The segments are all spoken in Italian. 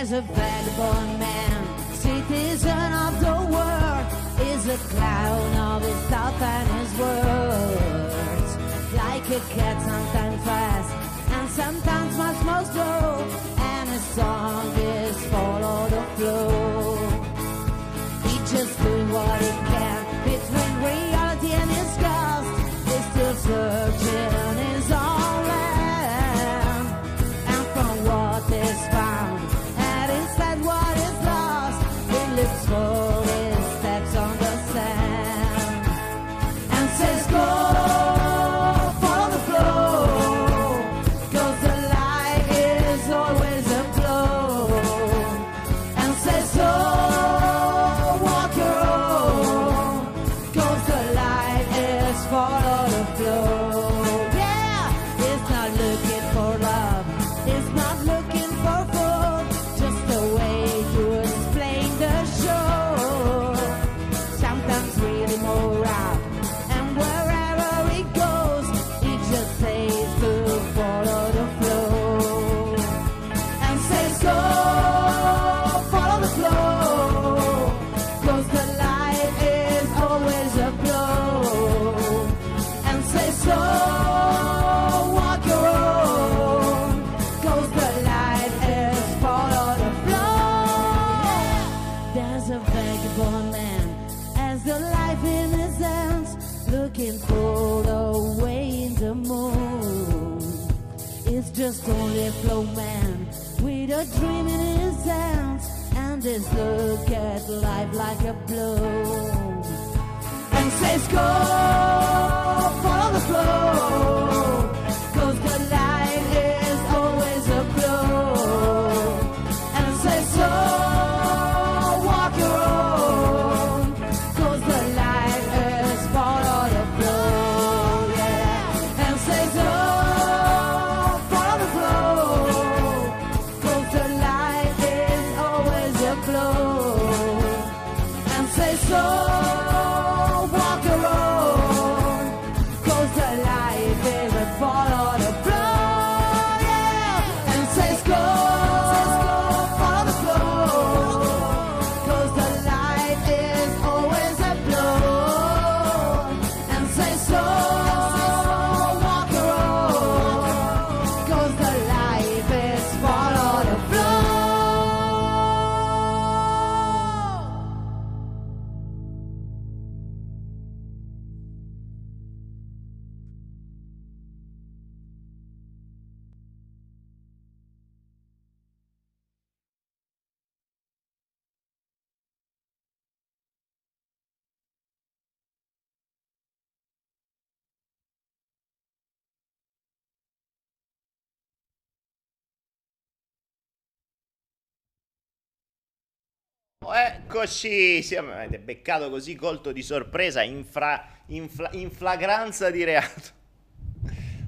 There's a vagabond flow man with a dream in his hands and this look at life like a blow. And says go Eccoci, siamo avete beccato così colto di sorpresa in, fra- in fla- in flagranza di reato.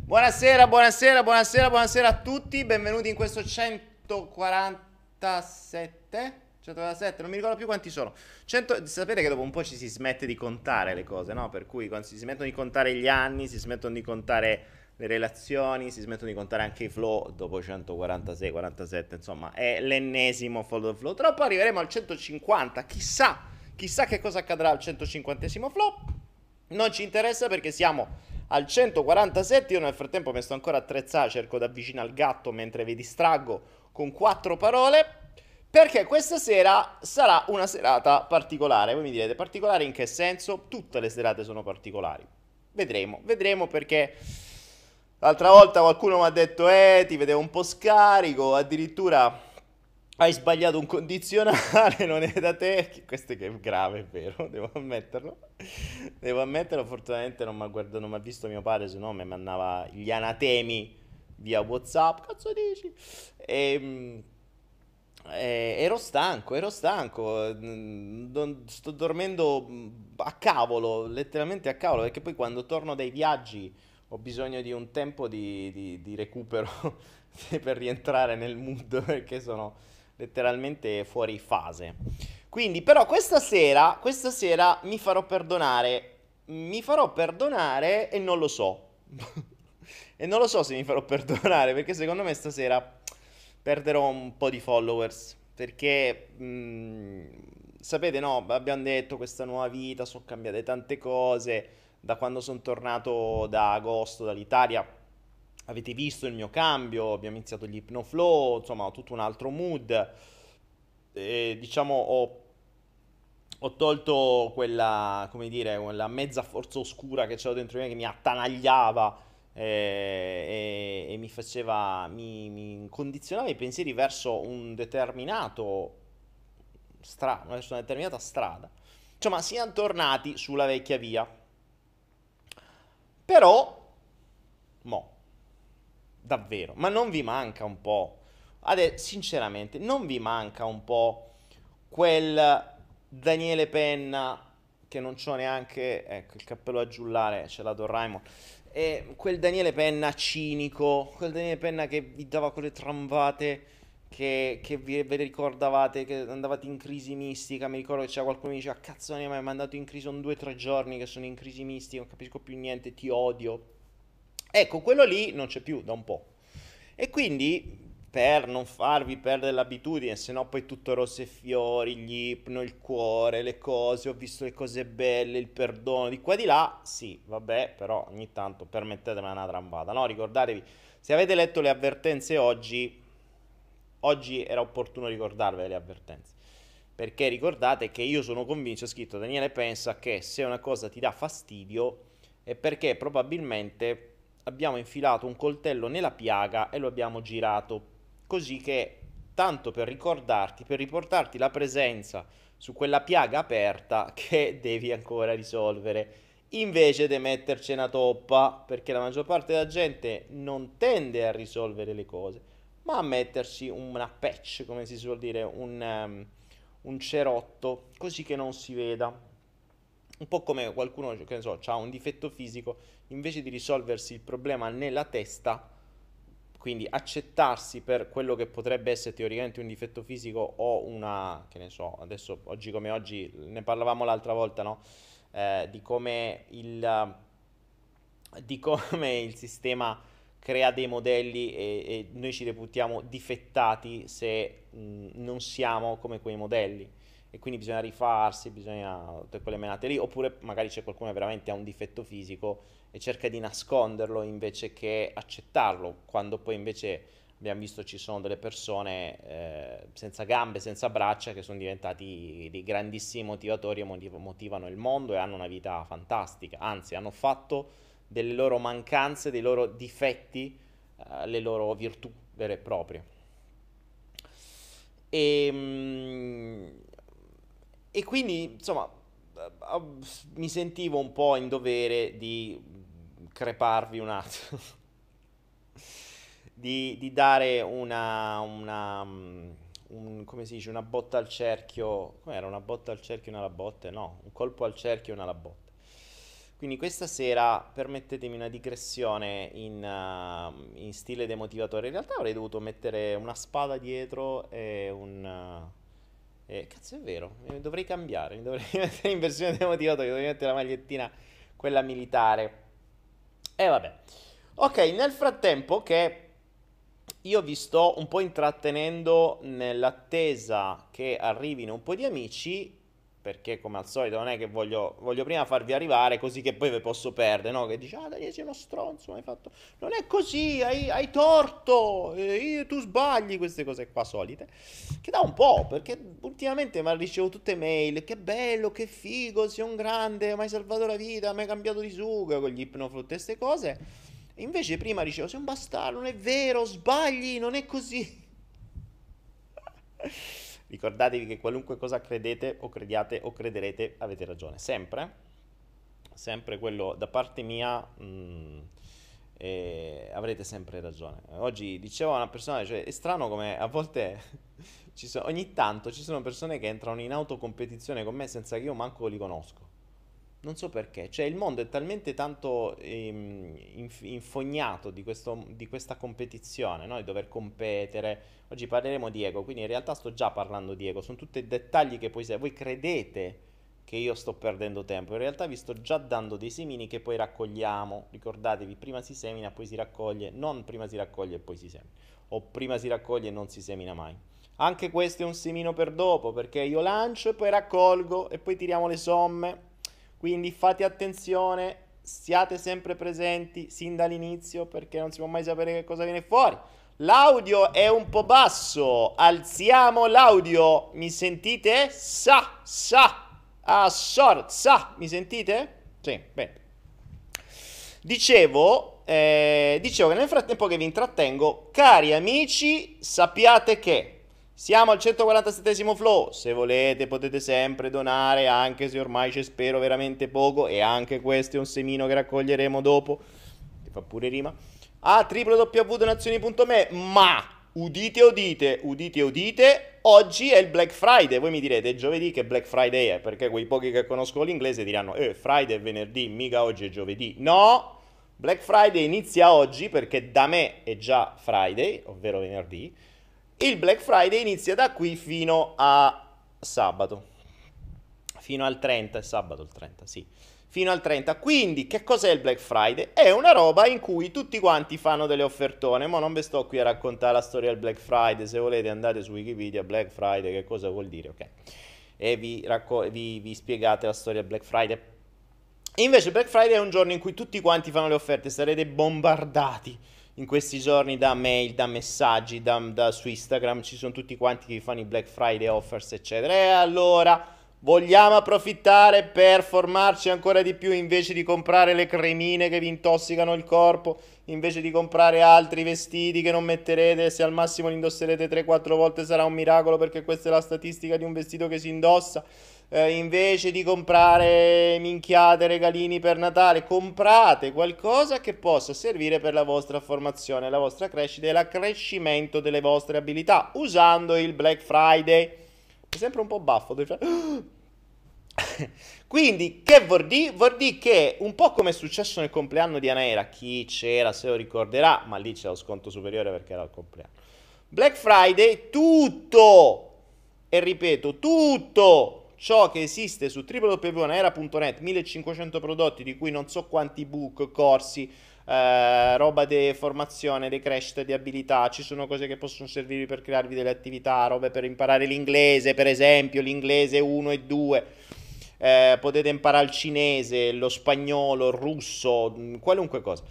Buonasera, buonasera, buonasera, buonasera a tutti, benvenuti in questo 147 147, non mi ricordo più quanti sono. 100 sapete che dopo un po' ci si smette di contare le cose, no? Per cui quando si smettono di contare gli anni, si smettono di contare le relazioni, si smettono di contare anche i flow dopo 146, 47, insomma, è l'ennesimo follow the flow. Tra poco arriveremo al 150, chissà, chissà che cosa accadrà al 150 flow. Non ci interessa perché siamo al 147, io nel frattempo mi sto ancora attrezzando, cerco di avvicinare il gatto mentre vi distraggo con quattro parole. Perché questa sera sarà una serata particolare. Voi mi direte, particolare in che senso? Tutte le serate sono particolari. Vedremo, vedremo perché l'altra volta qualcuno mi ha detto, eh, ti vedevo un po' scarico, addirittura hai sbagliato un condizionale, non è da te. Questo è grave, è vero, devo ammetterlo. Devo ammetterlo, fortunatamente non mi ha non mi ha visto mio padre, se no mi mandava gli anatemi via WhatsApp, cazzo dici? E, ehm, eh, ero stanco, ero stanco, sto dormendo a cavolo, letteralmente a cavolo, perché poi quando torno dai viaggi ho bisogno di un tempo di, di, di recupero per rientrare nel mood, perché sono letteralmente fuori fase. Quindi, però, questa sera, questa sera mi farò perdonare. Mi farò perdonare e non lo so. e non lo so se mi farò perdonare, perché secondo me stasera perderò un po' di followers. Perché, mh, mm, sapete, no, abbiamo detto questa nuova vita, sono cambiate tante cose. Da quando sono tornato da agosto dall'Italia, avete visto il mio cambio, abbiamo iniziato gli Hypnoflow, insomma, ho tutto un altro mood. E, diciamo, ho, ho, tolto quella, come dire, quella mezza forza oscura che c'era dentro di me che mi attanagliava e, e, e mi faceva, mi, mi, condizionava i pensieri verso un determinato strada, verso una determinata strada. Insomma, siamo tornati sulla vecchia via. Però, mo, davvero, ma non vi manca un po', adesso, sinceramente, non vi manca un po' quel Daniele Penna che non c'ho neanche, ecco, il cappello a giullare, ce l'ha Don Raimond, e quel Daniele Penna cinico, quel Daniele Penna che vi dava quelle tramvate che, che vi, ve ricordavate, che andavate in crisi mistica, mi ricordo che c'era qualcuno che diceva cazzo mi hai mandato in crisi, sono due o tre giorni che sono in crisi mistica, non capisco più niente, ti odio. Ecco, quello lì non c'è più da un po'. E quindi per non farvi perdere l'abitudine, se no poi tutto rosse e fiori, gli ipno, il cuore, le cose, ho visto le cose belle, il perdono di qua e di là, sì, vabbè, però ogni tanto permettetemi una trambata, no? Ricordatevi, se avete letto le avvertenze oggi, oggi era opportuno ricordarvi le avvertenze, perché ricordate che io sono convinto, ho scritto Daniele pensa che se una cosa ti dà fastidio è perché probabilmente abbiamo infilato un coltello nella piaga e lo abbiamo girato. Così che tanto per ricordarti, per riportarti la presenza su quella piaga aperta che devi ancora risolvere, invece di metterci una toppa, perché la maggior parte della gente non tende a risolvere le cose, ma a mettersi una patch, come si suol dire, un, um, un cerotto, così che non si veda. Un po' come qualcuno, che so, ha un difetto fisico, invece di risolversi il problema nella testa, quindi accettarsi per quello che potrebbe essere teoricamente un difetto fisico o una, che ne so, adesso oggi come oggi, ne parlavamo l'altra volta, no? Eh, di come il, di come il sistema crea dei modelli e, e noi ci reputiamo difettati se mh, non siamo come quei modelli. E quindi bisogna rifarsi, bisogna tutte quelle menate lì, oppure magari c'è qualcuno che veramente ha un difetto fisico e cerca di nasconderlo invece che accettarlo, quando poi invece abbiamo visto ci sono delle persone eh, senza gambe, senza braccia che sono diventati dei grandissimi motivatori e motiv- motivano il mondo e hanno una vita fantastica, anzi hanno fatto delle loro mancanze, dei loro difetti, eh, le loro virtù vere e proprie. E, mm, e quindi, insomma, mi sentivo un po' in dovere di creparvi un attimo. di, di, dare una, una un, come si dice, una botta al cerchio. Com'era una botta al cerchio e una alla botte? No, un colpo al cerchio e una alla botte. Quindi questa sera permettetemi una digressione in, uh, in, stile demotivatore. In realtà avrei dovuto mettere una spada dietro e un... Uh, e, cazzo è vero, dovrei cambiare, mi dovrei mettere in versione demotivatore, dovrei mettere la magliettina, quella militare. E vabbè. Ok, nel frattempo che io vi sto un po' intrattenendo nell'attesa che arrivino un po' di amici, perché come al solito non è che voglio, voglio prima farvi arrivare così che poi vi posso perdere, no? Che dici, ah Daniele sei uno stronzo, hai fatto... Non è così, hai, hai torto, eh, tu sbagli, queste cose qua solite. Che da un po', perché ultimamente mi ricevo tutte mail, che bello, che figo, sei un grande, mi hai salvato la vita, mi hai cambiato di sugo con gli ipnofrut e queste cose. Invece prima dicevo, sei un bastardo, non è vero, sbagli, non è così. Ricordatevi che qualunque cosa credete o crediate o crederete avete ragione, sempre, sempre quello da parte mia mh, mm, eh, avrete sempre ragione. Oggi dicevo a una persona, cioè è strano come a volte sono, ogni tanto ci sono persone che entrano in autocompetizione con me senza che io manco li conosco. Non so perché, cioè il mondo è talmente tanto ehm, inf- infognato di, questo, di, questa competizione, no? di dover competere. Oggi parleremo di ego, quindi in realtà sto già parlando di ego, sono tutti dettagli che poi se voi credete che io sto perdendo tempo, in realtà vi sto già dando dei semini che poi raccogliamo, ricordatevi, prima si semina, poi si raccoglie, non prima si raccoglie e poi si semina, o prima si raccoglie e non si semina mai. Anche questo è un semino per dopo, perché io lancio e poi raccolgo e poi tiriamo le somme quindi fate attenzione, siate sempre presenti sin dall'inizio perché non si può mai sapere che cosa viene fuori. L'audio è un po' basso, alziamo l'audio, mi sentite? Sa, sa, a sort, sa, mi sentite? Sì, bene. Dicevo, eh, dicevo che nel frattempo che vi intrattengo, cari amici, sappiate che siamo al 147 flow, se volete potete sempre donare, anche se ormai ci spero veramente poco, e anche questo è un semino che raccoglieremo dopo, che fa pure rima, a www.donazioni.me, ma udite udite, udite udite, oggi è il Black Friday, voi mi direte è giovedì che Black Friday è, perché quei pochi che conoscono l'inglese diranno, eh, Friday è venerdì, mica oggi è giovedì, no! Black Friday inizia oggi perché da me è già Friday, ovvero venerdì, il Black Friday inizia da qui fino a sabato. Fino al 30, è sabato il 30, sì. Fino al 30. Quindi, che cos'è il Black Friday? È una roba in cui tutti quanti fanno delle offertone. Ma non vi sto qui a raccontare la storia del Black Friday. Se volete andate su Wikipedia, Black Friday, che cosa vuol dire, ok? E vi, racco- vi, vi spiegate la storia del Black Friday. Invece Black Friday è un giorno in cui tutti quanti fanno le offerte, sarete bombardati in questi giorni da mail, da messaggi, da, da, su Instagram, ci sono tutti quanti che fanno i Black Friday offers, eccetera. E allora vogliamo approfittare per formarci ancora di più invece di comprare le cremine che vi intossicano il corpo, invece di comprare altri vestiti che non metterete, se al massimo li indosserete 3-4 volte sarà un miracolo perché questa è la statistica di un vestito che si indossa eh, invece di comprare minchiate, regalini per Natale, comprate qualcosa che possa servire per la vostra formazione, la vostra crescita e l'accrescimento delle vostre abilità usando il Black Friday. È sempre un po' baffo. Quindi, che vuol dire? Vuol dire che un po' come è successo nel compleanno di Anaera, chi c'era se lo ricorderà, ma lì c'è lo sconto superiore perché era il compleanno. Black Friday, tutto, e ripeto, tutto ciò che esiste su www.era.net, 1500 prodotti di cui non so quanti book, corsi, eh, roba di formazione, di crescita di abilità, ci sono cose che possono servirvi per crearvi delle attività, robe per imparare l'inglese, per esempio, l'inglese 1 e 2. Eh, potete imparare il cinese, lo spagnolo, il russo, qualunque cosa.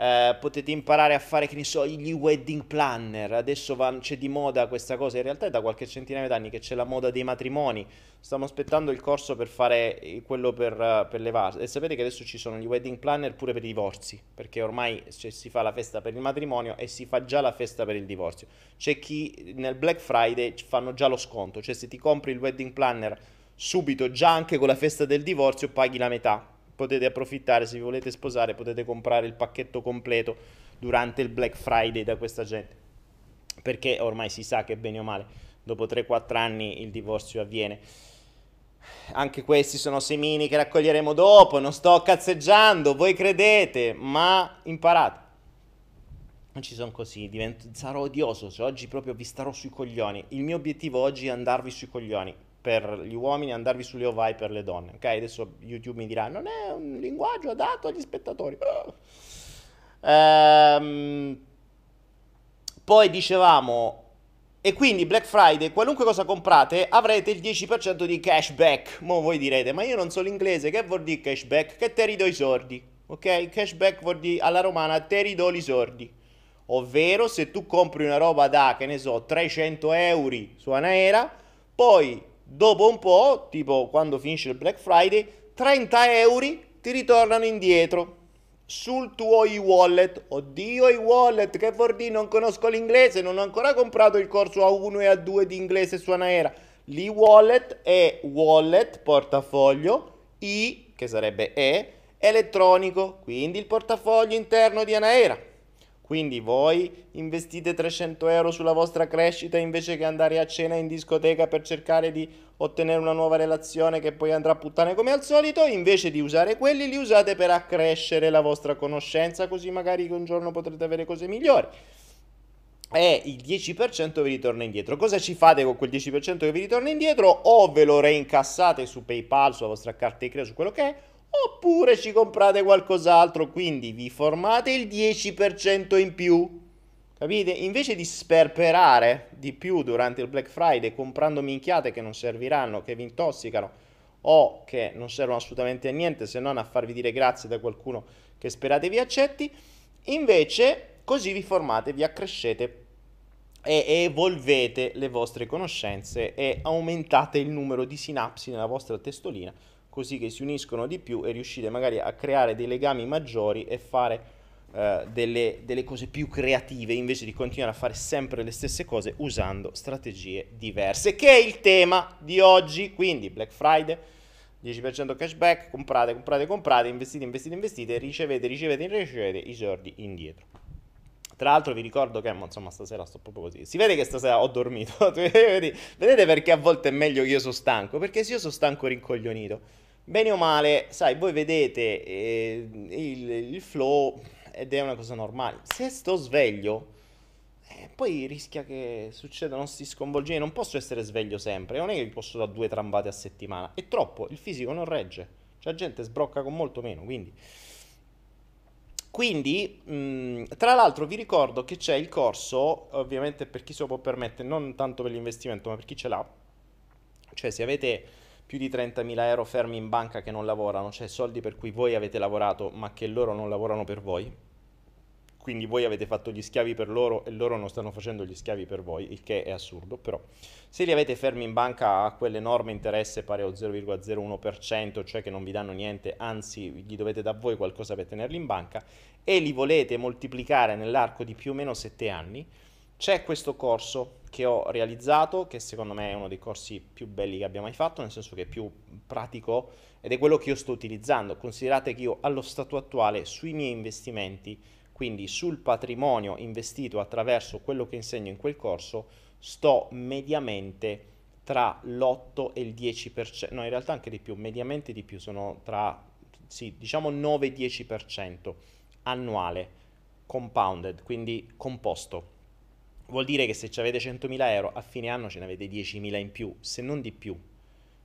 Eh, potete imparare a fare, che ne so, gli wedding planner. Adesso va, c'è di moda questa cosa. In realtà è da qualche centinaio d'anni che c'è la moda dei matrimoni. Stiamo aspettando il corso per fare eh, quello per, uh, per le vase. E sapete che adesso ci sono gli wedding planner pure per i divorzi. Perché ormai cioè, si fa la festa per il matrimonio e si fa già la festa per il divorzio. C'è chi nel Black Friday fanno già lo sconto. Cioè, se ti compri il wedding planner subito, già anche con la festa del divorzio, paghi la metà potete approfittare, se vi volete sposare potete comprare il pacchetto completo durante il Black Friday da questa gente, perché ormai si sa che bene o male dopo 3-4 anni il divorzio avviene. Anche questi sono semini che raccoglieremo dopo, non sto cazzeggiando, voi credete, ma imparate. Non ci sono così, divento, sarò odioso, se oggi proprio vi starò sui coglioni. Il mio obiettivo oggi è andarvi sui coglioni per gli uomini andarvi sulle ovai per le donne. Ok, adesso YouTube mi dirà non è un linguaggio adatto agli spettatori. Oh. Ehm, poi dicevamo E quindi Black Friday, qualunque cosa comprate, avrete il 10% di cashback. Mo voi direte, ma io non so l'inglese, che vuol dire cashback? Che te ridò i soldi, ok? Cashback vuol dire alla romana te ridò i soldi. Ovvero se tu compri una roba da, che ne so, 300 euro su Anaera, poi dopo un po', tipo quando finisce il Black Friday, 30 euro ti ritornano indietro sul tuo e-wallet. Oddio e-wallet, che vuol? Non conosco l'inglese, non ho ancora comprato il corso A1 e A2 di inglese su Anaera. L'e-wallet è wallet, portafoglio, i, che sarebbe E, elettronico, quindi il portafoglio interno di Anaera. Quindi voi investite 300 euro sulla vostra crescita invece che andare a cena in discoteca per cercare di ottenere una nuova relazione che poi andrà a puttane come al solito, invece di usare quelli li usate per accrescere la vostra conoscenza, così magari un giorno potrete avere cose migliori. E il 10% vi ritorna indietro. Cosa ci fate con quel 10% che vi ritorna indietro? O ve lo reincassate su PayPal, sulla vostra carta di credito, su quello che è, oppure ci comprate qualcos'altro, quindi vi formate il 10% in più. Capite? Invece di sperperare di più durante il Black Friday comprando minchiate che non serviranno, che vi intossicano o che non servono assolutamente a niente se non a farvi dire grazie da qualcuno che sperate vi accetti, invece così vi formate, vi accrescete e evolvete le vostre conoscenze e aumentate il numero di sinapsi nella vostra testolina così che si uniscono di più e riuscite magari a creare dei legami maggiori e fare eh, delle, delle, cose più creative invece di continuare a fare sempre le stesse cose usando strategie diverse, che è il tema di oggi. Quindi Black Friday, 10% cashback, comprate, comprate, comprate, investite, investite, investite, ricevete, ricevete, ricevete i soldi indietro. Tra l'altro vi ricordo che, insomma, stasera sto proprio così. Si vede che stasera ho dormito. Vedete perché a volte è meglio che io sono stanco? Perché se io sono stanco rincoglionito bene o male, sai, voi vedete eh, il, il, flow ed è una cosa normale. Se sto sveglio, eh, poi rischia che succedano questi sconvolgimenti. Non posso essere sveglio sempre. Non è che vi posso dare due trambate a settimana. È troppo. Il fisico non regge. Cioè, la gente sbrocca con molto meno. Quindi, quindi mh, tra l'altro, vi ricordo che c'è il corso, ovviamente per chi se lo può permettere, non tanto per l'investimento, ma per chi ce l'ha. Cioè, se avete più di 30.000 euro fermi in banca che non lavorano, cioè soldi per cui voi avete lavorato ma che loro non lavorano per voi. Quindi voi avete fatto gli schiavi per loro e loro non stanno facendo gli schiavi per voi, il che è assurdo, però se li avete fermi in banca a quell'enorme interesse pari allo 0,01%, cioè che non vi danno niente, anzi gli dovete da voi qualcosa per tenerli in banca, e li volete moltiplicare nell'arco di più o meno 7 anni, c'è questo corso che ho realizzato, che secondo me è uno dei corsi più belli che abbia mai fatto, nel senso che è più pratico ed è quello che io sto utilizzando. Considerate che io allo stato attuale sui miei investimenti, quindi sul patrimonio investito attraverso quello che insegno in quel corso, sto mediamente tra l'8 e il 10%, no in realtà anche di più, mediamente di più, sono tra, sì, diciamo 9-10% annuale, compounded, quindi composto vuol dire che se avete 100.000 euro a fine anno ce ne avete 10.000 in più, se non di più.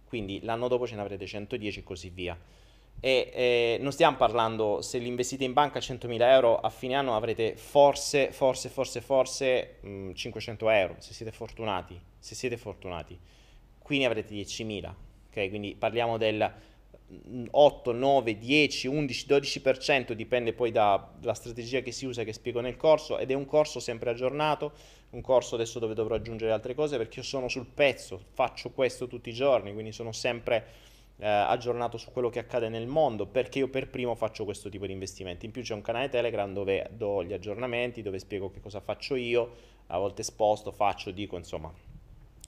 Quindi l'anno dopo ce ne avrete 110 e così via. E eh, non stiamo parlando, se li investite in banca 100.000 euro, a fine anno avrete forse, forse, forse, forse mh, mm, 500 euro, se siete fortunati, se siete fortunati. Qui ne avrete 10.000, ok? Quindi parliamo del 8, 9, 10, 11, 12%, dipende poi dalla strategia che si usa che spiego nel corso ed è un corso sempre aggiornato, un corso adesso dove dovrò aggiungere altre cose perché io sono sul pezzo, faccio questo tutti i giorni, quindi sono sempre eh, aggiornato su quello che accade nel mondo perché io per primo faccio questo tipo di investimenti. In più c'è un canale Telegram dove do gli aggiornamenti, dove spiego che cosa faccio io, a volte sposto, faccio, dico, insomma,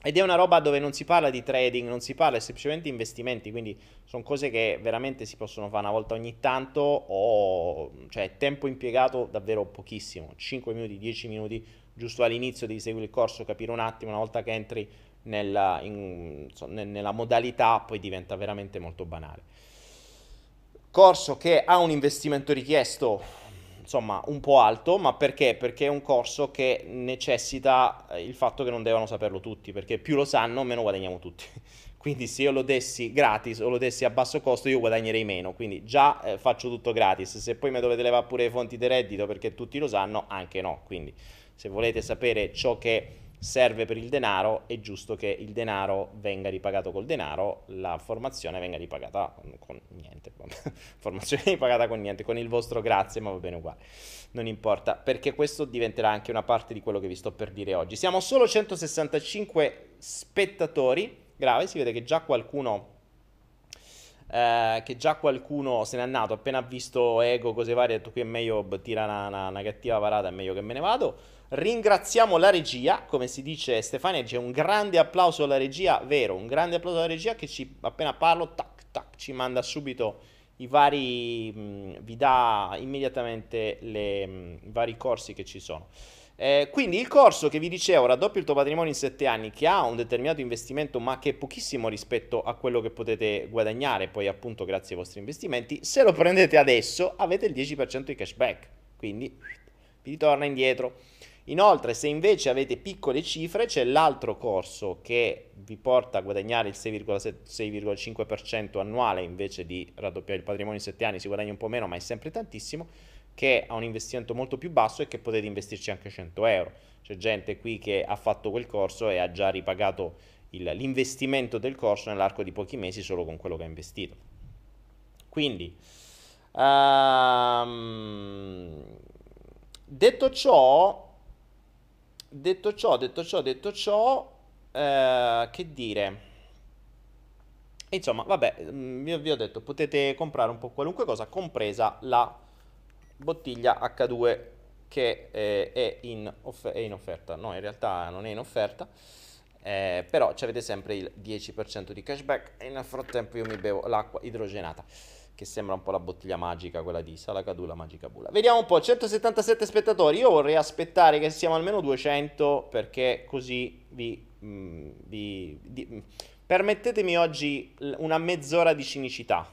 ed è una roba dove non si parla di trading, non si parla semplicemente di investimenti, quindi sono cose che veramente si possono fare una volta ogni tanto o cioè tempo impiegato davvero pochissimo, 5 minuti, 10 minuti, giusto all'inizio devi seguire il corso, capire un attimo, una volta che entri nella, in, nella modalità poi diventa veramente molto banale. Corso che ha un investimento richiesto insomma un po' alto, ma perché? Perché è un corso che necessita eh, il fatto che non devono saperlo tutti, perché più lo sanno meno guadagniamo tutti. Quindi se io lo dessi gratis o lo dessi a basso costo io guadagnerei meno, quindi già eh, faccio tutto gratis, se poi mi dovete levare pure le fonti di reddito perché tutti lo sanno, anche no. Quindi se volete sapere ciò che serve per il denaro, è giusto che il denaro venga ripagato col denaro, la formazione venga ripagata con, niente, formazione ripagata con niente, con il vostro grazie, ma va bene uguale, non importa, perché questo diventerà anche una parte di quello che vi sto per dire oggi. Siamo solo 165 spettatori, grave, si vede che già qualcuno... Eh, che già qualcuno se n'è andato appena ha visto ego, cose varie, ha detto qui è meglio tira una, una, una cattiva parata, è meglio che me ne vado. Ringraziamo la regia, come si dice Stefania, c'è un grande applauso alla regia, vero, un grande applauso alla regia che ci, appena parlo, tac, tac, ci manda subito i vari, mh, vi dà immediatamente le, mh, i vari corsi che ci sono. Eh, quindi il corso che vi dicevo, raddoppio il tuo patrimonio in 7 anni, che ha un determinato investimento ma che è pochissimo rispetto a quello che potete guadagnare poi appunto grazie ai vostri investimenti, se lo prendete adesso avete il 10% di cashback, quindi vi ritorna indietro. Inoltre, se invece avete piccole cifre, c'è l'altro corso che vi porta a guadagnare il 6,5% annuale invece di raddoppiare il patrimonio in 7 anni, si guadagna un po' meno, ma è sempre tantissimo, che ha un investimento molto più basso e che potete investirci anche 100 euro. C'è gente qui che ha fatto quel corso e ha già ripagato il, l'investimento del corso nell'arco di pochi mesi solo con quello che ha investito. Quindi, um, detto ciò, detto ciò, detto ciò, detto ciò, eh, che dire? Insomma, vabbè, mm, vi, ho detto, potete comprare un po' qualunque cosa, compresa la bottiglia H2 che eh, è, in off- è, in offerta. No, in realtà non è in offerta, eh, però avete sempre il 10% di cashback e nel frattempo io mi bevo l'acqua idrogenata che sembra un po' la bottiglia magica, quella di Salacadula Magica Bulla. Vediamo un po', 177 spettatori, io vorrei aspettare che siamo almeno 200 perché così vi, mm, vi, vi mm, permettetemi oggi una mezz'ora di cinicità.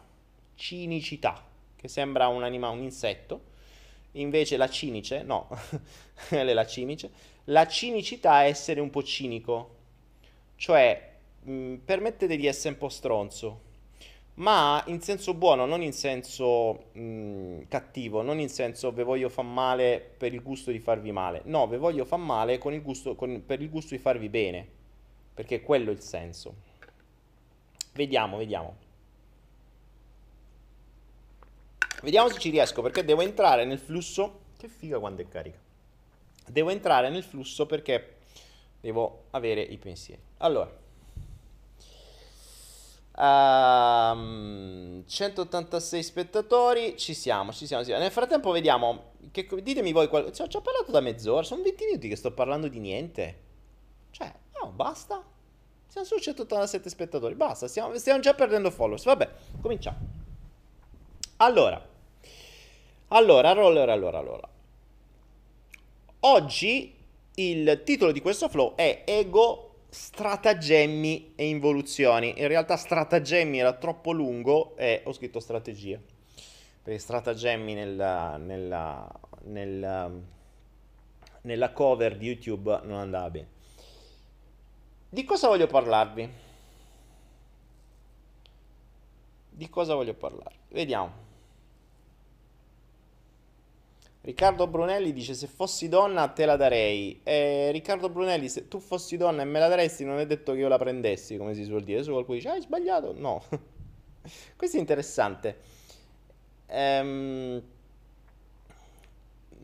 Cinicità, che sembra un, anima, un insetto, invece la cinice, no, è la cinice, la cinicità è essere un po' cinico, cioè mh, mm, permettete di essere un po' stronzo ma in senso buono, non in senso mh, cattivo, non in senso ve voglio far male per il gusto di farvi male. No, ve voglio far male il gusto, con, per il gusto di farvi bene, perché quello è il senso. Vediamo, vediamo. Vediamo se ci riesco, perché devo entrare nel flusso. Che figa quando è carica. Devo entrare nel flusso perché devo avere i pensieri. Allora. Um, ehm, 186 spettatori, ci siamo, ci siamo, ci siamo. Nel frattempo vediamo, che, ditemi voi, qual... ci ho parlato da mezz'ora, sono 20 minuti che sto parlando di niente. Cioè, no, basta. Siamo su 187 spettatori, basta, stiamo, stiamo già perdendo followers. Vabbè, cominciamo. Allora, allora, allora, allora, allora. Oggi il titolo di questo flow è Ego stratagemmi e involuzioni. In realtà stratagemmi era troppo lungo e ho scritto strategie. Perché stratagemmi nella, nella, nella, nella cover di YouTube non andava bene. Di cosa voglio parlarvi? Di cosa voglio parlarvi? Vediamo. Riccardo Brunelli dice se fossi donna te la darei. Eh, Riccardo Brunelli, se tu fossi donna e me la daresti non è detto che io la prendessi, come si suol dire. Adesso qualcuno dice hai sbagliato. No. Questo è interessante. Ehm...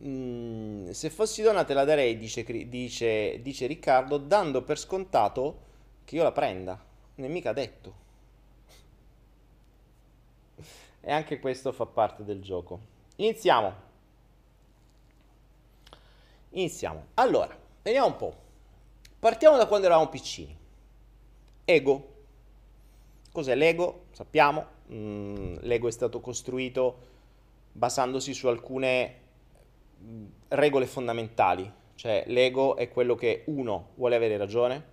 Mm, se fossi donna te la darei, dice, dice, dice Riccardo, dando per scontato che io la prenda. Non è mica detto. E anche questo fa parte del gioco. Iniziamo. Iniziamo. Allora, vediamo un po'. Partiamo da quando eravamo piccini. Ego. Cos'è l'ego? Sappiamo. Mm, l'ego è stato costruito basandosi su alcune mm, regole fondamentali. Cioè, l'ego è quello che uno vuole avere ragione,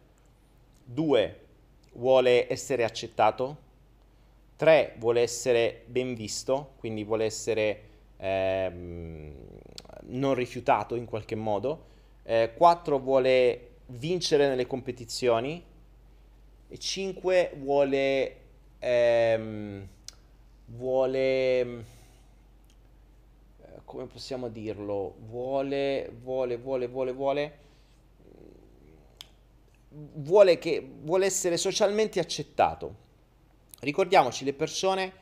due vuole essere accettato, tre vuole essere ben visto, quindi vuole essere ehm, non rifiutato in qualche modo, eh, 4 vuole vincere nelle competizioni e 5 vuole, ehm, vuole eh, come possiamo dirlo vuole vuole vuole vuole vuole vuole, che, vuole essere socialmente accettato. Ricordiamoci, le persone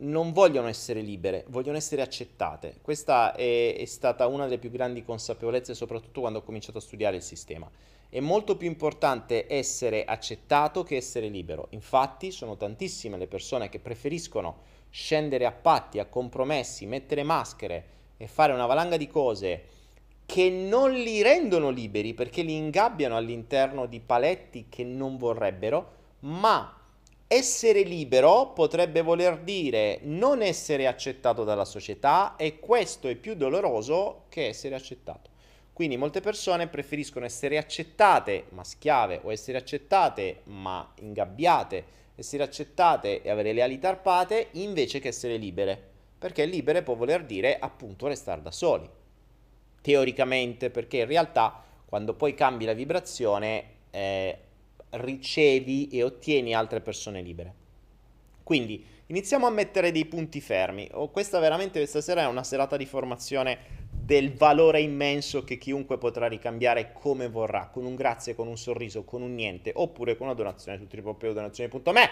non vogliono essere libere, vogliono essere accettate. Questa è, è, stata una delle più grandi consapevolezze, soprattutto quando ho cominciato a studiare il sistema. È molto più importante essere accettato che essere libero. Infatti, sono tantissime le persone che preferiscono scendere a patti, a compromessi, mettere maschere e fare una valanga di cose che non li rendono liberi perché li ingabbiano all'interno di paletti che non vorrebbero, ma essere libero potrebbe voler dire non essere accettato dalla società e questo è più doloroso che essere accettato. Quindi molte persone preferiscono essere accettate ma schiave o essere accettate ma ingabbiate, essere accettate e avere le ali tarpate invece che essere libere, perché libere può voler dire appunto restare da soli teoricamente, perché in realtà quando poi cambi la vibrazione eh, ricevi e ottieni altre persone libere. Quindi iniziamo a mettere dei punti fermi. Oh, questa veramente questa sera è una serata di formazione del valore immenso che chiunque potrà ricambiare come vorrà, con un grazie, con un sorriso, con un niente, oppure con una donazione su triplopeodonazione.me.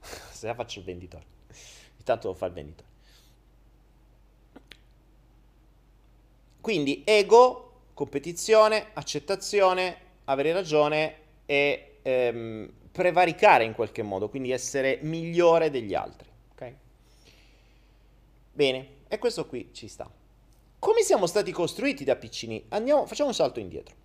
Se la faccio il venditore. Intanto lo fa il venditore. Quindi ego, competizione, accettazione, avere ragione e ehm, prevaricare in qualche modo, quindi essere migliore degli altri. Okay? Bene, e questo qui ci sta. Come siamo stati costruiti da piccini? Andiamo, facciamo un salto indietro.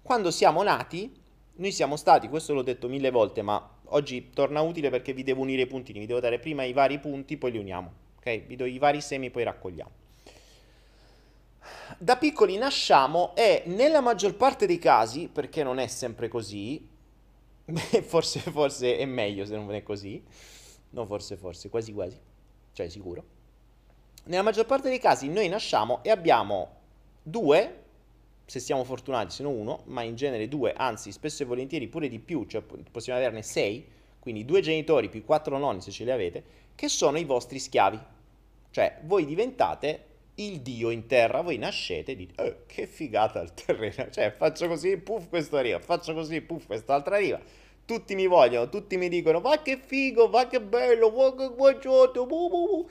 Quando siamo nati, noi siamo stati, questo l'ho detto mille volte, ma oggi torna utile perché vi devo unire i puntini, vi devo dare prima i vari punti, poi li uniamo. Ok? Vi do i vari semi, poi raccogliamo da piccoli nasciamo e nella maggior parte dei casi, perché non è sempre così, forse, forse è meglio se non è così, no forse forse, quasi quasi, cioè sicuro, nella maggior parte dei casi noi nasciamo e abbiamo due, se siamo fortunati se no uno, ma in genere due, anzi spesso e volentieri pure di più, cioè possiamo averne sei, quindi due genitori più quattro nonni se ce li avete, che sono i vostri schiavi. Cioè voi diventate il dio in terra, voi nascete e dite, oh, che figata il terreno, cioè faccio così, puff, questo arriva, faccio così, puff, quest'altra arriva. Tutti mi vogliono, tutti mi dicono, va che figo, va che bello, va che bu, bu.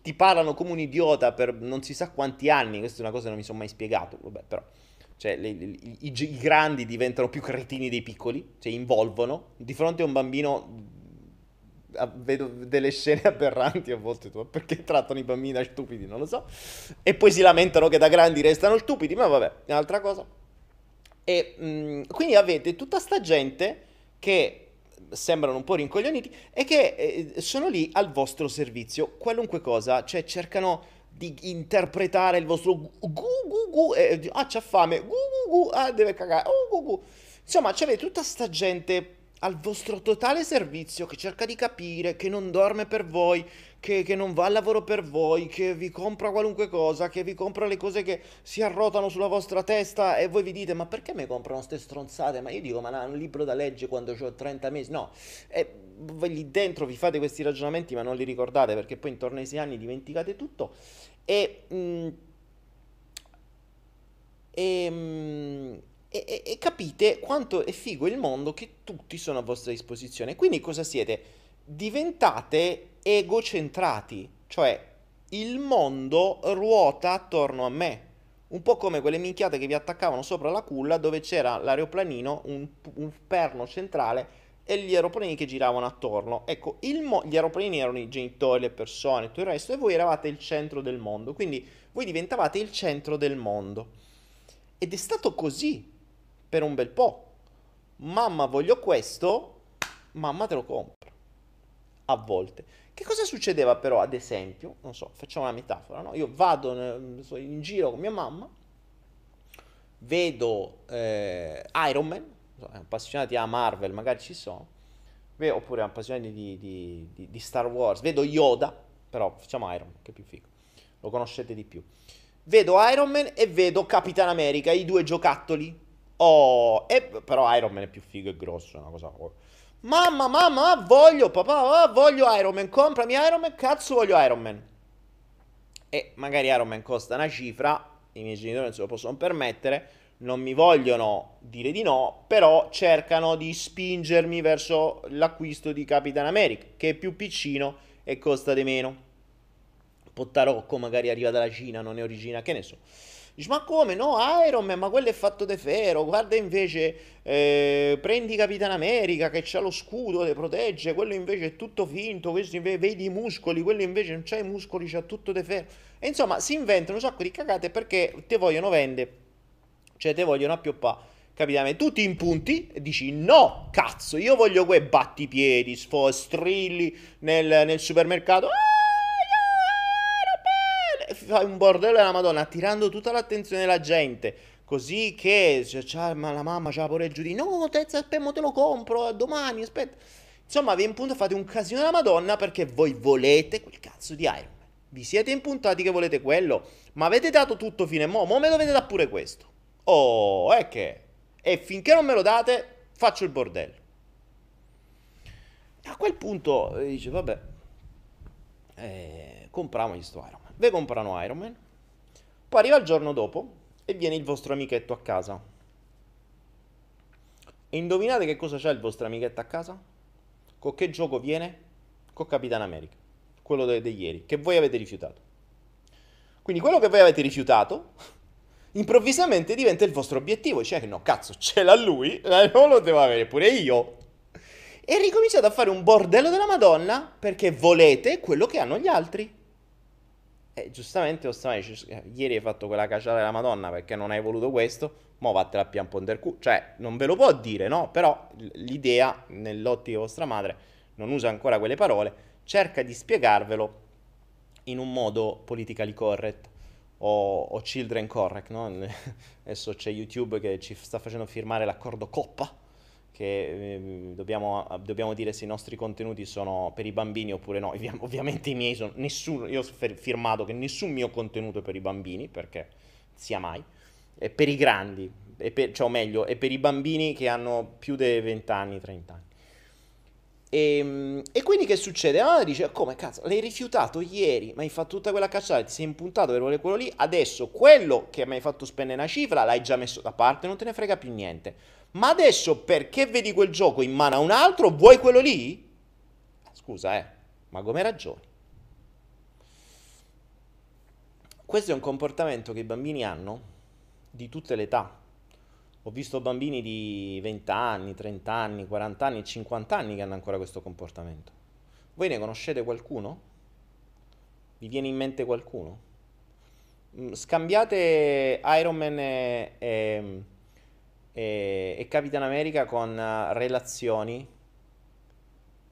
Ti parlano come un idiota per non si sa quanti anni, questa è una cosa che non mi sono mai spiegato, vabbè, però... Cioè, le, le, i, i, grandi diventano più cretini dei piccoli, cioè involvono. Di fronte a un bambino vedo delle scene aberranti a volte perché trattano i bambini da stupidi, non lo so. E poi si lamentano che da grandi restano stupidi, ma vabbè, è un'altra cosa. E mh, quindi avete tutta sta gente che sembrano un po' rincoglioniti e che eh, sono lì al vostro servizio, qualunque cosa, cioè cercano di interpretare il vostro gu gu gu, eh, ah c'ha fame, gu gu gu, ah deve cagare, oh, gu gu. Insomma, c'avete tutta sta gente al vostro totale servizio, che cerca di capire, che non dorme per voi, che, che, non va al lavoro per voi, che vi compra qualunque cosa, che vi compra le cose che si arrotano sulla vostra testa e voi vi dite ma perché mi comprano queste stronzate? Ma io dico ma un libro da leggere quando ho 30 mesi, no, e voi lì dentro vi fate questi ragionamenti ma non li ricordate perché poi intorno ai sei anni dimenticate tutto. E... Mm, e mm, e, e, capite quanto è figo il mondo che tutti sono a vostra disposizione. Quindi cosa siete? Diventate egocentrati, cioè il mondo ruota attorno a me. Un po' come quelle minchiate che vi attaccavano sopra la culla dove c'era l'aeroplanino, un, un perno centrale e gli aeroplanini che giravano attorno. Ecco, mo- gli aeroplanini erano i genitori, le persone, tutto il resto, e voi eravate il centro del mondo. Quindi voi diventavate il centro del mondo. Ed è stato così per un bel po'. Mamma voglio questo, mamma te lo compro. A volte. Che cosa succedeva però, ad esempio, non so, facciamo una metafora, no? Io vado in giro con mia mamma, vedo eh, Iron Man, appassionati a Marvel, magari ci sono, oppure appassionati di, di, di, di, Star Wars, vedo Yoda, però facciamo Iron Man, che è più figo, lo conoscete di più. Vedo Iron Man e vedo Capitan America, i due giocattoli Oh, e, però Iron Man è più figo e grosso, una cosa... Mamma, mamma, voglio, papà, voglio Iron Man, comprami Iron Man, cazzo voglio Iron Man. E magari Iron Man costa una cifra, i miei genitori non se lo possono permettere, non mi vogliono dire di no, però cercano di spingermi verso l'acquisto di Capitan America, che è più piccino e costa di meno. Pottarocco magari arriva dalla Cina, non è origina, che ne so. Dici, ma come no? Iron Man, ma quello è fatto di ferro. Guarda invece, eh, prendi Capitan America che c'ha lo scudo, le protegge. Quello invece è tutto finto. Questo invece, vedi i muscoli, quello invece non c'ha i muscoli, c'ha tutto di ferro. E insomma, si inventano un sacco di cagate perché te vogliono vendere, cioè te vogliono appioppare. Capitano, tu ti impunti e dici no, cazzo, io voglio quei battipiedi, sfo, strilli nel, nel supermercato. Ah! Fai un bordello della Madonna, attirando tutta l'attenzione della gente. Così che cioè, ma la mamma c'ha pure il giudizio. No, te, aspetta, te lo compro domani, aspetta. Insomma, vi impunto fate un casino della Madonna perché voi volete quel cazzo di Iron Man. Vi siete impuntati che volete quello, ma avete dato tutto fino a mo', mo me dovete dare pure questo. Oh, è che... E finché non me lo date, faccio il bordello. A quel punto eh, dice, vabbè, eh, compriamogli sto Iron Man ve comprano Iron Man, poi arriva il giorno dopo e viene il vostro amichetto a casa. E indovinate che cosa c'è il vostro amichetto a casa? Con che gioco viene? Con Capitan America, quello di de- ieri, che voi avete rifiutato. Quindi quello che voi avete rifiutato, improvvisamente diventa il vostro obiettivo. Cioè che no, cazzo, ce l'ha lui, non lo devo avere pure io. E ricominciate a fare un bordello della Madonna perché volete quello che hanno gli altri. E giustamente Ostamai eh, ieri hai fatto quella cacciata della Madonna perché non hai voluto questo, mo vattela a pian ponder cu. Cioè, non ve lo può dire, no? Però l'idea, nell'ottica vostra madre, non usa ancora quelle parole, cerca di spiegarvelo in un modo politically correct o, o children correct, no? Adesso c'è YouTube che ci sta facendo firmare l'accordo Coppa che eh, dobbiamo, dobbiamo, dire se i nostri contenuti sono per i bambini oppure no. Ovviamente i miei sono nessuno, io ho firmato che nessun mio contenuto è per i bambini, perché sia mai, è per i grandi, è per, cioè o meglio, è per i bambini che hanno più di 20 anni, 30 anni. E, ehm, e, quindi che succede? La dice, come cazzo, l'hai rifiutato ieri, ma hai fatto tutta quella cacciata, ti sei impuntato per volere quello lì, adesso quello che mi hai fatto spendere una cifra l'hai già messo da parte, non te ne frega più niente ma adesso perché vedi quel gioco in mano a un altro, vuoi quello lì? Scusa, eh, ma come ragioni? Questo è un comportamento che i bambini hanno di tutte le età. Ho visto bambini di 20 anni, 30 anni, 40 anni, 50 anni che hanno ancora questo comportamento. Voi ne conoscete qualcuno? Vi viene in mente qualcuno? Mm, scambiate Iron Man e, e e, e Capitan America con uh, relazioni,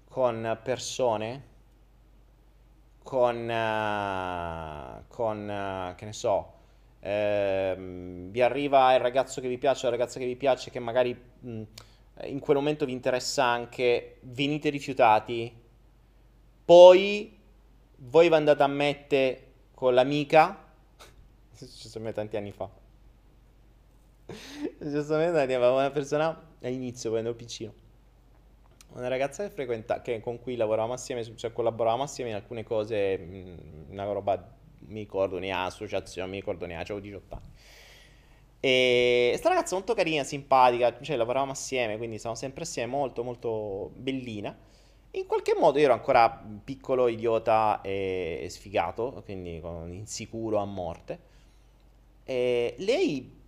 con persone, con, uh, con uh, che ne so, ehm, vi arriva il ragazzo che vi piace, la ragazza che vi piace, che magari mh, in quel momento vi interessa anche, venite rifiutati, poi voi vi andate a mettere con l'amica, ci sono tanti anni fa, Giustamente avevo una persona all'inizio quando ero piccino. Una ragazza che frequenta, che, con cui lavoravamo assieme, cioè collaboravamo assieme in alcune cose, una roba, mi ricordo, ne ha associazione, mi ricordo ne ha, avevo 18 anni. E questa ragazza molto carina, simpatica, cioè lavoravamo assieme, quindi stavamo sempre assieme, molto molto bellina. In qualche modo io ero ancora piccolo, idiota e sfigato, quindi insicuro a morte. E lei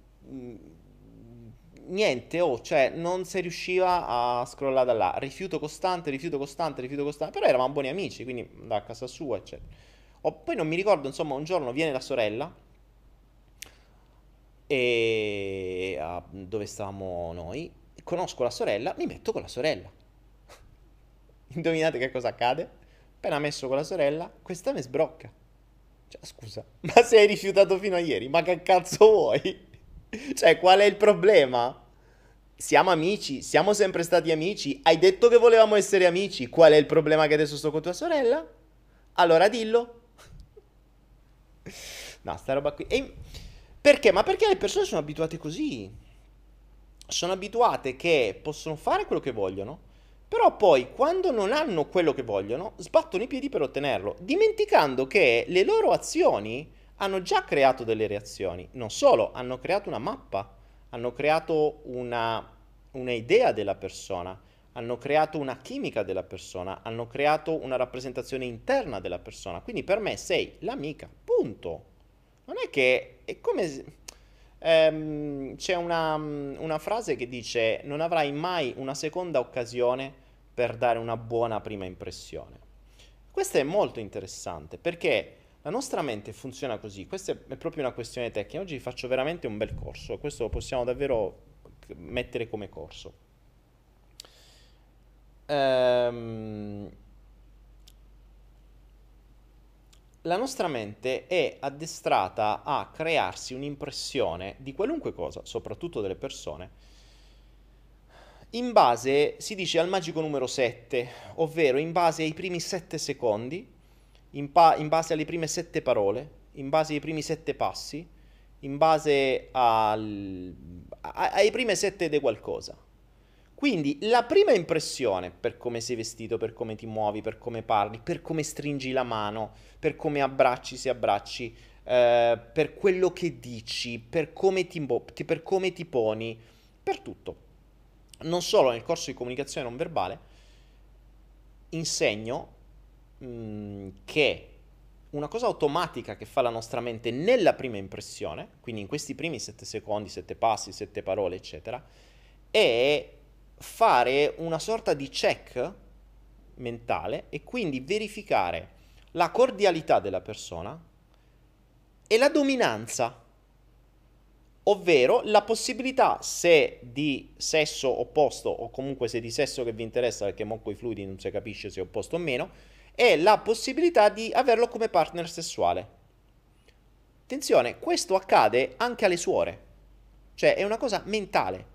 niente, oh, cioè non si riusciva a scrollare da là. Rifiuto costante, rifiuto costante, rifiuto costante. Però eravamo buoni amici, quindi da casa sua, eccetera. O, poi non mi ricordo, insomma, un giorno viene la sorella e a, dove stavamo noi. Conosco la sorella, mi metto con la sorella. Indovinate che cosa accade? Appena messo con la sorella, questa mi sbrocca. Cioè, scusa, ma sei rifiutato fino a ieri? Ma che cazzo vuoi? Cioè, qual è il problema? Siamo amici, siamo sempre stati amici. Hai detto che volevamo essere amici. Qual è il problema che adesso sto con tua sorella? Allora dillo. No, sta roba qui. E perché? Ma perché le persone sono abituate così? Sono abituate che possono fare quello che vogliono, però poi quando non hanno quello che vogliono, sbattono i piedi per ottenerlo, dimenticando che le loro azioni hanno già creato delle reazioni. Non solo, hanno creato una mappa, hanno creato una, un'idea della persona, hanno creato una chimica della persona, hanno creato una rappresentazione interna della persona. Quindi per me sei l'amica, punto. Non è che è come ehm, c'è una, una frase che dice non avrai mai una seconda occasione per dare una buona prima impressione. Questo è molto interessante perché la nostra mente funziona così, questa è proprio una questione tecnica. Oggi faccio veramente un bel corso, questo lo possiamo davvero mettere come corso. Ehm, la nostra mente è addestrata a crearsi un'impressione di qualunque cosa, soprattutto delle persone, in base, si dice, al magico numero 7, ovvero in base ai primi 7 secondi in, pa- in base alle prime sette parole, in base ai primi sette passi, in base al, a- ai prime sette di qualcosa. Quindi la prima impressione per come sei vestito, per come ti muovi, per come parli, per come stringi la mano, per come abbracci se abbracci, eh, per quello che dici, per come, ti, per come ti poni, per tutto. Non solo nel corso di comunicazione non verbale, insegno Mm, che una cosa automatica che fa la nostra mente nella prima impressione, quindi in questi primi sette secondi, sette passi, sette parole, eccetera, è fare una sorta di check mentale e quindi verificare la cordialità della persona e la dominanza, ovvero la possibilità se di sesso opposto o comunque se di sesso che vi interessa perché mo con i fluidi non si capisce se è opposto o meno, è la possibilità di averlo come partner sessuale. Attenzione, questo accade anche alle suore, cioè è una cosa mentale.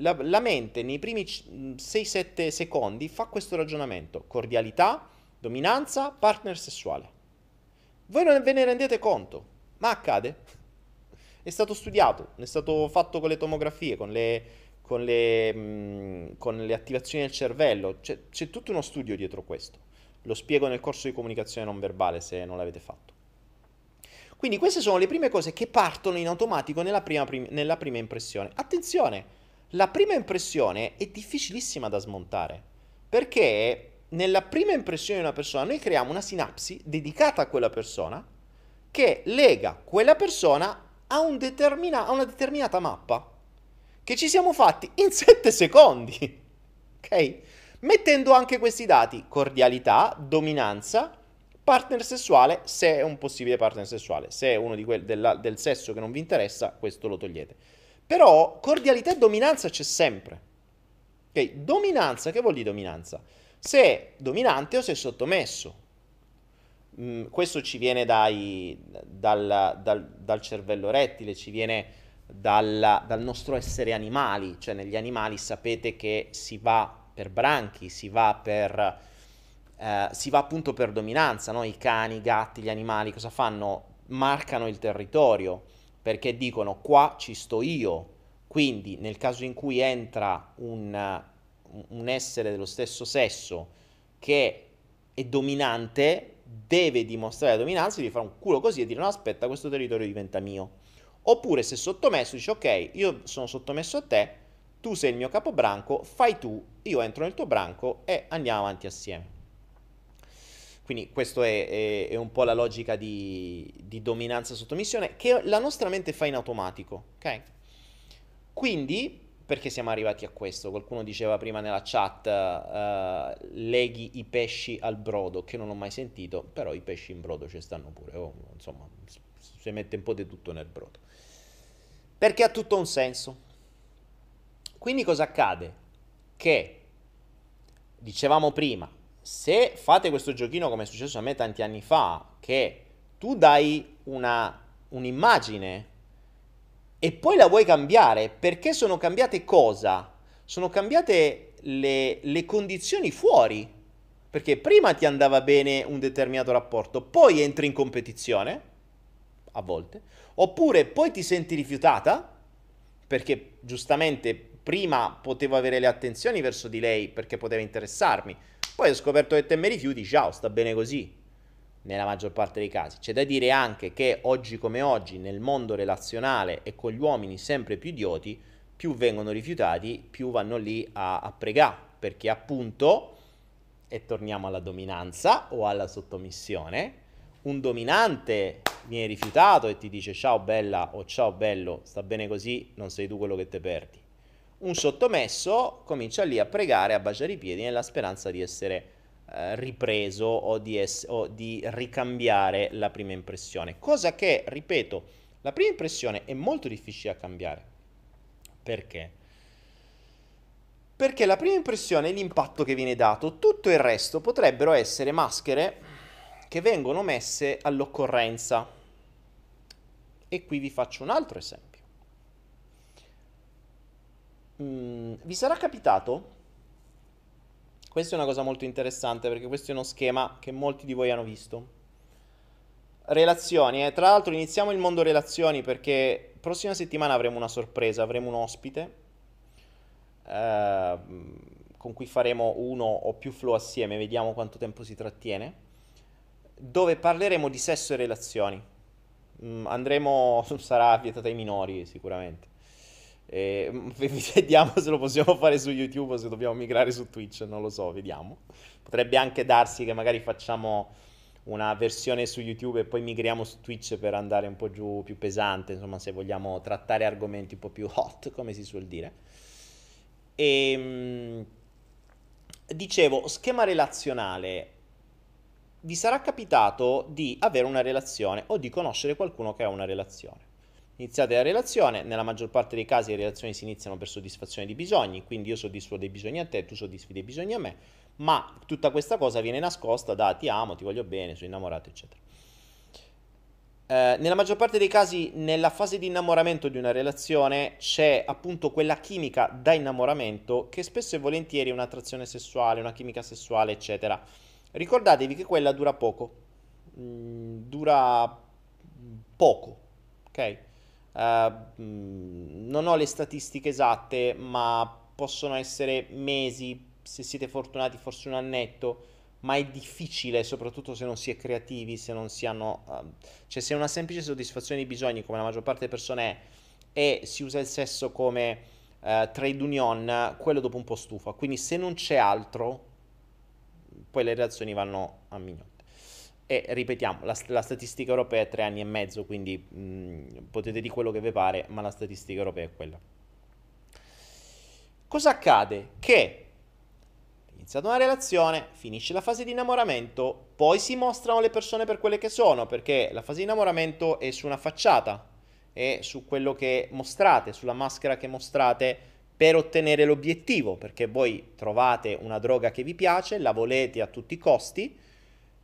La, la mente nei primi 6-7 secondi fa questo ragionamento, cordialità, dominanza, partner sessuale. Voi non ve ne rendete conto, ma accade. È stato studiato, è stato fatto con le tomografie, con le, con le, mh, con le attivazioni del cervello, c'è, c'è tutto uno studio dietro questo. Lo spiego nel corso di comunicazione non verbale se non l'avete fatto. Quindi queste sono le prime cose che partono in automatico nella prima, prim- nella prima impressione. Attenzione, la prima impressione è difficilissima da smontare perché nella prima impressione di una persona noi creiamo una sinapsi dedicata a quella persona che lega quella persona a, un determina- a una determinata mappa che ci siamo fatti in 7 secondi. Ok? Mettendo anche questi dati, cordialità, dominanza, partner sessuale, se è un possibile partner sessuale, se è uno quelli della, del sesso che non vi interessa, questo lo togliete. Però cordialità e dominanza c'è sempre. Ok, dominanza, che vuol dire dominanza? Se è dominante o se è sottomesso. Mm, questo ci viene dai, dal, dal, dal, cervello rettile, ci viene dal, dal nostro essere animali, cioè negli animali sapete che si va per branchi, si va per... Eh, si va appunto per dominanza, no? i cani, i gatti, gli animali cosa fanno? Marcano il territorio perché dicono qua ci sto io, quindi nel caso in cui entra un, un essere dello stesso sesso che è dominante, deve dimostrare la dominanza, devi fare un culo così e dire no aspetta questo territorio diventa mio. Oppure se sottomesso dice ok io sono sottomesso a te, tu sei il mio capobranco, fai tu, io entro nel tuo branco e andiamo avanti assieme. Quindi questa è, è, è, un po' la logica di, di dominanza sottomissione che la nostra mente fa in automatico, ok? Quindi, perché siamo arrivati a questo? Qualcuno diceva prima nella chat, uh, leghi i pesci al brodo, che non ho mai sentito, però i pesci in brodo ci stanno pure, oh, insomma, si mette un po' di tutto nel brodo. Perché ha tutto un senso. Quindi cosa accade? Che, dicevamo prima, se fate questo giochino come è successo a me tanti anni fa, che tu dai una, un'immagine e poi la vuoi cambiare, perché sono cambiate cosa? Sono cambiate le, le condizioni fuori, perché prima ti andava bene un determinato rapporto, poi entri in competizione, a volte, oppure poi ti senti rifiutata, perché giustamente prima potevo avere le attenzioni verso di lei perché poteva interessarmi. Poi ho scoperto che te mi rifiuti, ciao, sta bene così. nella maggior parte dei casi. C'è da dire anche che oggi come oggi nel mondo relazionale e con gli uomini sempre più idioti, più vengono rifiutati, più vanno lì a, a pregare, perché appunto, e torniamo alla dominanza o alla sottomissione, un dominante viene rifiutato e ti dice ciao bella o ciao bello, sta bene così, non sei tu quello che te perdi. Un sottomesso comincia lì a pregare, a baciare i piedi nella speranza di essere eh, ripreso o di, ess- o di ricambiare la prima impressione. Cosa che, ripeto, la prima impressione è molto difficile da cambiare. Perché? Perché la prima impressione è l'impatto che viene dato, tutto il resto potrebbero essere maschere che vengono messe all'occorrenza. E qui vi faccio un altro esempio. Mm, vi sarà capitato questa è una cosa molto interessante perché questo è uno schema che molti di voi hanno visto. Relazioni, eh. tra l'altro iniziamo il mondo relazioni perché prossima settimana avremo una sorpresa, avremo un ospite eh, con cui faremo uno o più flow assieme, vediamo quanto tempo si trattiene, dove parleremo di sesso e relazioni. Mm, andremo, sarà vietata ai minori sicuramente. E, vediamo se lo possiamo fare su YouTube o se dobbiamo migrare su Twitch, non lo so, vediamo. Potrebbe anche darsi che magari facciamo una versione su YouTube e poi migriamo su Twitch per andare un po' giù più pesante, insomma, se vogliamo trattare argomenti un po' più hot, come si suol dire. E ehm, dicevo, schema relazionale. Vi sarà capitato di avere una relazione o di conoscere qualcuno che ha una relazione. Iniziate la relazione, nella maggior parte dei casi le relazioni si iniziano per soddisfazione di bisogni, quindi io soddisfo dei bisogni a te, tu soddisfi dei bisogni a me, ma tutta questa cosa viene nascosta da ti amo, ti voglio bene, sono innamorato, eccetera. Eh, nella maggior parte dei casi, nella fase di innamoramento di una relazione c'è appunto quella chimica da innamoramento che spesso e volentieri è un'attrazione sessuale, una chimica sessuale, eccetera. Ricordatevi che quella dura poco, mm, dura poco, ok? Uh, non ho le statistiche esatte, ma possono essere mesi, se siete fortunati forse un annetto, ma è difficile, soprattutto se non si è creativi, se non si hanno... Uh, cioè se una semplice soddisfazione di bisogni, come la maggior parte delle persone è, e si usa il sesso come uh, trade union, quello dopo un po' stufa. Quindi se non c'è altro, poi le reazioni vanno a mignotte. E ripetiamo, la, la, statistica europea è tre anni e mezzo, quindi mh, mm, potete dire quello che vi pare, ma la statistica europea è quella. Cosa accade? Che iniziata una relazione, finisce la fase di innamoramento, poi si mostrano le persone per quelle che sono, perché la fase di innamoramento è su una facciata, è su quello che mostrate, sulla maschera che mostrate per ottenere l'obiettivo, perché voi trovate una droga che vi piace, la volete a tutti i costi,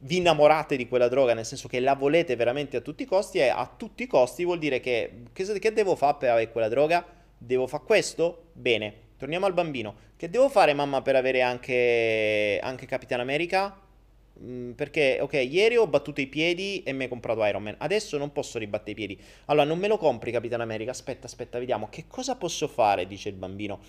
vi innamorate di quella droga, nel senso che la volete veramente a tutti i costi, e a tutti i costi vuol dire che che, che devo fare per avere quella droga? Devo fare questo? Bene, torniamo al bambino. Che devo fare mamma per avere anche, anche Capitan America? Mm, perché, ok, ieri ho battuto i piedi e mi hai comprato Iron Man. Adesso non posso ribattere i piedi. Allora, non me lo compri Capitan America. Aspetta, aspetta, vediamo. Che cosa posso fare? Dice il bambino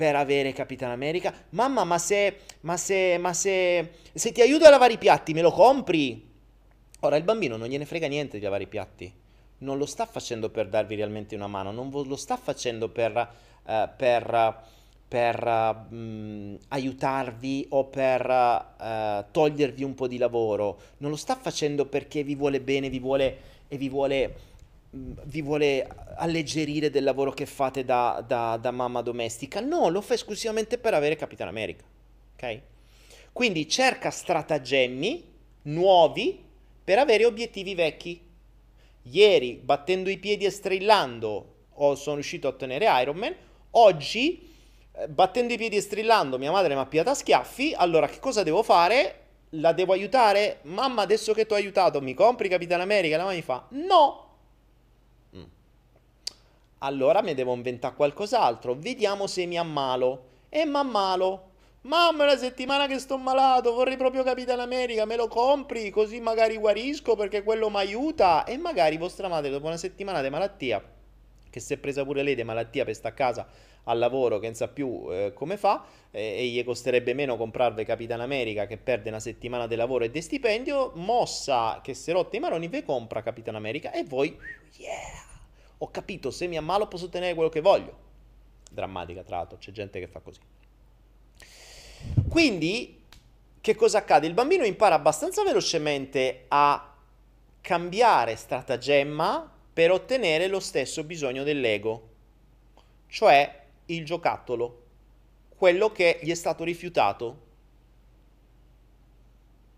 per avere Capitan America. Mamma, ma se, ma se, ma se, se ti aiuto a lavare i piatti, me lo compri? Ora, il bambino non gliene frega niente di lavare i piatti. Non lo sta facendo per darvi realmente una mano, non lo sta facendo per, uh, per, per uh, aiutarvi o per uh, togliervi un po' di lavoro. Non lo sta facendo perché vi vuole bene, vi vuole e vi vuole vi vuole alleggerire del lavoro che fate da, da, da, mamma domestica. No, lo fa esclusivamente per avere Capitan America. Ok? Quindi cerca stratagemmi nuovi per avere obiettivi vecchi. Ieri, battendo i piedi e strillando, sono riuscito a ottenere Iron Man. Oggi, eh, battendo i piedi e strillando, mia madre mi ha piato a schiaffi. Allora, che cosa devo fare? La devo aiutare? Mamma, adesso che ti ho aiutato, mi compri Capitan America? La mamma mi fa: No, allora mi devo inventare qualcos'altro. Vediamo se mi ammalo. E mi ammalo. Mamma, è una settimana che sto malato, vorrei proprio Capitan America, me lo compri così magari guarisco perché quello mi aiuta. E magari vostra madre dopo una settimana di malattia che si è presa pure lei di malattia per stare a casa al lavoro che non sa più eh, come fa eh, e gli costerebbe meno comprarvi Capitan America che perde una settimana di lavoro e di stipendio, mossa che si rotte i maroni vi compra Capitan America e voi, yeah, ho capito, se mi ammalo posso ottenere quello che voglio. Drammatica tra l'altro, c'è gente che fa così. Quindi, che cosa accade? Il bambino impara abbastanza velocemente a cambiare stratagemma per ottenere lo stesso bisogno dell'ego, cioè il giocattolo, quello che gli è stato rifiutato,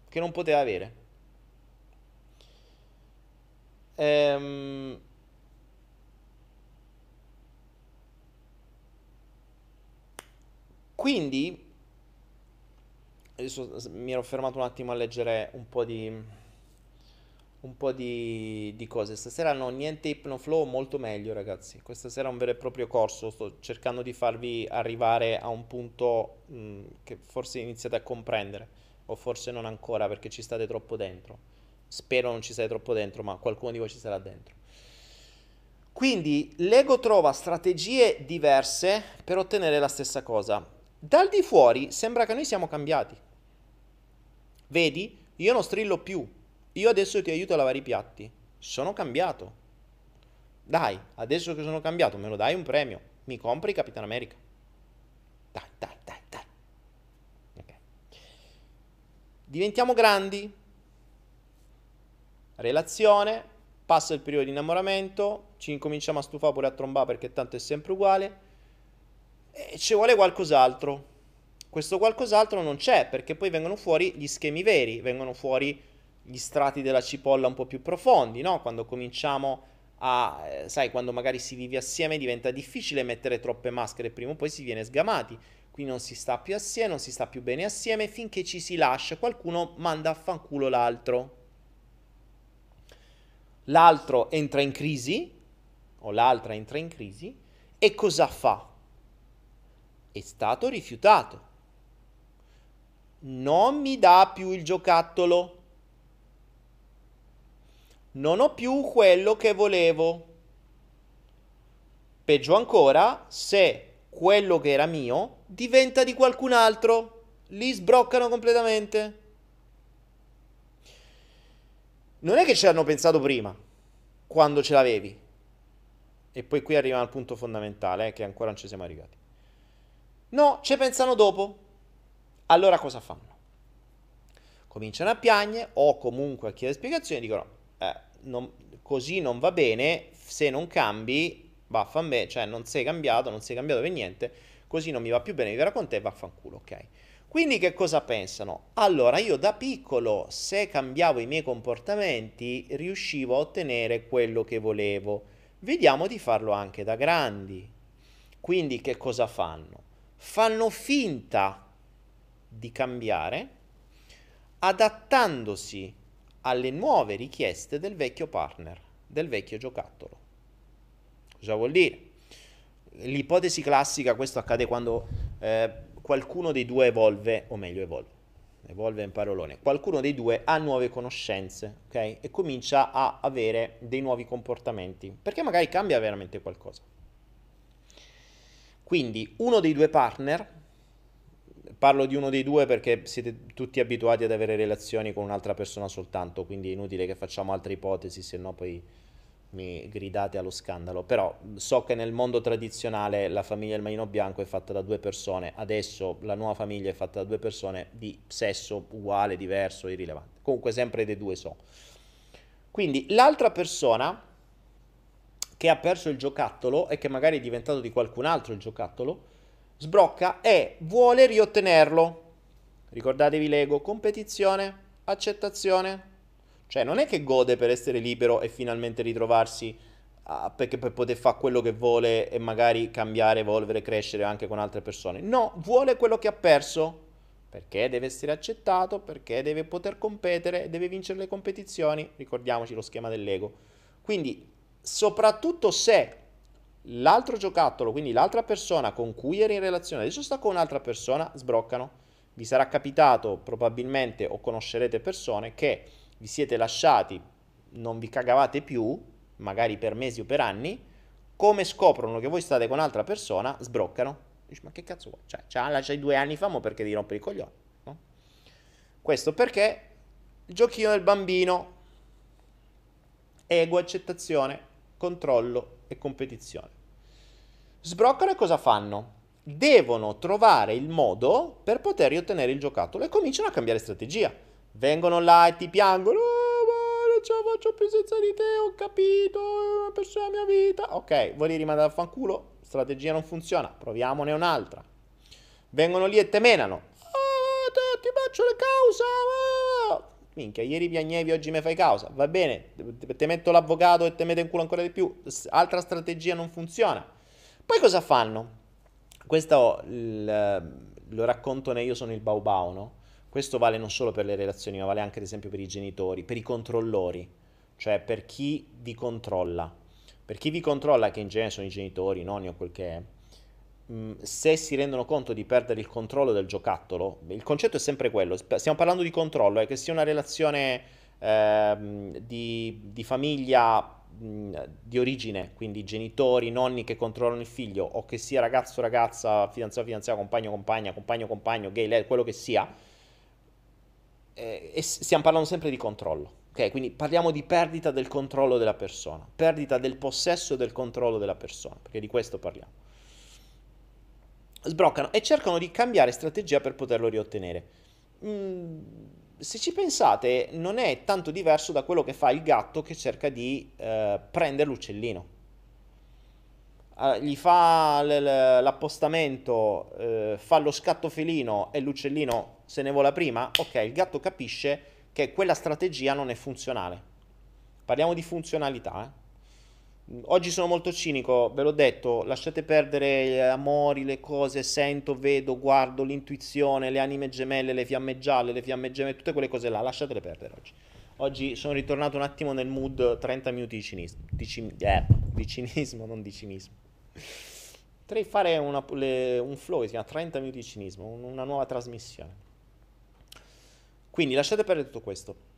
che non poteva avere. Ehm... Quindi, adesso mi ero fermato un attimo a leggere un po' di, un po' di, di, cose. Stasera non niente Hypnoflow, molto meglio ragazzi. Questa sera è un vero e proprio corso, sto cercando di farvi arrivare a un punto mh, mm, che forse iniziate a comprendere, o forse non ancora perché ci state troppo dentro. Spero non ci state troppo dentro, ma qualcuno di voi ci sarà dentro. Quindi l'ego trova strategie diverse per ottenere la stessa cosa. Dal di fuori sembra che noi siamo cambiati. Vedi? Io non strillo più, io adesso ti aiuto a lavare i piatti. Sono cambiato. Dai, adesso che sono cambiato, me lo dai un premio. Mi compri Capitan America. Dai, dai, dai, dai. Okay. Diventiamo grandi. Relazione, passa il periodo di innamoramento, ci incominciamo a stufare pure a trombare perché tanto è sempre uguale. E ci vuole qualcos'altro. Questo qualcos'altro non c'è perché poi vengono fuori gli schemi veri, vengono fuori gli strati della cipolla un po' più profondi, no? Quando cominciamo a, eh, sai, quando magari si vive assieme diventa difficile mettere troppe maschere, prima o poi si viene sgamati, qui non si sta più assieme, non si sta più bene assieme, finché ci si lascia, qualcuno manda a fanculo l'altro. L'altro entra in crisi, o l'altra entra in crisi, e cosa fa? È stato rifiutato. Non mi dà più il giocattolo non ho più quello che volevo. Peggio ancora, se quello che era mio diventa di qualcun altro, li sbroccano completamente. Non è che ci hanno pensato prima, quando ce l'avevi. E poi qui arriviamo al punto fondamentale, eh, che ancora non ci siamo arrivati. No, ci pensano dopo. Allora cosa fanno? Cominciano a piagne o comunque a chiedere spiegazioni dicono eh, non, così non va bene, se non cambi, vaffanbene, cioè non sei cambiato, non sei cambiato per niente, così non mi va più bene vivere con te, vaffanculo, ok? Quindi che cosa pensano? Allora io da piccolo, se cambiavo i miei comportamenti, riuscivo a ottenere quello che volevo. Vediamo di farlo anche da grandi. Quindi che cosa fanno? Fanno finta di cambiare adattandosi alle nuove richieste del vecchio partner, del vecchio giocattolo. Cosa vuol dire? L'ipotesi classica, questo accade quando eh, qualcuno dei due evolve, o meglio evolve, evolve in parolone, qualcuno dei due ha nuove conoscenze, ok? E comincia a avere dei nuovi comportamenti, perché magari cambia veramente qualcosa. Quindi uno dei due partner parlo di uno dei due perché siete tutti abituati ad avere relazioni con un'altra persona soltanto, quindi è inutile che facciamo altre ipotesi, se no poi mi gridate allo scandalo. Però so che nel mondo tradizionale la famiglia del Marino Bianco è fatta da due persone, adesso la nuova famiglia è fatta da due persone di sesso uguale, diverso, irrilevante. Comunque sempre dei due so. Quindi l'altra persona che ha perso il giocattolo e che magari è diventato di qualcun altro il giocattolo, sbrocca e vuole riottenerlo. Ricordatevi l'ego, competizione, accettazione. Cioè non è che gode per essere libero e finalmente ritrovarsi uh, perché per poter fare quello che vuole e magari cambiare, evolvere, crescere anche con altre persone. No, vuole quello che ha perso perché deve essere accettato, perché deve poter competere, deve vincere le competizioni. Ricordiamoci lo schema dell'ego. Quindi, soprattutto se l'altro giocattolo, quindi l'altra persona con cui eri in relazione, adesso sta con un'altra persona, sbroccano. Vi sarà capitato probabilmente o conoscerete persone che vi siete lasciati, non vi cagavate più, magari per mesi o per anni, come scoprono che voi state con un'altra persona, sbroccano. Dici, ma che cazzo vuoi? Cioè, cioè la c'hai due anni fa, ma perché di rompere i coglioni? No? Questo perché il giochino del bambino, ego, accettazione, controllo e competizione. Sbroccano e cosa fanno? Devono trovare il modo per poter riottenere il giocattolo e cominciano a cambiare strategia. Vengono là e ti piangono. Oh, non ce la faccio più senza di te, ho capito, una persona della mia vita. Ok, vuoi rimandare a fanculo? Strategia non funziona, proviamone un'altra. Vengono lì e te menano. Oh, ti faccio le cause. Oh. Minchia, ieri piagnevi, oggi mi fai causa. Va bene, ti metto l'avvocato e te mette in culo ancora di più. Altra strategia non funziona. Poi cosa fanno? Questo lo racconto ne Io sono il Baubao, no? Questo vale non solo per le relazioni, ma vale anche ad esempio per i genitori, per i controllori, cioè per chi vi controlla. Per chi vi controlla, che in genere sono i genitori, i nonni o quel che è, se si rendono conto di perdere il controllo del giocattolo, il concetto è sempre quello, stiamo parlando di controllo, è che sia una relazione eh, di, di, famiglia di origine, quindi genitori, nonni che controllano il figlio, o che sia ragazzo, ragazza, fidanzato, fidanzata, compagno, compagna, compagno, compagno, gay, lei, quello che sia, eh, e stiamo parlando sempre di controllo. Ok, quindi parliamo di perdita del controllo della persona, perdita del possesso del controllo della persona, perché di questo parliamo. Sbroccano e cercano di cambiare strategia per poterlo riottenere. Mm, se ci pensate, non è tanto diverso da quello che fa il gatto che cerca di eh, prendere l'uccellino. Uh, gli fa l'appostamento, uh, fa lo scatto felino e l'uccellino se ne vola prima. Ok, il gatto capisce che quella strategia non è funzionale. Parliamo di funzionalità, eh? Oggi sono molto cinico, ve l'ho detto, lasciate perdere gli amori, le cose, sento, vedo, guardo, l'intuizione, le anime gemelle, le fiamme gialle, le fiamme gemelle, tutte quelle cose là, lasciatele perdere oggi. Oggi sono ritornato un attimo nel mood 30 minuti di cinismo, di, cin- eh, di cinismo, non di cinismo. Potrei fare una, le, un flow si chiama 30 minuti di cinismo, una nuova trasmissione. Quindi lasciate perdere tutto questo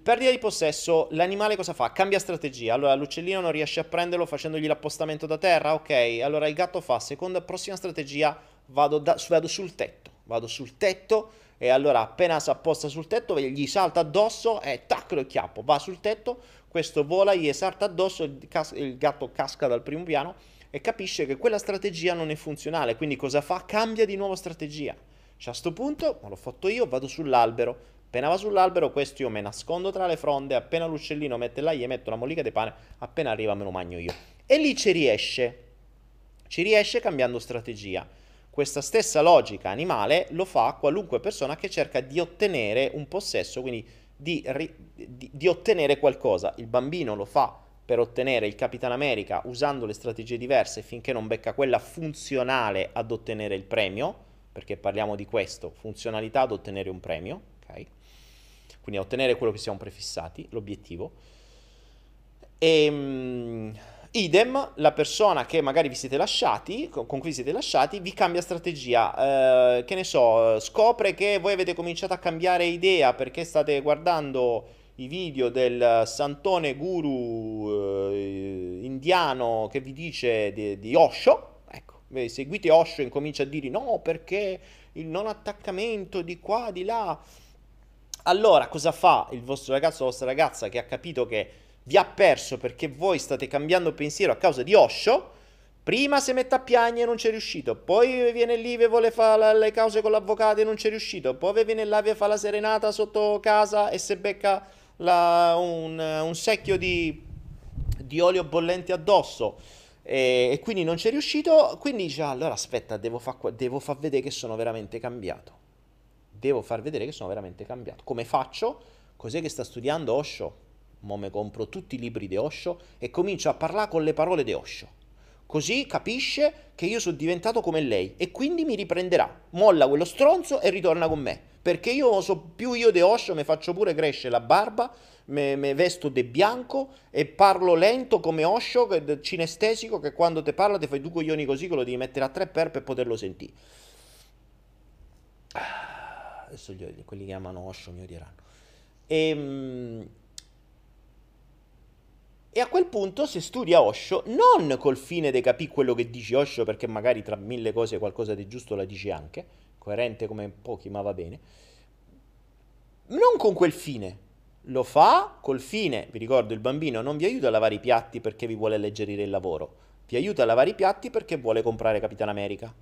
perdita di possesso, l'animale cosa fa? Cambia strategia. Allora l'uccellino non riesce a prenderlo facendogli l'appostamento da terra. Ok, allora il gatto fa seconda, prossima strategia, vado, da, vado sul tetto. Vado sul tetto e allora appena si apposta sul tetto gli salta addosso e tac lo chiappo. Va sul tetto, questo vola, gli salta addosso, il, cas- il gatto casca dal primo piano e capisce che quella strategia non è funzionale. Quindi cosa fa? Cambia di nuovo strategia. Cioè a questo punto, l'ho fatto io, vado sull'albero Appena va sull'albero, questo io me nascondo tra le fronde, appena l'uccellino mette gli metto una mollica di pane, appena arriva me lo mangio io. E lì ci riesce. Ci riesce cambiando strategia. Questa stessa logica animale lo fa qualunque persona che cerca di ottenere un possesso, quindi di, di, di ottenere qualcosa. Il bambino lo fa per ottenere il Capitan America usando le strategie diverse finché non becca quella funzionale ad ottenere il premio, perché parliamo di questo, funzionalità ad ottenere un premio, ok? Quindi a ottenere quello che siamo prefissati, l'obiettivo. E, um, idem, la persona che magari vi siete lasciati, con, cui vi siete lasciati, vi cambia strategia. Eh, che ne so, scopre che voi avete cominciato a cambiare idea perché state guardando i video del santone guru eh, indiano che vi dice di, di Osho. Ecco, seguite Osho e incomincia a dire no perché il non attaccamento di qua, di là. Allora, cosa fa il vostro ragazzo o la vostra ragazza che ha capito che vi ha perso perché voi state cambiando pensiero a causa di Osho? Prima si mette a piangere e non c'è riuscito, poi viene lì e vuole fare le cause con l'avvocato e non c'è riuscito, poi viene là e fa la serenata sotto casa e si becca la, un, un, secchio di, di, olio bollente addosso e, e, quindi non c'è riuscito, quindi dice allora aspetta, devo far, devo far vedere che sono veramente cambiato devo far vedere che sono veramente cambiato. Come faccio? Cos'è che sta studiando Osho? Mo me compro tutti i libri di Osho e comincio a parlare con le parole di Osho. Così capisce che io sono diventato come lei e quindi mi riprenderà. Molla quello stronzo e ritorna con me. Perché io so più io di Osho, mi faccio pure crescere la barba, mi vesto de bianco e parlo lento come Osho, cinestesico, che quando te parla ti fai due coglioni così che lo devi mettere a tre per per poterlo sentire adesso gli, quelli che amano Osho mi odieranno. E, ehm, E a quel punto se studia Osho, non col fine di capire quello che dice Osho, perché magari tra mille cose qualcosa di giusto la dici anche, coerente come pochi, ma va bene, non con quel fine. Lo fa col fine, vi ricordo, il bambino non vi aiuta a lavare i piatti perché vi vuole alleggerire il lavoro, vi aiuta a lavare i piatti perché vuole comprare Capitan America.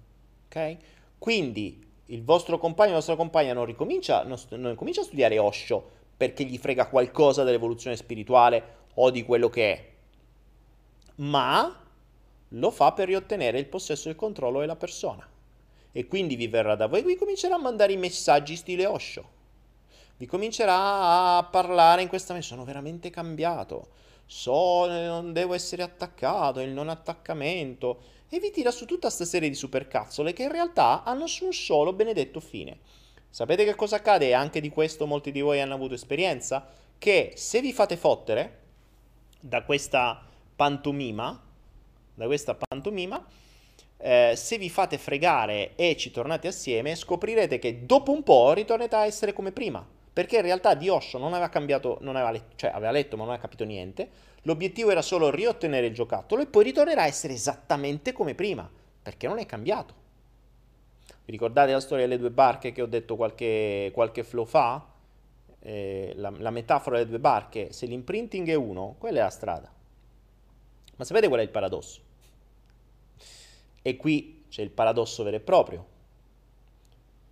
Ok? Quindi il vostro compagno, la vostra compagna non ricomincia, non, non comincia a studiare Osho perché gli frega qualcosa dell'evoluzione spirituale o di quello che è, ma lo fa per riottenere il possesso e il controllo della persona. E quindi vi verrà da voi, vi comincerà a mandare i messaggi stile Osho. Vi comincerà a parlare in questa maniera, sono veramente cambiato, so, non devo essere attaccato, il non attaccamento, e vi tira su tutta questa serie di supercazzole che in realtà hanno su un solo benedetto fine. Sapete che cosa accade? E anche di questo molti di voi hanno avuto esperienza? Che se vi fate fottere, da questa pantomima, da questa pantomima, eh, se vi fate fregare e ci tornate assieme, scoprirete che dopo un po' ritornate a essere come prima. Perché in realtà di Osho non aveva cambiato, non aveva letto, cioè aveva letto ma non aveva capito niente. L'obiettivo era solo riottenere il giocattolo e poi ritornerà a essere esattamente come prima, perché non è cambiato. Vi ricordate la storia delle due barche che ho detto qualche, qualche flow fa? eh, la, la, metafora delle due barche, se l'imprinting è uno, quella è la strada. Ma sapete qual è il paradosso? E qui c'è il paradosso vero e proprio.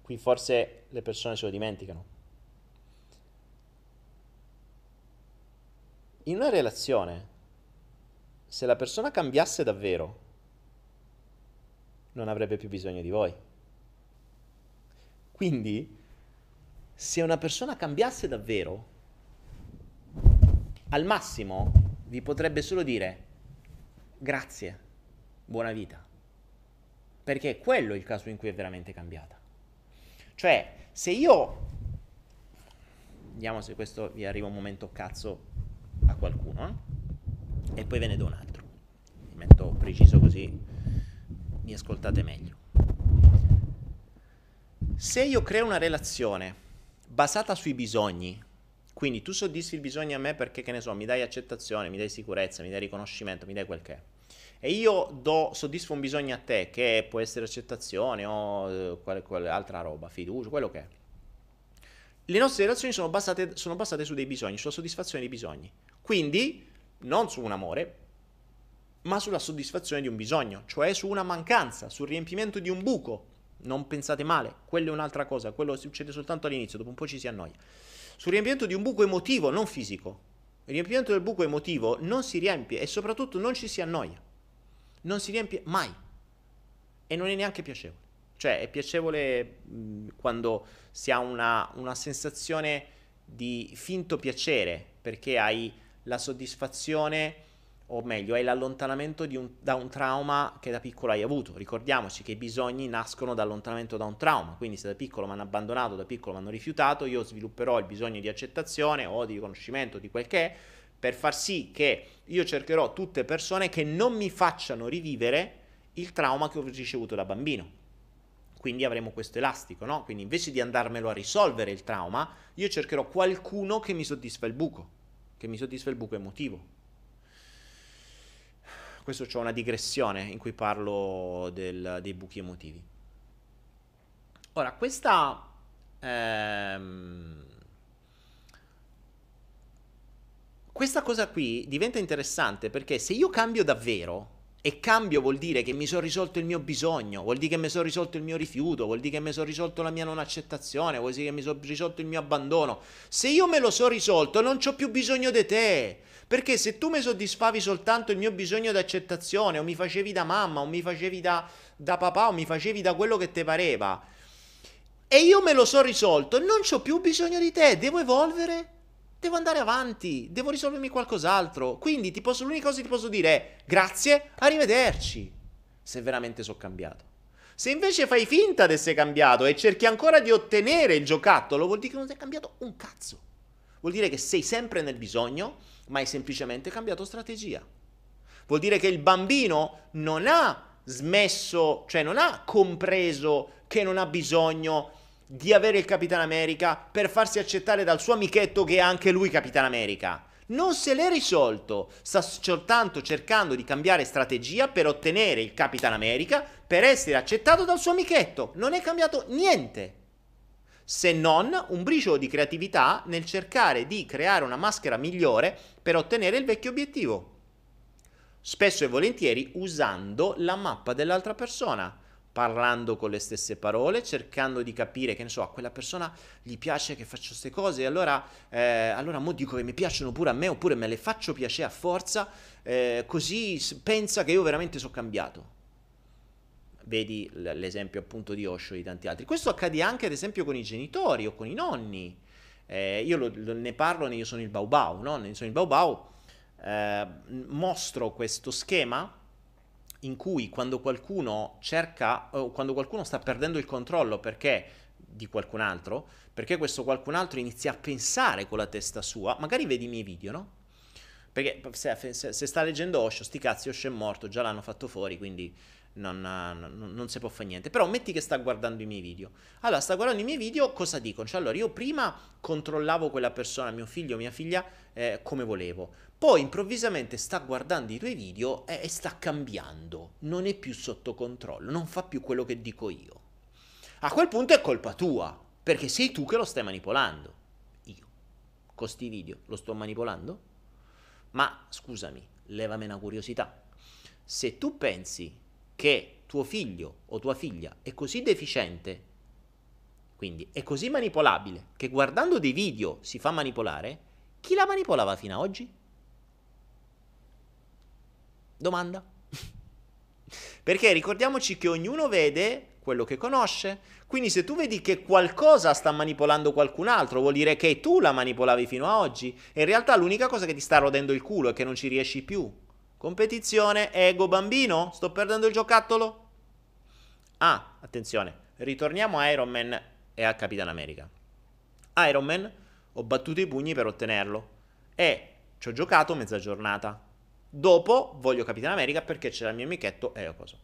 Qui forse le persone se lo dimenticano. In una relazione, se la persona cambiasse davvero, non avrebbe più bisogno di voi. Quindi se una persona cambiasse davvero, al massimo vi potrebbe solo dire grazie, buona vita. Perché quello è il caso in cui è veramente cambiata. Cioè, se io... Vediamo se questo vi arriva un momento cazzo a qualcuno, eh? E poi ve ne do un altro. Mi metto preciso così mi ascoltate meglio. Se io creo una relazione basata sui bisogni. Quindi tu soddisfi il bisogno a me perché, che ne so, mi dai accettazione, mi dai sicurezza, mi dai riconoscimento, mi dai quel che è. E io do, soddisfo un bisogno a te, che può essere accettazione o eh, quale altra roba, fiducia, quello che è. Le nostre relazioni sono basate, sono basate su dei bisogni, sulla soddisfazione dei bisogni. Quindi, non su un amore, ma sulla soddisfazione di un bisogno, cioè su una mancanza, sul riempimento di un buco non pensate male, quello è un'altra cosa, quello succede soltanto all'inizio, dopo un po' ci si annoia. Sul riempimento di un buco emotivo, non fisico. Il riempimento del buco emotivo non si riempie e soprattutto non ci si annoia. Non si riempie mai. E non è neanche piacevole. Cioè è piacevole mh, quando si ha una, una sensazione di finto piacere, perché hai la soddisfazione o meglio, è l'allontanamento un, da un trauma che da piccolo hai avuto. Ricordiamoci che i bisogni nascono dall'allontanamento da un trauma, quindi se da piccolo mi hanno abbandonato, da piccolo mi hanno rifiutato, io svilupperò il bisogno di accettazione o di riconoscimento di quel che è, per far sì che io cercherò tutte persone che non mi facciano rivivere il trauma che ho ricevuto da bambino. Quindi avremo questo elastico, no? Quindi invece di andarmelo a risolvere il trauma, io cercherò qualcuno che mi soddisfa il buco, che mi soddisfa il buco emotivo questo c'è una digressione in cui parlo del, dei buchi emotivi. Ora, questa... Ehm, questa cosa qui diventa interessante perché se io cambio davvero, e cambio vuol dire che mi sono risolto il mio bisogno, vuol dire che mi sono risolto il mio rifiuto, vuol dire che mi sono risolto la mia non accettazione, vuol dire che mi sono risolto il mio abbandono. Se io me lo so risolto, non ho più bisogno di te. Perché se tu mi soddisfavi soltanto il mio bisogno di accettazione, o mi facevi da mamma, o mi facevi da, da papà, o mi facevi da quello che ti pareva, e io me lo so risolto, non ho più bisogno di te, devo evolvere, devo andare avanti, devo risolvermi qualcos'altro. Quindi ti posso, l'unica cosa che ti posso dire è grazie, arrivederci, se veramente sono cambiato. Se invece fai finta di essere cambiato e cerchi ancora di ottenere il giocattolo, vuol dire che non sei cambiato un cazzo. Vuol dire che sei sempre nel bisogno ma hai semplicemente cambiato strategia. Vuol dire che il bambino non ha smesso, cioè non ha compreso che non ha bisogno di avere il Capitan America per farsi accettare dal suo amichetto che è anche lui Capitan America. Non se l'è risolto, sta soltanto cercando di cambiare strategia per ottenere il Capitan America, per essere accettato dal suo amichetto. Non è cambiato niente. Se non un briciolo di creatività nel cercare di creare una maschera migliore per ottenere il vecchio obiettivo. Spesso e volentieri usando la mappa dell'altra persona parlando con le stesse parole, cercando di capire che ne so, a quella persona gli piace che faccio queste cose, allora, eh, allora mo dico che mi piacciono pure a me, oppure me le faccio piacere a forza, eh, così pensa che io veramente sono cambiato. Vedi l'esempio appunto di Osho e di tanti altri. Questo accade anche ad esempio con i genitori o con i nonni. Eh, io lo, lo, ne parlo, Io sono il Baubau, no? Ne sono il Baubau, eh, mostro questo schema in cui quando qualcuno cerca, o quando qualcuno sta perdendo il controllo perché di qualcun altro, perché questo qualcun altro inizia a pensare con la testa sua, magari vedi i miei video, no? Perché se, se, se sta leggendo Osho, sti cazzi, Osho è morto, già l'hanno fatto fuori, quindi non, non, non, si può fare niente. Però metti che sta guardando i miei video. Allora, sta guardando i miei video, cosa dicono? Cioè, allora, io prima controllavo quella persona, mio figlio, mia figlia, eh, come volevo. Poi improvvisamente sta guardando i tuoi video e, e sta cambiando. Non è più sotto controllo, non fa più quello che dico io. A quel punto è colpa tua, perché sei tu che lo stai manipolando. Io. Con sti video lo sto manipolando? Ma scusami, levami una curiosità. Se tu pensi che tuo figlio o tua figlia è così deficiente, quindi è così manipolabile, che guardando dei video si fa manipolare, chi la manipolava fino ad oggi? Domanda. Perché ricordiamoci che ognuno vede quello che conosce. Quindi se tu vedi che qualcosa sta manipolando qualcun altro, vuol dire che tu la manipolavi fino ad oggi. E in realtà l'unica cosa che ti sta rodendo il culo è che non ci riesci più. Competizione, ego bambino, sto perdendo il giocattolo. Ah, attenzione, ritorniamo a Iron Man e a Capitan America. Iron Man, ho battuto i pugni per ottenerlo e ci ho giocato mezza giornata. Dopo voglio Capitan America perché c'era il mio amichetto e ho cosa.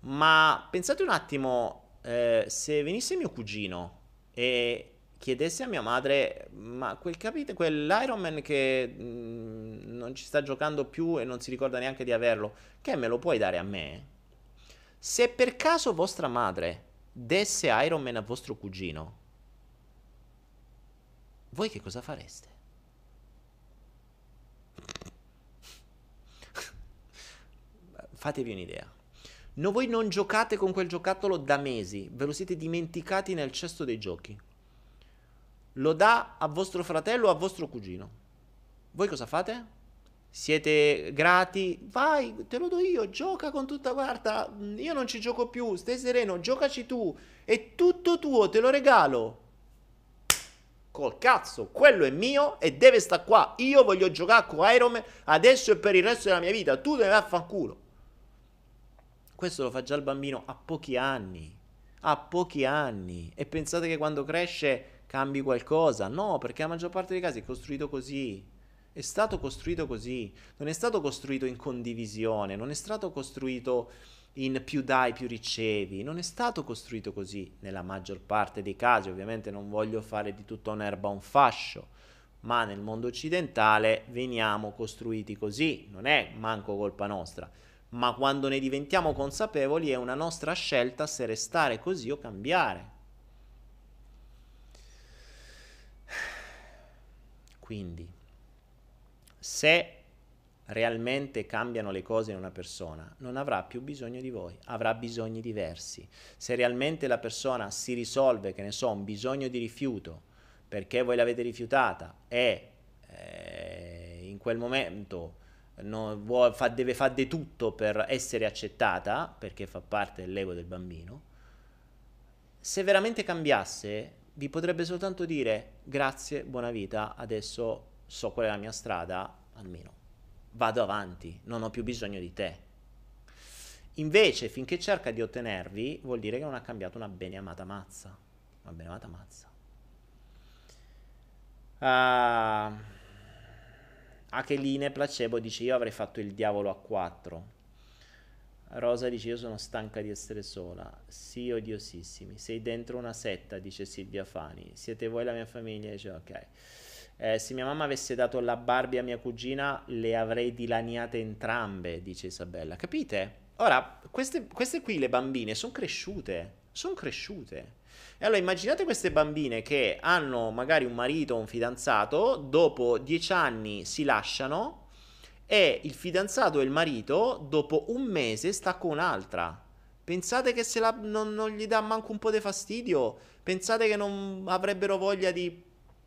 Ma pensate un attimo, eh, se venisse mio cugino e chiedessi a mia madre, ma quel capite, quell'Iron Man che mh, mm, non ci sta giocando più e non si ricorda neanche di averlo, che me lo puoi dare a me? Se per caso vostra madre desse Iron Man a vostro cugino, voi che cosa fareste? Fatevi un'idea. No, voi non giocate con quel giocattolo da mesi, ve lo siete dimenticati nel cesto dei giochi lo dà a vostro fratello o a vostro cugino. Voi cosa fate? Siete grati? Vai, te lo do io, gioca con tutta, guarda, io non ci gioco più, stai sereno, giocaci tu, è tutto tuo, te lo regalo. Col cazzo, quello è mio e deve stare qua. Io voglio giocare con Iron Man adesso e per il resto della mia vita, tu devi affanculo. Questo lo fa già il bambino a pochi anni, a pochi anni. E pensate che quando cresce cambi qualcosa. No, perché la maggior parte dei casi è costruito così. È stato costruito così. Non è stato costruito in condivisione, non è stato costruito in più dai, più ricevi. Non è stato costruito così nella maggior parte dei casi. Ovviamente non voglio fare di tutta un'erba un fascio, ma nel mondo occidentale veniamo costruiti così. Non è manco colpa nostra. Ma quando ne diventiamo consapevoli è una nostra scelta se restare così o cambiare. Quindi, se realmente cambiano le cose in una persona, non avrà più bisogno di voi, avrà bisogni diversi. Se realmente la persona si risolve, che ne so, un bisogno di rifiuto, perché voi l'avete rifiutata e eh, in quel momento no, vuole, fa, deve fare di tutto per essere accettata, perché fa parte dell'ego del bambino, se veramente cambiasse, vi potrebbe soltanto dire grazie, buona vita, adesso so qual è la mia strada, almeno vado avanti, non ho più bisogno di te. Invece, finché cerca di ottenervi, vuol dire che non ha cambiato una bene amata mazza. Una bene amata mazza. Uh, a che linee placebo dice io avrei fatto il diavolo a 4 Rosa dice io sono stanca di essere sola. Sì, odiosissimi. Sei dentro una setta, dice Silvia Fani. Siete voi la mia famiglia? Dice ok. Eh, se mia mamma avesse dato la Barbie a mia cugina, le avrei dilaniate entrambe, dice Isabella. Capite? Ora, queste, queste qui, le bambine, sono cresciute. Sono cresciute. E allora immaginate queste bambine che hanno magari un marito o un fidanzato, dopo dieci anni si lasciano e il fidanzato e il marito dopo un mese sta con un'altra. Pensate che se la, non, non gli dà manco un po' di fastidio? Pensate che non avrebbero voglia di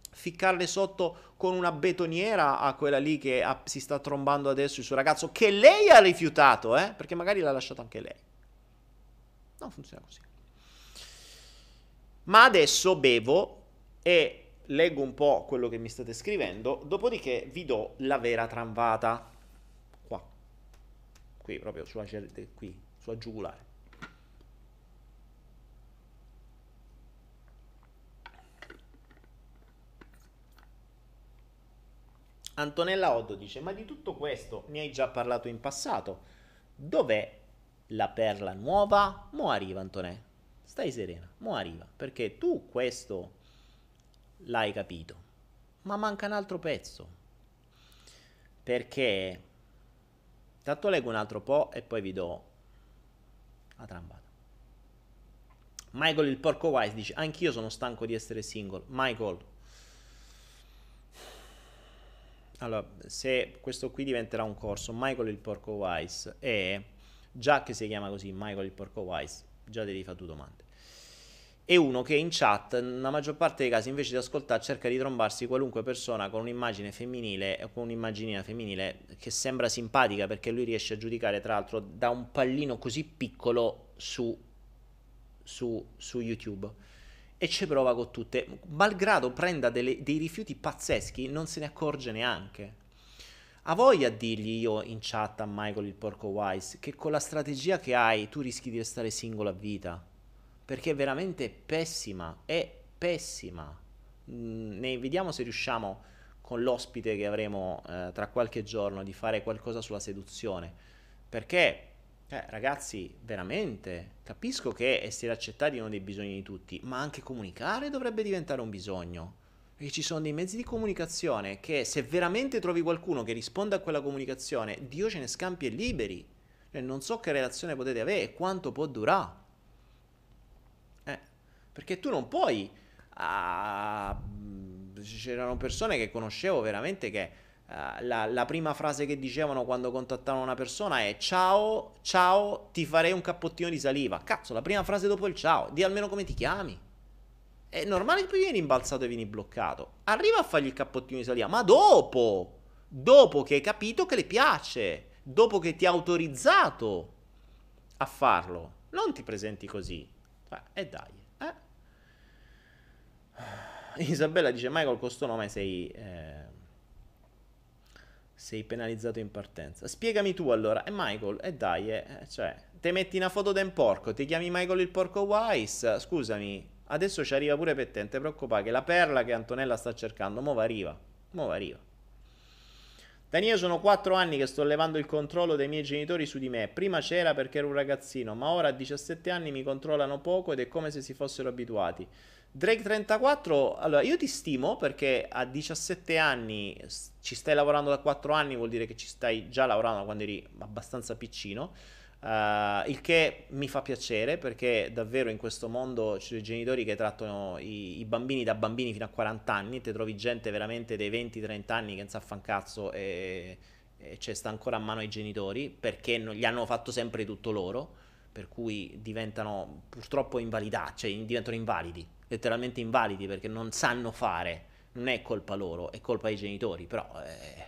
ficcarle sotto con una betoniera a quella lì che ha, si sta trombando adesso il suo ragazzo, che lei ha rifiutato, eh? Perché magari l'ha lasciato anche lei. Non funziona così. Ma adesso bevo e leggo un po' quello che mi state scrivendo, dopodiché vi do la vera tramvata. Qua. Qui, proprio sulla, qui, sulla giugulare. Antonella Oddo dice: Ma di tutto questo ne hai già parlato in passato. Dov'è la perla nuova? Mo arriva, Antonella. Stai serena, mo arriva. Perché tu questo l'hai capito. Ma manca un altro pezzo. Perché. Tanto leggo un altro po' e poi vi do la trambata. Michael il porco wise dice: Anch'io sono stanco di essere single. Michael, allora, se questo qui diventerà un corso, Michael il porco wise, e già che si chiama così, Michael il porco wise, già devi fare due domande. E uno che in chat, nella maggior parte dei casi, invece di ascoltare, cerca di trombarsi qualunque persona con un'immagine femminile o con un'immaginina femminile che sembra simpatica perché lui riesce a giudicare, tra l'altro, da un pallino così piccolo su, su, su YouTube e ci prova con tutte. Malgrado prenda delle, dei rifiuti pazzeschi, non se ne accorge neanche. A voi a dirgli io in chat a Michael il porco wise che con la strategia che hai tu rischi di restare singolo a vita. Perché è veramente pessima, è pessima. Mm, ne vediamo se riusciamo con l'ospite che avremo eh, tra qualche giorno di fare qualcosa sulla seduzione. Perché eh, ragazzi, veramente, capisco che essere accettati è uno dei bisogni di tutti, ma anche comunicare dovrebbe diventare un bisogno. Perché ci sono dei mezzi di comunicazione che se veramente trovi qualcuno che risponda a quella comunicazione, Dio ce ne scampi e liberi. Cioè, non so che relazione potete avere e quanto può durare. Perché tu non puoi... Ah, c'erano persone che conoscevo veramente che Uh, la, la, prima frase che dicevano quando contattavano una persona è ciao, ciao, ti farei un cappottino di saliva. Cazzo, la prima frase dopo il ciao, di almeno come ti chiami. È normale che poi vieni imbalzato e vieni bloccato. Arriva a fargli il cappottino di saliva, ma dopo, dopo che hai capito che le piace, dopo che ti ha autorizzato a farlo. Non ti presenti così. E eh, dai. Isabella dice, Michael, con questo nome sei... Eh, sei penalizzato in partenza. Spiegami tu allora. E Michael, e dai, eh, cioè, te metti una foto un porco, ti chiami Michael il porco Wise, scusami, adesso ci arriva pure per te, che la perla che Antonella sta cercando, mo' arriva, mo' arriva. Daniele, sono quattro anni che sto levando il controllo dei miei genitori su di me. Prima c'era perché ero un ragazzino, ma ora a 17 anni mi controllano poco ed è come se si fossero abituati. Drake 34, allora io ti stimo perché a 17 anni ci stai lavorando da 4 anni, vuol dire che ci stai già lavorando quando eri abbastanza piccino. Uh, il che mi fa piacere perché davvero in questo mondo ci sono i genitori che trattano i, i, bambini da bambini fino a 40 anni, te trovi gente veramente dei 20-30 anni che non sa fan cazzo e, e cioè, sta ancora a mano ai genitori perché non, gli hanno fatto sempre tutto loro, per cui diventano purtroppo invalidati, cioè diventano invalidi letteralmente invalidi perché non sanno fare, non è colpa loro, è colpa dei genitori, però eh,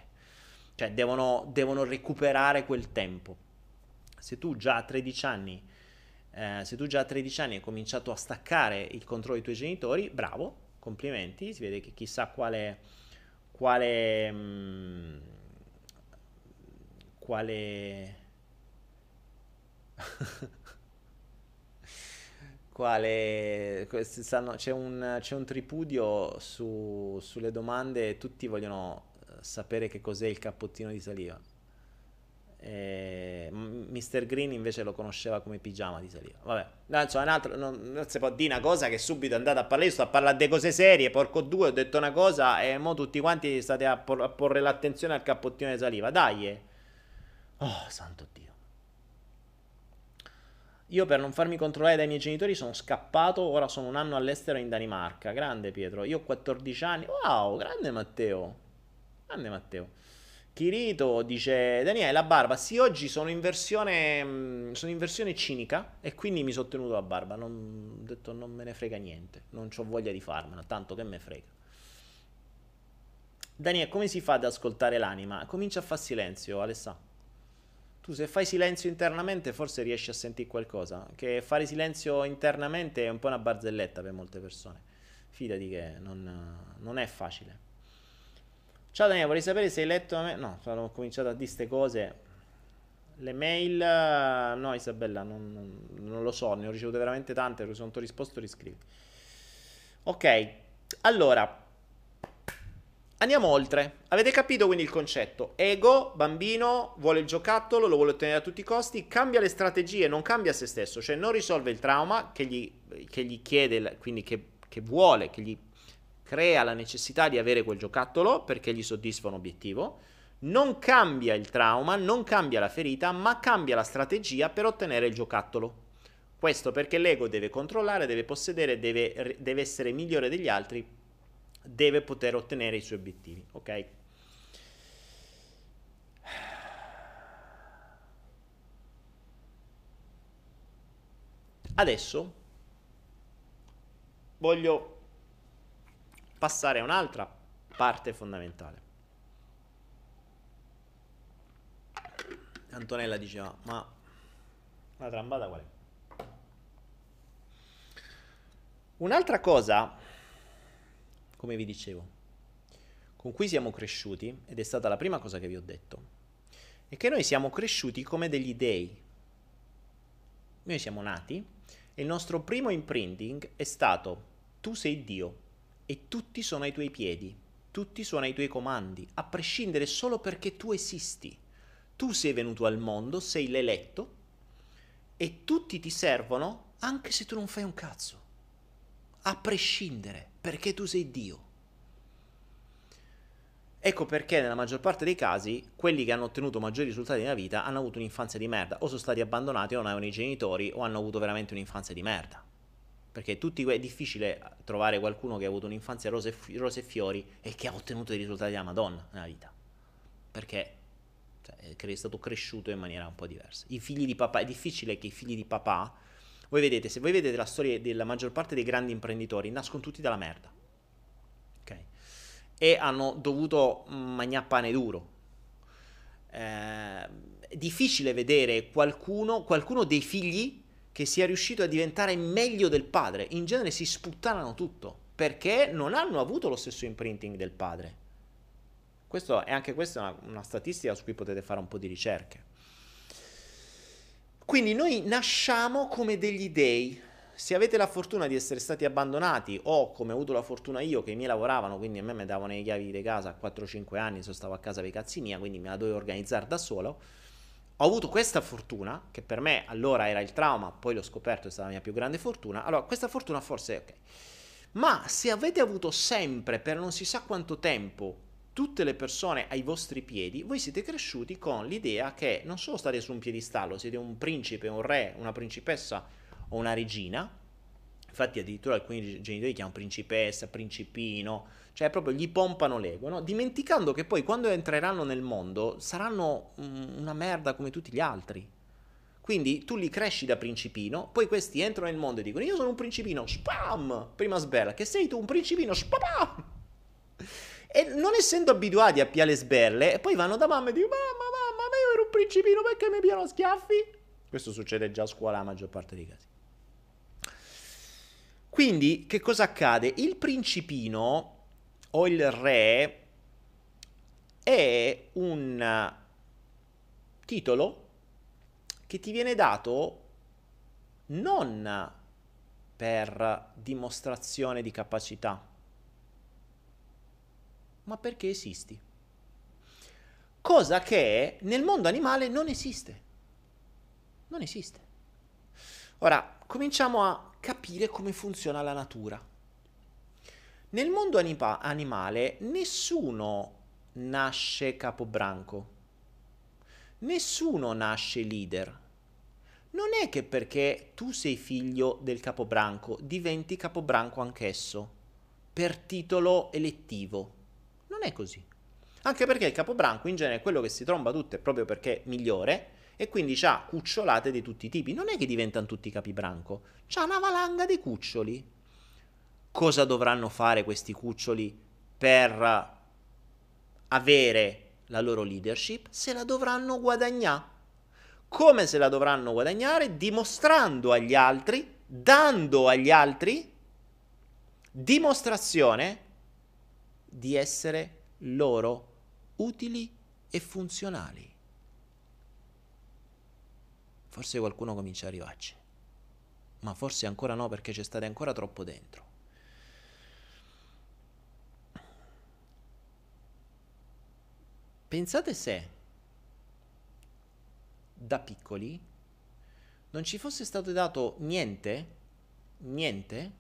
cioè devono, devono, recuperare quel tempo. Se tu già a 13 anni, eh, se tu già a 13 anni hai cominciato a staccare il controllo dei tuoi genitori, bravo, complimenti, si vede che chissà quale, quale, mm, quale quale c'è, un, c'è, un, tripudio su, sulle domande tutti vogliono eh, sapere che cos'è il cappottino di saliva. E Mr. Green invece lo conosceva come pigiama di saliva. Vabbè, no, insomma, un altro, non, non, si può dire una cosa che subito è andata a parlare. Io sto a parlare di cose serie. Porco due, ho detto una cosa e mo tutti quanti state a, por- a porre l'attenzione al cappottino di saliva. Dai, eh. Oh, santo Dio. Io per non farmi controllare dai miei genitori sono scappato, ora sono un anno all'estero in Danimarca. Grande Pietro, io ho 14 anni. Wow, grande Matteo. Grande Matteo. Kirito dice Daniele la barba sì oggi sono in versione sono in versione cinica e quindi mi sono tenuto la barba non, ho detto non me ne frega niente non ho voglia di farmela tanto che me frega Daniele come si fa ad ascoltare l'anima comincia a fare silenzio Alessà tu se fai silenzio internamente forse riesci a sentire qualcosa che fare silenzio internamente è un po' una barzelletta per molte persone fidati che non, non è facile Ciao Daniele, vorrei sapere se hai letto... Me- no, ho cominciato a dire queste cose. Le mail... No, Isabella, non, non, non, lo so, ne ho ricevute veramente tante, se non ti ho risposto riscrivi. Ok, allora... Andiamo oltre. Avete capito quindi il concetto? Ego, bambino, vuole il giocattolo, lo vuole ottenere a tutti i costi, cambia le strategie, non cambia se stesso, cioè non risolve il trauma che gli, che gli chiede, quindi che, che vuole, che gli crea la necessità di avere quel giocattolo perché gli soddisfa un obiettivo, non cambia il trauma, non cambia la ferita, ma cambia la strategia per ottenere il giocattolo. Questo perché l'ego deve controllare, deve possedere, deve, deve essere migliore degli altri, deve poter ottenere i suoi obiettivi, ok? Adesso voglio passare a un'altra parte fondamentale. Antonella diceva, ma la trambata qual è? Un'altra cosa, come vi dicevo, con cui siamo cresciuti, ed è stata la prima cosa che vi ho detto, è che noi siamo cresciuti come degli dei. Noi siamo nati e il nostro primo imprinting è stato tu sei Dio e tutti sono ai tuoi piedi, tutti sono ai tuoi comandi, a prescindere solo perché tu esisti. Tu sei venuto al mondo, sei l'eletto e tutti ti servono anche se tu non fai un cazzo. A prescindere, perché tu sei Dio. Ecco perché nella maggior parte dei casi quelli che hanno ottenuto maggiori risultati nella vita hanno avuto un'infanzia di merda, o sono stati abbandonati o non avevano i genitori o hanno avuto veramente un'infanzia di merda. Perché tutti, è difficile trovare qualcuno che ha avuto un'infanzia rose, rose e fiori e che ha ottenuto dei risultati della Madonna nella vita. Perché cioè, è stato cresciuto in maniera un po' diversa. I figli di papà, è difficile che i figli di papà, voi vedete, se voi vedete la storia della maggior parte dei grandi imprenditori, nascono tutti dalla merda. Ok? E hanno dovuto mangiare pane duro. Eh, è difficile vedere qualcuno, qualcuno dei figli che sia riuscito a diventare meglio del padre. In genere si sputtanano tutto perché non hanno avuto lo stesso imprinting del padre. Questo è anche questa una, una statistica su cui potete fare un po' di ricerche. Quindi noi nasciamo come degli dei. Se avete la fortuna di essere stati abbandonati o come ho avuto la fortuna io che i miei lavoravano, quindi a me mi davano le chiavi di casa a 4-5 anni, se stavo a casa per i cazzi mia, quindi me la dovevo organizzare da solo, ho avuto questa fortuna, che per me allora era il trauma, poi l'ho scoperto, è stata la mia più grande fortuna. Allora, questa fortuna forse è ok. Ma se avete avuto sempre, per non si sa quanto tempo, tutte le persone ai vostri piedi, voi siete cresciuti con l'idea che non solo state su un piedistallo, siete un principe, un re, una principessa o una regina. Infatti addirittura alcuni genitori chiamano principessa, principino, cioè proprio gli pompano l'ego, no? dimenticando che poi quando entreranno nel mondo saranno una merda come tutti gli altri. Quindi tu li cresci da principino, poi questi entrano nel mondo e dicono io sono un principino, spam, prima sberla, che sei tu un principino, spam. E non essendo abituati a piare sberle, poi vanno da mamma e dicono mamma, mamma, ma io ero un principino perché mi piano schiaffi? Questo succede già a scuola la maggior parte dei casi. Quindi che cosa accade? Il principino o il re è un titolo che ti viene dato non per dimostrazione di capacità, ma perché esisti. Cosa che nel mondo animale non esiste. Non esiste. Ora, cominciamo a capire come funziona la natura. Nel mondo anima- animale nessuno nasce capobranco, nessuno nasce leader. Non è che perché tu sei figlio del capobranco diventi capobranco anch'esso, per titolo elettivo. Non è così. Anche perché il capobranco in genere è quello che si tromba tutte proprio perché è migliore e quindi ha cucciolate di tutti i tipi. Non è che diventano tutti capibranco, c'ha una valanga di cuccioli. Cosa dovranno fare questi cuccioli per avere la loro leadership? Se la dovranno guadagnare. Come se la dovranno guadagnare? Dimostrando agli altri, dando agli altri dimostrazione di essere loro utili e funzionali. Forse qualcuno comincia a arrivarci, ma forse ancora no perché c'è state ancora troppo dentro. Pensate se da piccoli non ci fosse stato dato niente, niente,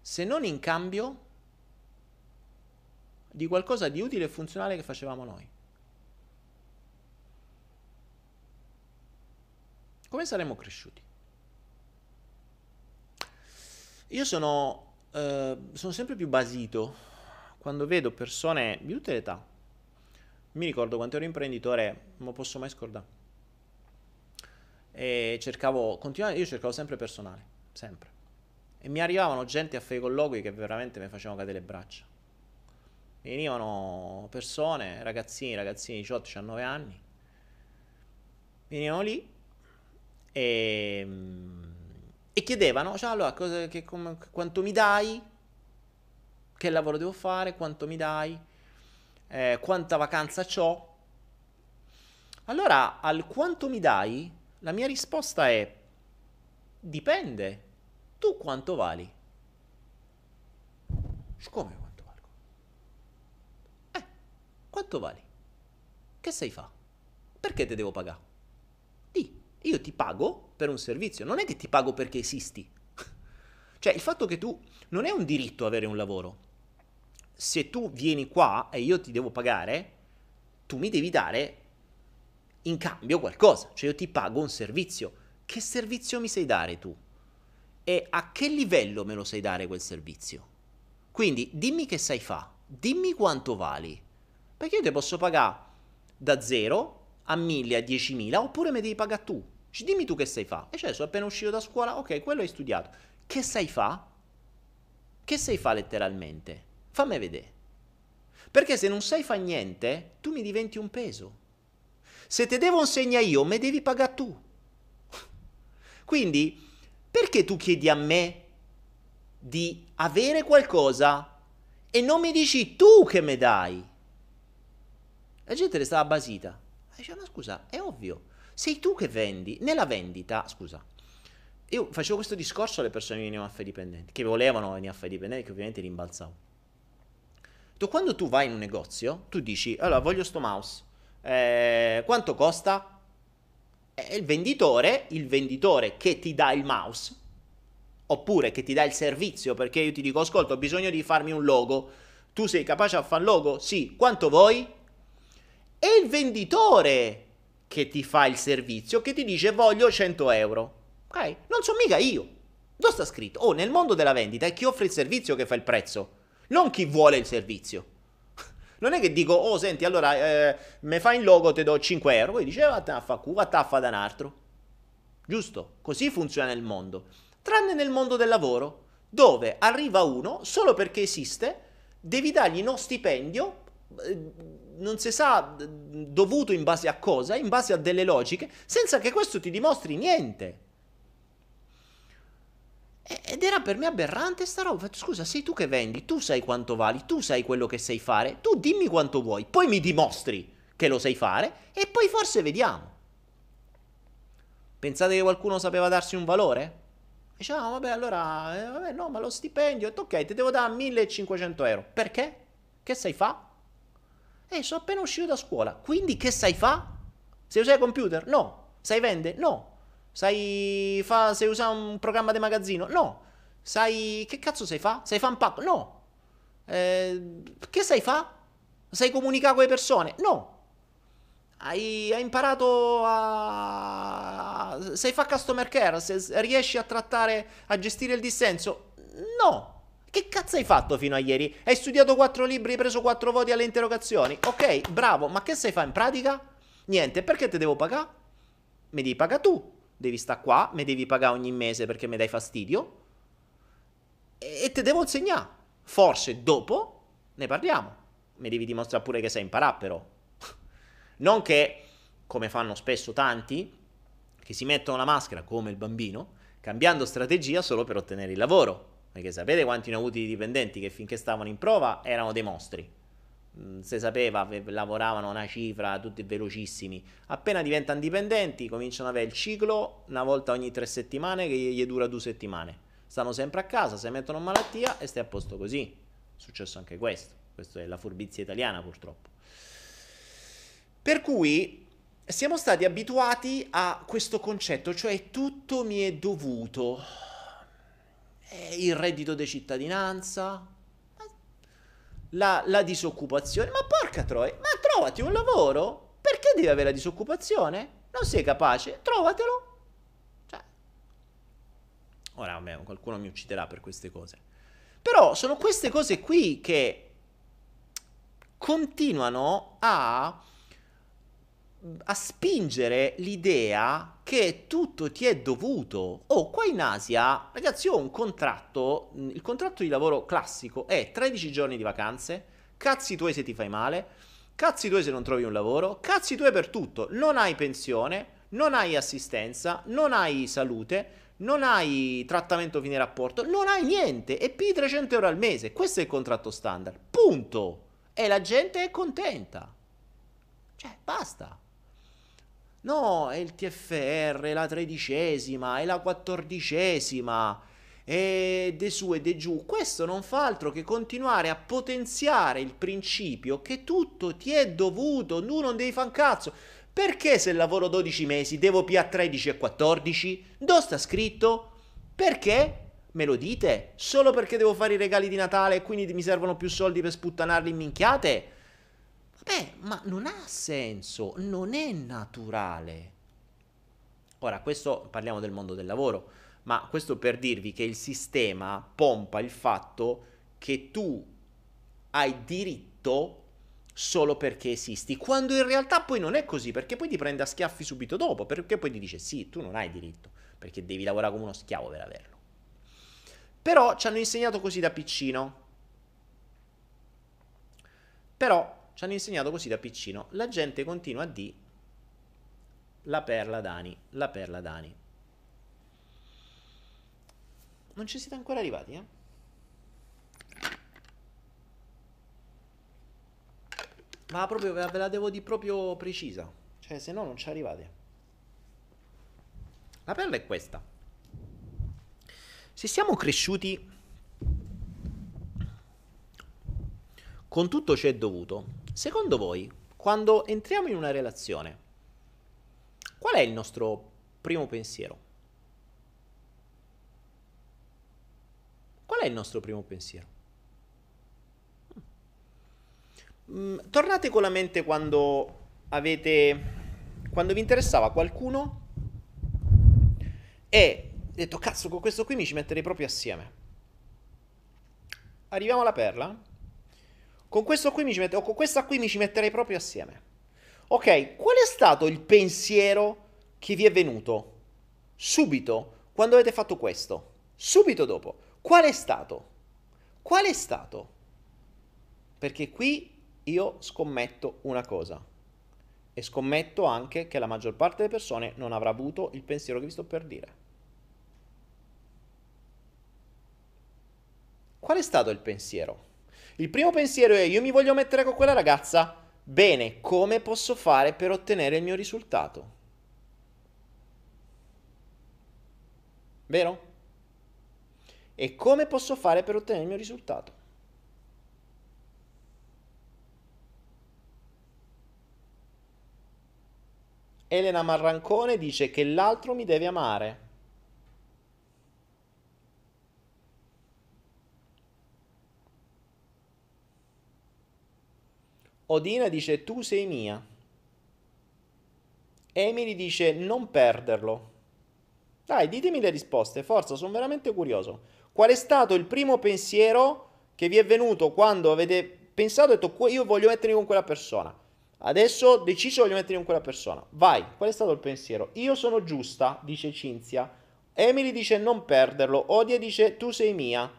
se non in cambio di qualcosa di utile e funzionale che facevamo noi. Come saremmo cresciuti? Io sono, eh, sono sempre più basito quando vedo persone di tutte le età. Mi ricordo quando ero imprenditore, non lo posso mai scordare. E cercavo, continuamente, io cercavo sempre personale, sempre. E mi arrivavano gente a fare i colloqui che veramente mi facevano cadere le braccia. Venivano persone, ragazzini, ragazzini di 18-19 anni, venivano lì e, e chiedevano, cioè, allora, cosa, che, come, quanto mi dai? Che lavoro devo fare? Quanto mi dai? Eh, quanta vacanza ho? Allora, al quanto mi dai, la mia risposta è dipende. Tu quanto vali? Come quanto vali? Che sei fa? Perché te devo pagare? Io ti pago per un servizio, non è che ti pago perché esisti. cioè, il fatto che tu non è un diritto avere un lavoro. Se tu vieni qua e io ti devo pagare, tu mi devi dare in cambio qualcosa, cioè io ti pago un servizio. Che servizio mi sai dare tu? E a che livello me lo sai dare quel servizio? Quindi dimmi che sai fa, dimmi quanto vali. Perché io ti posso pagare da 0 a 1000, a 10.000, oppure mi devi pagare tu. Ci dimmi tu che sai fa. E cioè, sono appena uscito da scuola, ok, quello hai studiato. Che sai fa? Che sai fa letteralmente? Fammi vedere. Perché se non sai fa niente, tu mi diventi un peso. Se te devo insegnare io, me devi pagare tu. Quindi, perché tu chiedi a me di avere qualcosa e non mi dici tu che me dai? La gente restava basita. Dice, ma scusa, è ovvio sei tu che vendi. Nella vendita, scusa, io facevo questo discorso alle persone che venivano a fare dipendenti, che volevano venire a fare dipendenti, che ovviamente rimbalzavo. Quando tu vai in un negozio, tu dici, allora voglio sto mouse, eh, quanto costa? E il venditore, il venditore che ti dà il mouse, oppure che ti dà il servizio, perché io ti dico, ascolta, ho bisogno di farmi un logo, tu sei capace a fare un logo? Sì, quanto vuoi? E il venditore che ti fa il servizio che ti dice voglio 100 euro. Ok? Non so mica io. Dove sta scritto? Oh, nel mondo della vendita è chi offre il servizio che fa il prezzo, non chi vuole il servizio. Non è che dico, oh senti, allora eh, me fai il logo, ti do 5 euro. Poi dice, vattene a fa cu, vattene a fa da un altro. Giusto? Così funziona il mondo. Tranne nel mondo del lavoro, dove arriva uno solo perché esiste, devi dargli uno stipendio eh, non si sa dovuto in base a cosa, in base a delle logiche, senza che questo ti dimostri niente. Ed era per me aberrante sta roba. Scusa, sei tu che vendi, tu sai quanto vali, tu sai quello che sai fare, tu dimmi quanto vuoi, poi mi dimostri che lo sai fare e poi forse vediamo. Pensate che qualcuno sapeva darsi un valore? Diceva, no, vabbè, allora, eh, vabbè, no, ma lo stipendio, ok, ti devo dare 1500 euro. Perché? Che sai fa? Eh, sono appena uscito da scuola. Quindi che sai fa? Sai usare il computer? No. Sai vendere? No. Sai fa, sai usare un programma di magazzino? No. Sai che cazzo sai fa? Sai fa un pacco? No. Eh, che sai fa? Sai comunicare con le persone? No. Hai, hai imparato a... Sai fa customer care? Se riesci a trattare, a gestire il dissenso? No. Che cazzo hai fatto fino a ieri? Hai studiato quattro libri, hai preso quattro voti alle interrogazioni? Ok, bravo, ma che sai fare in pratica? Niente, perché te devo pagare? Mi devi pagare tu. Devi stare qua, mi devi pagare ogni mese perché mi dai fastidio. E te devo insegnare. Forse dopo ne parliamo. Mi devi dimostrare pure che sai imparare però. Non che, come fanno spesso tanti, che si mettono la maschera come il bambino, cambiando strategia solo per ottenere il lavoro. Perché sapete quanti ne ho avuti i dipendenti che finché stavano in prova erano dei mostri. Mm, se sapeva, lavoravano una cifra, tutti velocissimi. Appena diventano dipendenti, cominciano ad avere il ciclo una volta ogni tre settimane che gli dura due settimane. Stanno sempre a casa, si mettono in malattia e stai a posto così. È successo anche questo. Questa è la furbizia italiana, purtroppo. Per cui siamo stati abituati a questo concetto, cioè tutto mi è dovuto il reddito di cittadinanza, la, la, disoccupazione. Ma porca troia, ma trovati un lavoro? Perché devi avere la disoccupazione? Non sei capace? Trovatelo. Cioè. Ora, vabbè, qualcuno mi ucciderà per queste cose. Però sono queste cose qui che continuano a a spingere l'idea che tutto ti è dovuto. Oh, qua in Asia, ragazzi, ho un contratto, il contratto di lavoro classico è 13 giorni di vacanze, cazzi tuoi se ti fai male, cazzi tuoi se non trovi un lavoro, cazzi tuoi per tutto, non hai pensione, non hai assistenza, non hai salute, non hai trattamento fine rapporto, non hai niente e pigli 300 euro al mese. Questo è il contratto standard. Punto. E la gente è contenta. Cioè, basta. No, è il TFR, è la tredicesima, è la quattordicesima, e de su e de giù. Questo non fa altro che continuare a potenziare il principio che tutto ti è dovuto, tu non devi fare un cazzo. Perché se lavoro 12 mesi devo più a 13 e 14? Dove sta scritto? Perché? Me lo dite? Solo perché devo fare i regali di Natale e quindi mi servono più soldi per sputtanarli in minchiate? Beh, ma non ha senso, non è naturale. Ora, questo parliamo del mondo del lavoro, ma questo per dirvi che il sistema pompa il fatto che tu hai diritto solo perché esisti, quando in realtà poi non è così, perché poi ti prende a schiaffi subito dopo, perché poi ti dice sì, tu non hai diritto, perché devi lavorare come uno schiavo per averlo. Però ci hanno insegnato così da piccino. Però ci hanno insegnato così da piccino. La gente continua a dire la perla d'Ani, la perla d'Ani. Non ci siete ancora arrivati, eh? Ma proprio ve la devo dire proprio precisa. Cioè, se no non ci arrivate. La perla è questa. Se siamo cresciuti con tutto ciò è dovuto, Secondo voi, quando entriamo in una relazione, qual è il nostro primo pensiero? Qual è il nostro primo pensiero? Mm, tornate con la mente quando avete quando vi interessava qualcuno e detto cazzo con questo qui mi ci metterei proprio assieme. Arriviamo alla perla con questo qui mi ci metterei, o con questa qui mi ci metterei proprio assieme. Ok, qual è stato il pensiero che vi è venuto? Subito, quando avete fatto questo. Subito dopo. Qual è stato? Qual è stato? Perché qui io scommetto una cosa. E scommetto anche che la maggior parte delle persone non avrà avuto il pensiero che vi sto per dire. Qual è stato il pensiero? Il primo pensiero è io mi voglio mettere con quella ragazza. Bene, come posso fare per ottenere il mio risultato? Vero? E come posso fare per ottenere il mio risultato? Elena Marrancone dice che l'altro mi deve amare. Odina dice tu sei mia. Emily dice non perderlo. Dai, ditemi le risposte, forza, sono veramente curioso. Qual è stato il primo pensiero che vi è venuto quando avete pensato e detto io voglio mettermi con quella persona? Adesso ho deciso voglio mettermi con quella persona. Vai, qual è stato il pensiero? Io sono giusta, dice Cinzia. Emily dice non perderlo. Odia dice tu sei mia.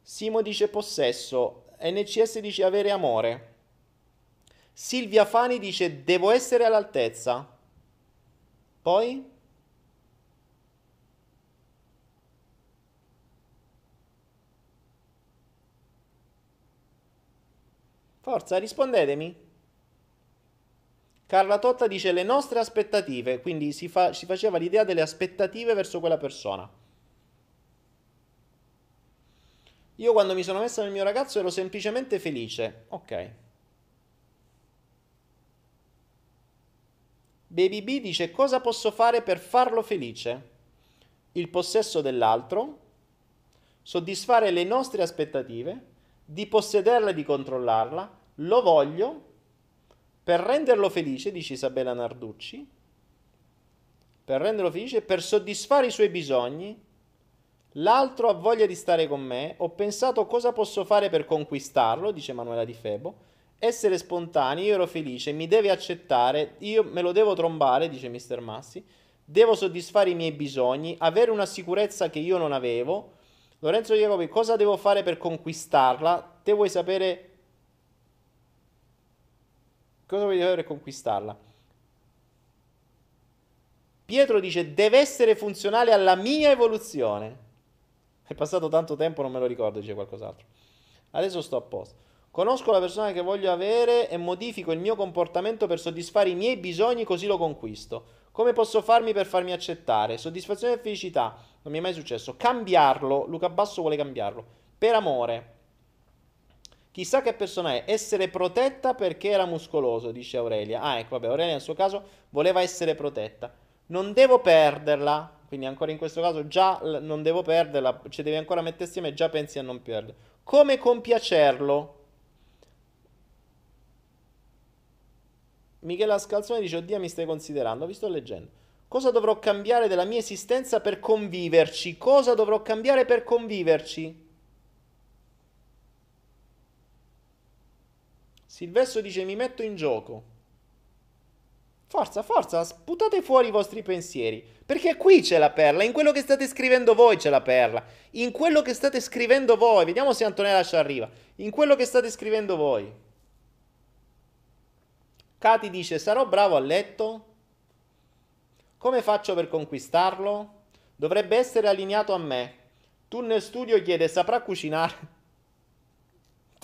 Simo dice possesso. NCS dice avere amore. Silvia Fani dice devo essere all'altezza. Poi? Forza, rispondetemi. Carla Totta dice le nostre aspettative, quindi si, fa, si faceva l'idea delle aspettative verso quella persona. Io quando mi sono messa nel mio ragazzo ero semplicemente felice. Ok. Baby B dice cosa posso fare per farlo felice? Il possesso dell'altro, soddisfare le nostre aspettative, di possederla e di controllarla, lo voglio per renderlo felice, dice Isabella Narducci, per renderlo felice, per soddisfare i suoi bisogni, l'altro ha voglia di stare con me, ho pensato cosa posso fare per conquistarlo, dice Manuela Di Febo, essere spontanei, io ero felice, mi deve accettare, io me lo devo trombare, dice Mr. Massi, devo soddisfare i miei bisogni, avere una sicurezza che io non avevo. Lorenzo Jacobi, cosa devo fare per conquistarla? Te vuoi sapere cosa vuoi sapere per conquistarla? Pietro dice deve essere funzionale alla mia evoluzione. È passato tanto tempo, non me lo ricordo, dice qualcos'altro. Adesso sto a posto. Conosco la persona che voglio avere e modifico il mio comportamento per soddisfare i miei bisogni così lo conquisto. Come posso farmi per farmi accettare? Soddisfazione e felicità. Non mi è mai successo. Cambiarlo. Luca Basso vuole cambiarlo. Per amore. Chissà che persona è. Essere protetta perché era muscoloso, dice Aurelia. Ah, ecco, vabbè, Aurelia nel suo caso voleva essere protetta. Non devo perderla. Quindi ancora in questo caso già non devo perderla. Ci devi ancora mettere insieme e già pensi a non perderla. Come compiacerlo? Michela Scalzone dice, oddio mi stai considerando, vi sto leggendo. Cosa dovrò cambiare della mia esistenza per conviverci? Cosa dovrò cambiare per conviverci? Silvestro dice, mi metto in gioco. Forza, forza, sputate fuori i vostri pensieri. Perché qui c'è la perla, in quello che state scrivendo voi c'è la perla. In quello che state scrivendo voi. Vediamo se Antonella ci arriva. In quello che state scrivendo voi. Katy dice: Sarò bravo a letto? Come faccio per conquistarlo? Dovrebbe essere allineato a me. Tu nel studio chiede: Saprà cucinare?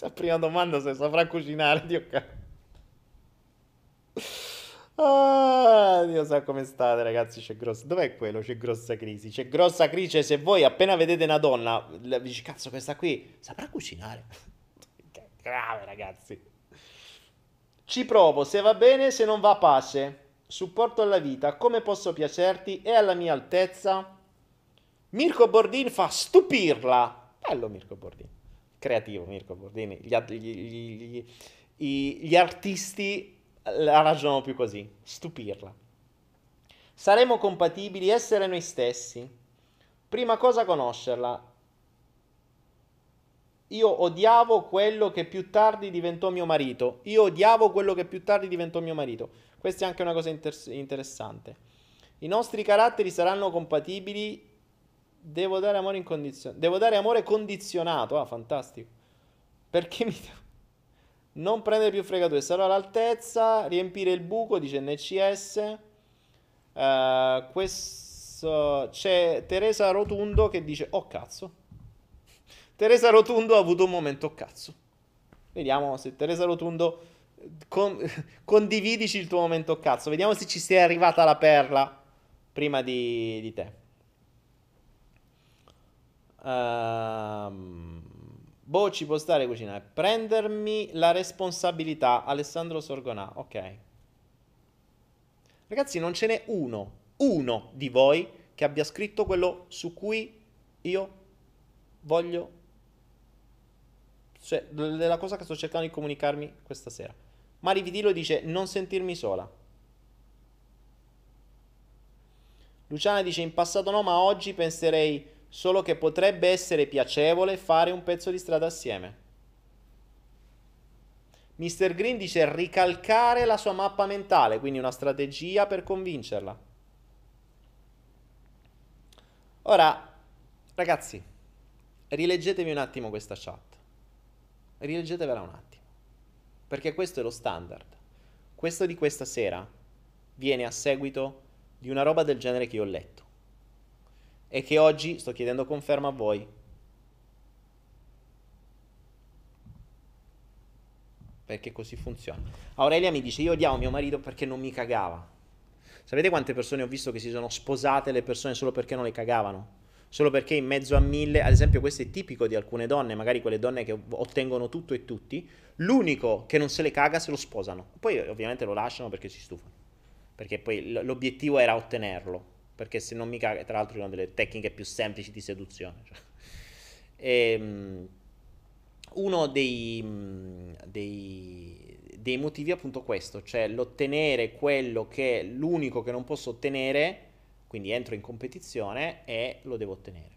La prima domanda se saprà cucinare, Dio caro. Ah, Dio sa come state, ragazzi. C'è grossa. Dov'è quello? C'è grossa crisi. C'è grossa crisi. Se voi appena vedete una donna, dici, cazzo, questa qui saprà cucinare. Che grave, ragazzi. Ci provo, se va bene, se non va pace. Supporto alla vita, come posso piacerti? È alla mia altezza? Mirko Bordin fa stupirla. Bello Mirko Bordin. Creativo Mirko Bordini. Gli, gli, gli, gli artisti la ragionano più così. Stupirla. Saremo compatibili, essere noi stessi. Prima cosa conoscerla, io odiavo quello che più tardi diventò mio marito. Io odiavo quello che più tardi diventò mio marito. Questa è anche una cosa inter- interessante. I nostri caratteri saranno compatibili. Devo dare amore incondizionato. Devo dare amore condizionato. Ah, fantastico. Perché mi... Non prendere più fregature. Sarò all'altezza. Riempire il buco, dice NCS. Uh, eh, questo... C'è Teresa Rotundo che dice... Oh, cazzo. Teresa Rotundo ha avuto un momento cazzo. Vediamo se Teresa Rotundo con, condividici il tuo momento cazzo. Vediamo se ci sia arrivata la perla prima di, di te. Um, boh, ci può stare cucinare. Prendermi la responsabilità. Alessandro Sorgonà, ok. Ragazzi, non ce n'è uno, uno di voi che abbia scritto quello su cui io voglio... Cioè, della cosa che sto cercando di comunicarmi questa sera. Mari Vidilo dice non sentirmi sola. Luciana dice in passato no, ma oggi penserei solo che potrebbe essere piacevole fare un pezzo di strada assieme. Mr. Green dice ricalcare la sua mappa mentale, quindi una strategia per convincerla. Ora, ragazzi, rileggetevi un attimo questa chat. Rileggetevela un attimo. Perché questo è lo standard. Questo di questa sera viene a seguito di una roba del genere che io ho letto. E che oggi sto chiedendo conferma a voi perché così funziona. Aurelia mi dice: Io odiavo mio marito perché non mi cagava. Sapete quante persone ho visto che si sono sposate le persone solo perché non le cagavano? Solo perché in mezzo a mille, ad esempio, questo è tipico di alcune donne, magari quelle donne che ottengono tutto e tutti, l'unico che non se le caga se lo sposano. Poi ovviamente lo lasciano perché si stufano. Perché poi l'obiettivo era ottenerlo. Perché se non mi caga, tra l'altro, sono delle tecniche più semplici di seduzione. Cioè. E, ehm, uno dei, mm, dei, dei, motivi è appunto questo, cioè l'ottenere quello che è l'unico che non posso ottenere, quindi entro in competizione e lo devo ottenere.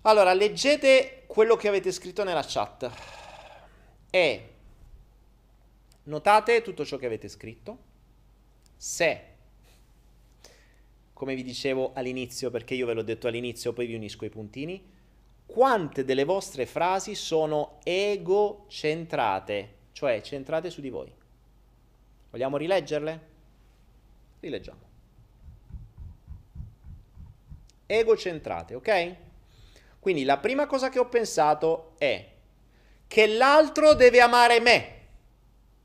Allora, leggete quello che avete scritto nella chat e notate tutto ciò che avete scritto. Se, come vi dicevo all'inizio, perché io ve l'ho detto all'inizio, poi vi unisco i puntini, quante delle vostre frasi sono egocentrate, cioè centrate su di voi. Vogliamo rileggerle? Rileggiamo. Egocentrate, ok? Quindi la prima cosa che ho pensato è che l'altro deve amare me.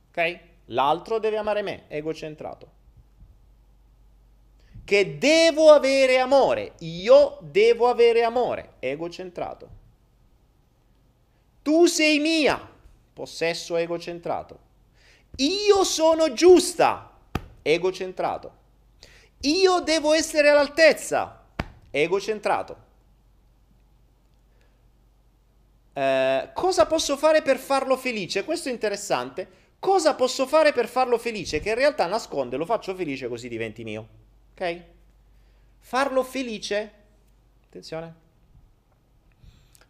Ok? L'altro deve amare me, egocentrato che devo avere amore, io devo avere amore, egocentrato. Tu sei mia, possesso egocentrato. Io sono giusta, egocentrato. Io devo essere all'altezza, egocentrato. Eh, cosa posso fare per farlo felice? Questo è interessante. Cosa posso fare per farlo felice? Che in realtà nasconde, lo faccio felice così diventi mio. Ok? Farlo felice, attenzione,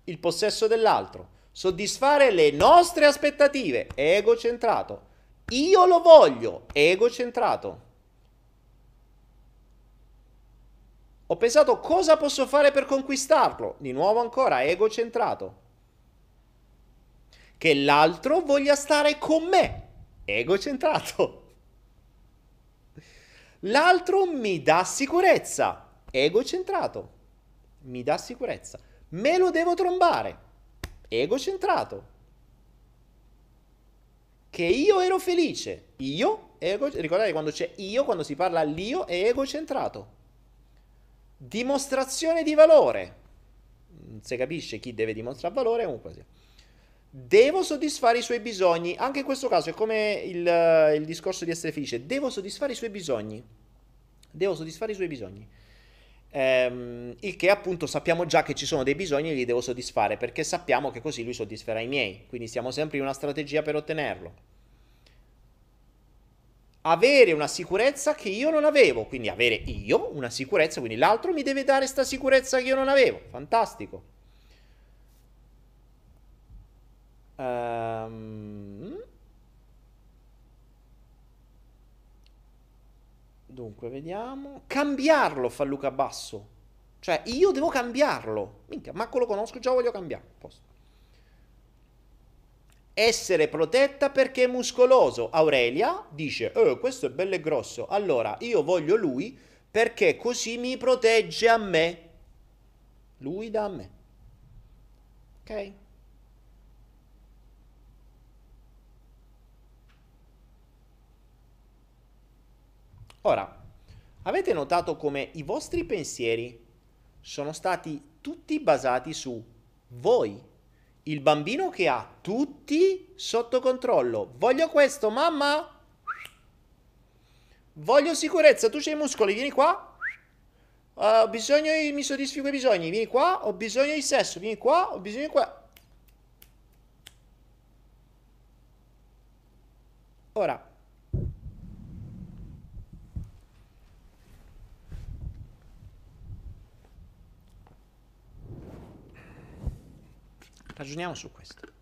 il possesso dell'altro, soddisfare le nostre aspettative, egocentrato. Io lo voglio, egocentrato. Ho pensato cosa posso fare per conquistarlo, di nuovo ancora, egocentrato. Che l'altro voglia stare con me, egocentrato. L'altro mi dà sicurezza, egocentrato. Mi dà sicurezza. Me lo devo trombare, egocentrato. Che io ero felice, io, ego, ricordate quando c'è io, quando si parla all'io, è egocentrato. Dimostrazione di valore. Non si capisce chi deve dimostrare valore, comunque sia. Devo soddisfare i suoi bisogni. Anche in questo caso è come il, il discorso di essere felice. Devo soddisfare i suoi bisogni. Devo soddisfare i suoi bisogni. Ehm, il che appunto sappiamo già che ci sono dei bisogni e li devo soddisfare perché sappiamo che così lui soddisferà i miei. Quindi siamo sempre in una strategia per ottenerlo. Avere una sicurezza che io non avevo, quindi avere io una sicurezza, quindi l'altro mi deve dare questa sicurezza che io non avevo. Fantastico. Um, dunque, vediamo. Cambiarlo fa Luca Basso. Cioè, io devo cambiarlo. Minchia, ma lo conosco, già voglio cambiare. Posto. Essere protetta perché è muscoloso. Aurelia dice, oh, questo è bello e grosso. Allora, io voglio lui perché così mi protegge a me. Lui da me. Ok? Ora, avete notato come i vostri pensieri sono stati tutti basati su voi, il bambino che ha tutti sotto controllo. Voglio questo, mamma! Voglio sicurezza, tu c'hai i muscoli, vieni qua. Uh, ho bisogno, di, mi soddisfi quei bisogni, vieni qua. Ho bisogno di sesso, vieni qua. Ho bisogno di qua. Ora, ragioniamo su questo.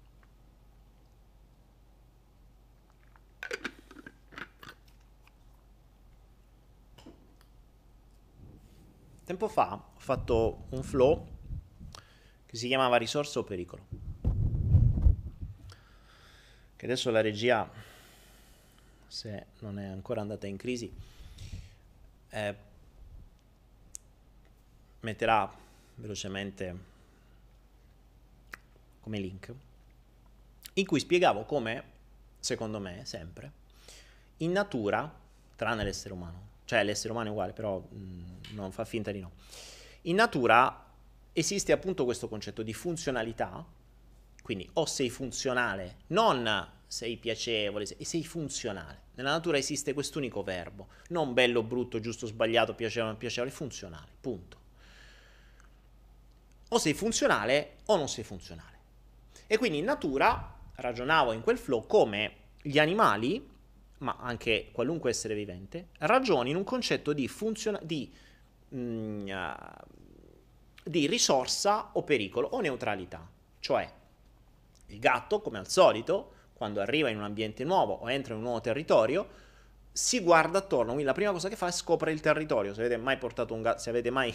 Tempo fa ho fatto un flow che si chiamava risorsa o pericolo. Che adesso la regia, se non è ancora andata in crisi, eh, metterà velocemente come link, in cui spiegavo come, secondo me, sempre, in natura, tranne l'essere umano, cioè l'essere umano è uguale, però mh, mm, non fa finta di no. In natura esiste appunto questo concetto di funzionalità, quindi o sei funzionale, non sei piacevole, sei, sei funzionale. Nella natura esiste quest'unico verbo, non bello, brutto, giusto, sbagliato, piacevole, non piacevole, funzionale, punto. O sei funzionale o non sei funzionale. E quindi in natura ragionavo in quel flow come gli animali ma anche qualunque essere vivente, ragioni in un concetto di, funziona- di, mm, uh, di risorsa o pericolo o neutralità. Cioè, il gatto, come al solito, quando arriva in un ambiente nuovo o entra in un nuovo territorio, si guarda attorno, quindi la prima cosa che fa è scoprire il territorio. Se avete mai portato un gatto, se avete mai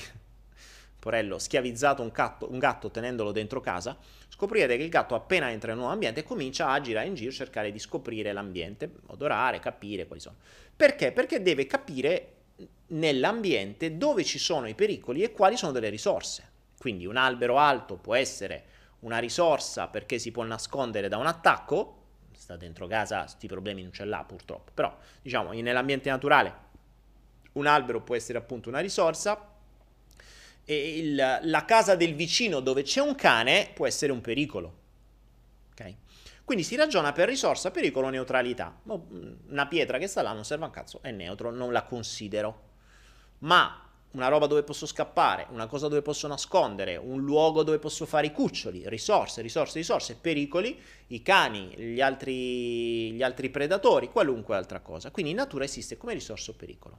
porello, schiavizzato un gatto, un gatto tenendolo dentro casa, scoprirete che il gatto appena entra in un nuovo ambiente comincia a girare in giro, cercare di scoprire l'ambiente, odorare, capire quali sono. Perché? Perché deve capire nell'ambiente dove ci sono i pericoli e quali sono delle risorse. Quindi un albero alto può essere una risorsa perché si può nascondere da un attacco, sta dentro casa, questi problemi non ce l'ha purtroppo, però diciamo nell'ambiente naturale un albero può essere appunto una risorsa, il, la casa del vicino dove c'è un cane può essere un pericolo. Okay? Quindi si ragiona per risorsa, pericolo, neutralità. Mm, una pietra che sta là non serve a un cazzo, è neutro, non la considero. Ma una roba dove posso scappare, una cosa dove posso nascondere, un luogo dove posso fare i cuccioli, risorse, risorse, risorse, pericoli, i cani, gli altri, gli altri predatori, qualunque altra cosa. Quindi in natura esiste come risorsa o pericolo.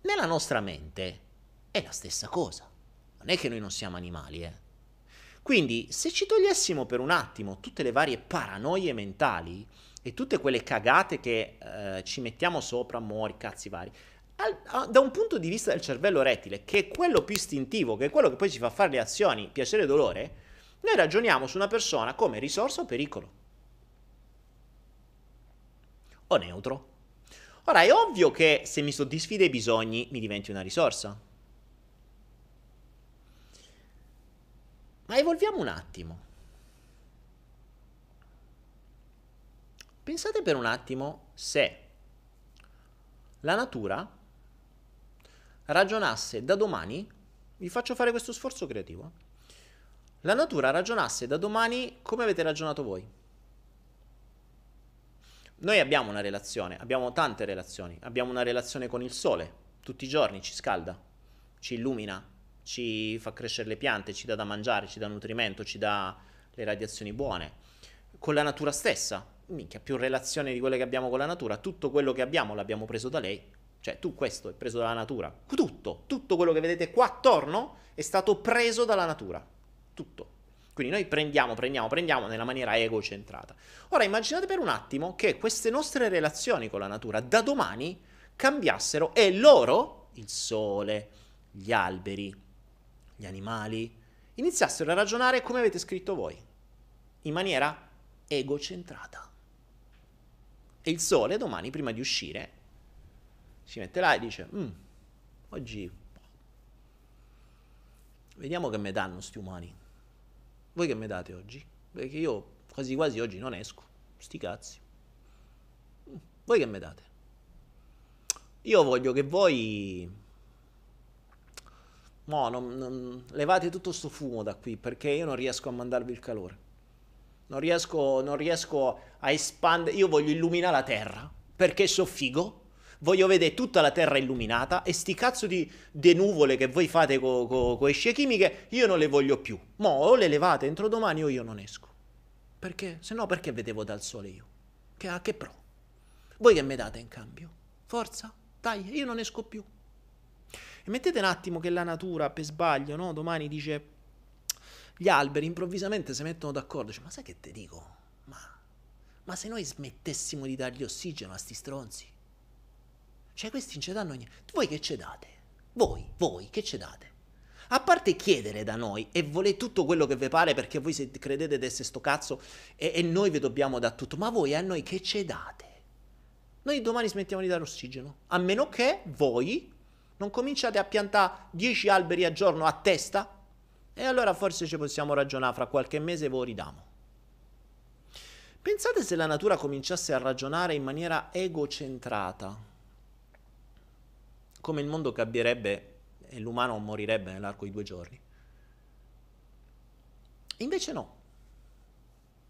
Nella nostra mente è la stessa cosa. Non è che noi non siamo animali, eh. Quindi, se ci togliessimo per un attimo tutte le varie paranoie mentali e tutte quelle cagate che eh, ci mettiamo sopra, amori, cazzi vari, al, a, da un punto di vista del cervello rettile, che è quello più istintivo, che è quello che poi ci fa fare le azioni piacere e dolore, noi ragioniamo su una persona come risorsa o pericolo. O neutro. Ora, è ovvio che se mi soddisfi dei bisogni mi diventi una risorsa. Ma evolviamo un attimo. Pensate per un attimo se la natura ragionasse da domani, vi faccio fare questo sforzo creativo, la natura ragionasse da domani come avete ragionato voi. Noi abbiamo una relazione, abbiamo tante relazioni, abbiamo una relazione con il sole, tutti i giorni ci scalda, ci illumina, ci fa crescere le piante, ci dà da mangiare, ci dà nutrimento, ci dà le radiazioni buone. Con la natura stessa, minchia, più relazione di quelle che abbiamo con la natura, tutto quello che abbiamo l'abbiamo preso da lei. Cioè, tu questo è preso dalla natura. Tutto, tutto quello che vedete qua attorno è stato preso dalla natura. Tutto. Quindi noi prendiamo, prendiamo, prendiamo nella maniera egocentrata. Ora immaginate per un attimo che queste nostre relazioni con la natura da domani cambiassero e loro, il sole, gli alberi, gli animali, iniziassero a ragionare come avete scritto voi, in maniera egocentrata. E il sole domani, prima di uscire, si mette là e dice, mm, oggi vediamo che mi danno sti umani. Voi che mi date oggi? Perché io quasi quasi oggi non esco. Sti cazzi. Mm, voi che mi date? Io voglio che voi Mo, non, non, levate tutto sto fumo da qui perché io non riesco a mandarvi il calore. Non riesco, non riesco a espandere. Io voglio illuminare la terra perché so figo. voglio vedere tutta la terra illuminata e sti cazzo di, di nuvole che voi fate con co, co scie chimiche, io non le voglio più. Mo o le levate entro domani o io non esco. Perché? Se no perché vedevo dal sole io? Che, a che pro? Voi che mi date in cambio? Forza? Dai, io non esco più. E mettete un attimo che la natura, per sbaglio, no? Domani dice... Gli alberi improvvisamente si mettono d'accordo. Dice, ma sai che te dico? Ma, ma se noi smettessimo di dargli ossigeno a sti stronzi? Cioè questi non ci danno niente. Voi che ci date? Voi, voi che ci date? A parte chiedere da noi e volete tutto quello che vi pare perché voi credete di essere sto cazzo e, e noi vi dobbiamo dare tutto, ma voi a noi che ci date? Noi domani smettiamo di dare ossigeno, a meno che voi non cominciate a piantare 10 alberi a giorno a testa e allora forse ci possiamo ragionare fra qualche mese voi ridamo. Pensate se la natura cominciasse a ragionare in maniera egocentrata come il mondo cambierebbe e l'umano morirebbe nell'arco di due giorni. Invece no.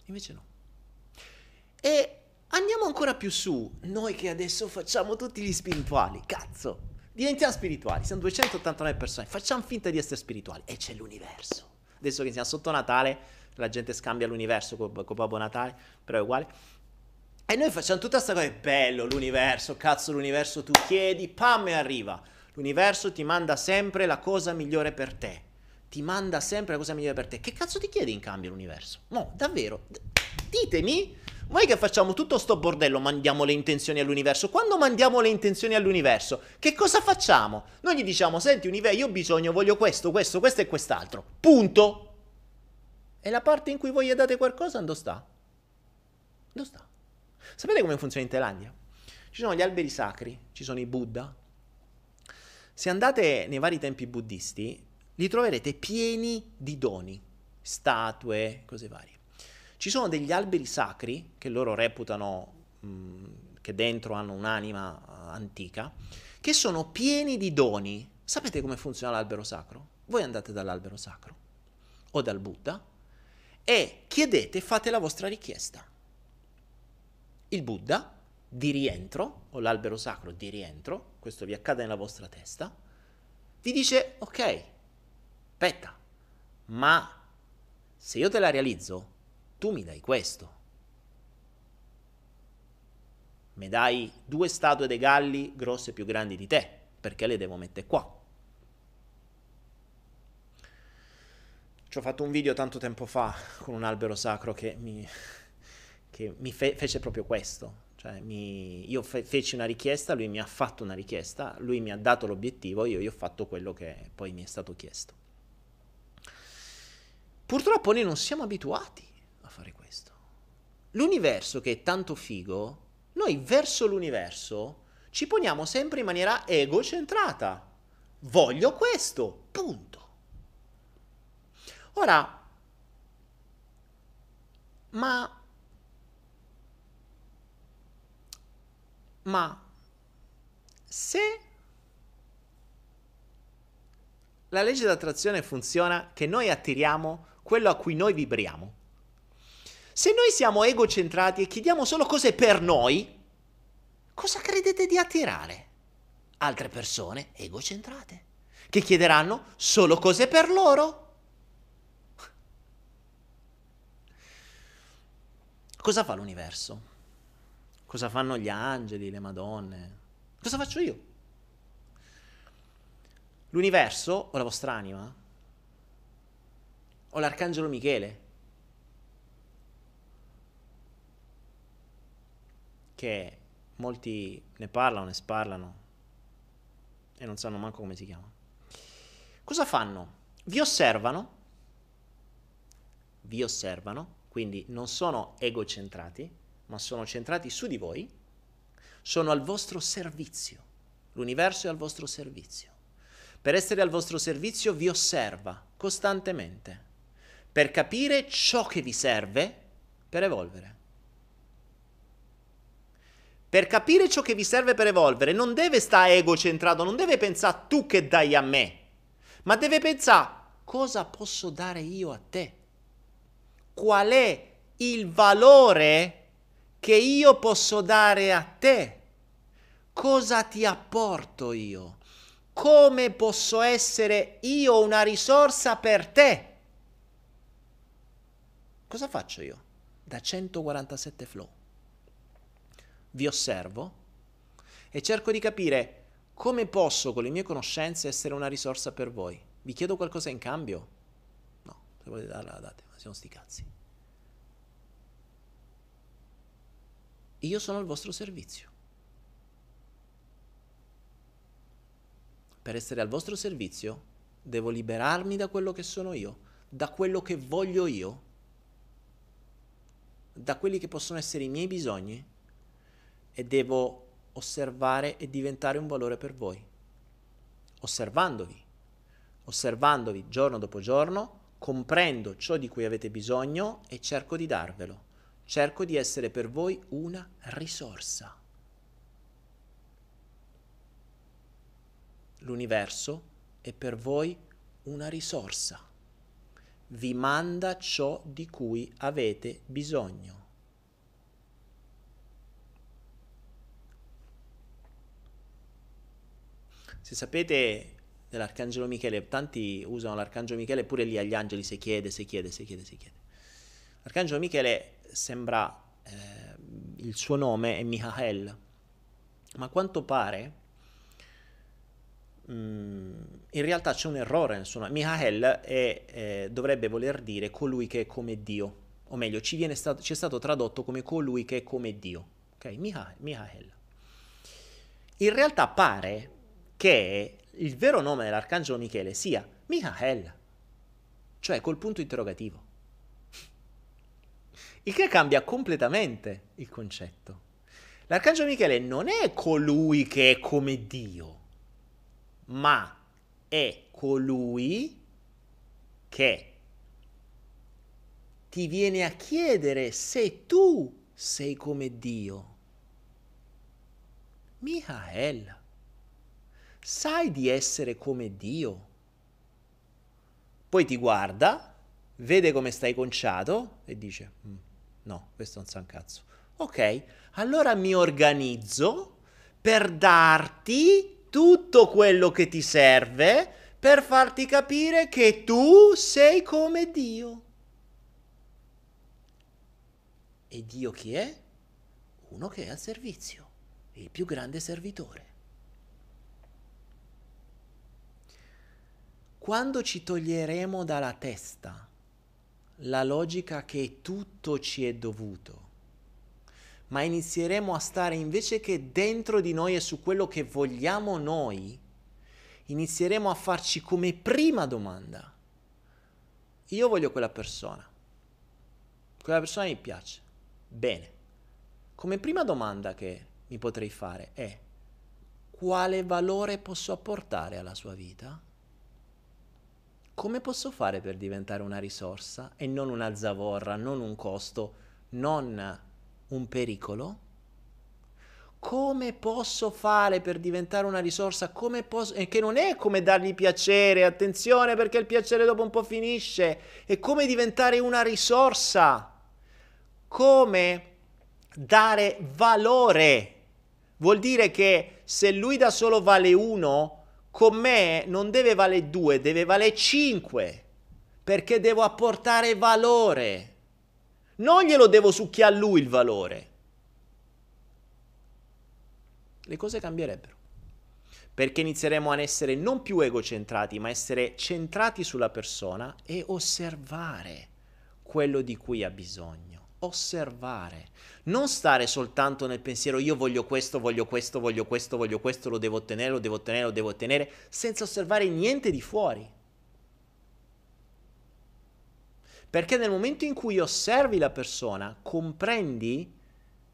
Invece no. E andiamo ancora più su, noi che adesso facciamo tutti gli spirituali, cazzo, diventiamo spirituali, siamo 289 persone, facciamo finta di essere spirituali e c'è l'universo. Adesso che siamo sotto Natale, la gente scambia l'universo con, con Babbo Natale, però è uguale. E noi facciamo tutta questa cosa, è bello l'universo, cazzo l'universo, tu chiedi, pam e arriva. L'universo ti manda sempre la cosa migliore per te. Ti manda sempre la cosa migliore per te. Che cazzo ti chiede in cambio l'universo? No, davvero. Ditemi, noi che facciamo tutto sto bordello, mandiamo le intenzioni all'universo. Quando mandiamo le intenzioni all'universo, che cosa facciamo? Noi gli diciamo, senti universo, io ho bisogno, voglio questo, questo, questo e quest'altro. Punto. E la parte in cui voi gli date qualcosa, dove sta? Dove sta? Sapete come funziona in Thailandia? Ci sono gli alberi sacri, ci sono i Buddha. Se andate nei vari tempi buddisti, li troverete pieni di doni, statue, cose varie. Ci sono degli alberi sacri che loro reputano mm, che dentro hanno un'anima uh, antica, che sono pieni di doni. Sapete come funziona l'albero sacro? Voi andate dall'albero sacro o dal Buddha e chiedete, fate la vostra richiesta il Buddha di rientro, o l'albero sacro di rientro, questo vi accade nella vostra testa, vi dice, ok, aspetta, ma se io te la realizzo, tu mi dai questo. Mi dai due statue dei galli grosse più grandi di te, perché le devo mettere qua. Ci ho fatto un video tanto tempo fa con un albero sacro che mi, che mi fe- fece proprio questo. Cioè, mi, io fe- feci una richiesta, lui mi ha fatto una richiesta, lui mi ha dato l'obiettivo, io gli ho fatto quello che poi mi è stato chiesto. Purtroppo noi non siamo abituati. L'universo che è tanto figo, noi verso l'universo ci poniamo sempre in maniera egocentrata. Voglio questo, punto. Ora, ma Ma se la legge d'attrazione funziona che noi attiriamo quello a cui noi vibriamo, se noi siamo egocentrati e chiediamo solo cose per noi, cosa credete di attirare? Altre persone egocentrate, che chiederanno solo cose per loro. Cosa fa l'universo? Cosa fanno gli angeli, le madonne? Cosa faccio io? L'universo o la vostra anima? O l'arcangelo Michele? Che molti ne parlano, ne sparlano e non sanno manco come si chiama. Cosa fanno? Vi osservano, vi osservano, quindi non sono egocentrati, ma sono centrati su di voi, sono al vostro servizio. L'universo è al vostro servizio. Per essere al vostro servizio vi osserva costantemente, per capire ciò che vi serve per evolvere. Per capire ciò che vi serve per evolvere non deve stare egocentrato, non deve pensare tu che dai a me, ma deve pensare cosa posso dare io a te. Qual è il valore che io posso dare a te? Cosa ti apporto io? Come posso essere io una risorsa per te? Cosa faccio io? Da 147 flow. Vi osservo e cerco di capire come posso con le mie conoscenze essere una risorsa per voi. Vi chiedo qualcosa in cambio? No, se volete darla, date, ma siamo sti cazzi. Io sono al vostro servizio. Per essere al vostro servizio devo liberarmi da quello che sono io, da quello che voglio io, da quelli che possono essere i miei bisogni e devo osservare e diventare un valore per voi. Osservandovi, osservandovi giorno dopo giorno, comprendo ciò di cui avete bisogno e cerco di darvelo. Cerco di essere per voi una risorsa. L'universo è per voi una risorsa. Vi manda ciò di cui avete bisogno. Se sapete dell'Arcangelo Michele, tanti usano l'Arcangelo Michele pure lì agli angeli se chiede, se chiede, se chiede, se chiede. L'arcangelo Michele sembra, eh, il suo nome è Michael, ma a quanto pare mh, mm, in realtà c'è un errore nel suo nome. Michael è, eh, dovrebbe voler dire colui che è come Dio, o meglio, ci, viene stato, ci è stato tradotto come colui che è come Dio. Ok, Michael. In realtà pare che il vero nome dell'arcangelo Michele sia Michael, cioè col punto interrogativo. Il che cambia completamente il concetto. L'arcangelo Michele non è colui che è come Dio, ma è colui che ti viene a chiedere se tu sei come Dio. Michael, sai di essere come Dio? Poi ti guarda, vede come stai conciato e dice, mm, no, questo non sa un cazzo. Ok, allora mi organizzo per darti tutto quello che ti serve per farti capire che tu sei come Dio. E Dio chi è? Uno che è al servizio, il più grande servitore. Quando ci toglieremo dalla testa la logica che tutto ci è dovuto, ma inizieremo a stare invece che dentro di noi e su quello che vogliamo noi, inizieremo a farci come prima domanda. Io voglio quella persona. Quella persona mi piace. Bene. Come prima domanda che mi potrei fare è quale valore posso apportare alla sua vita? Come posso fare per diventare una risorsa e non una zavorra, non un costo, non un pericolo? Come posso fare per diventare una risorsa? Come posso... E che non è come dargli piacere, attenzione perché il piacere dopo un po' finisce, è come diventare una risorsa, come dare valore. Vuol dire che se lui da solo vale uno, con me non deve valere 2, deve valere 5, perché devo apportare valore. Non glielo devo succhiare a lui il valore. Le cose cambierebbero. Perché inizieremo a essere non più egocentrati, ma essere centrati sulla persona e osservare quello di cui ha bisogno osservare, non stare soltanto nel pensiero io voglio questo, voglio questo, voglio questo, voglio questo, lo devo ottenere, lo devo ottenere, lo devo ottenere, senza osservare niente di fuori. Perché nel momento in cui osservi la persona, comprendi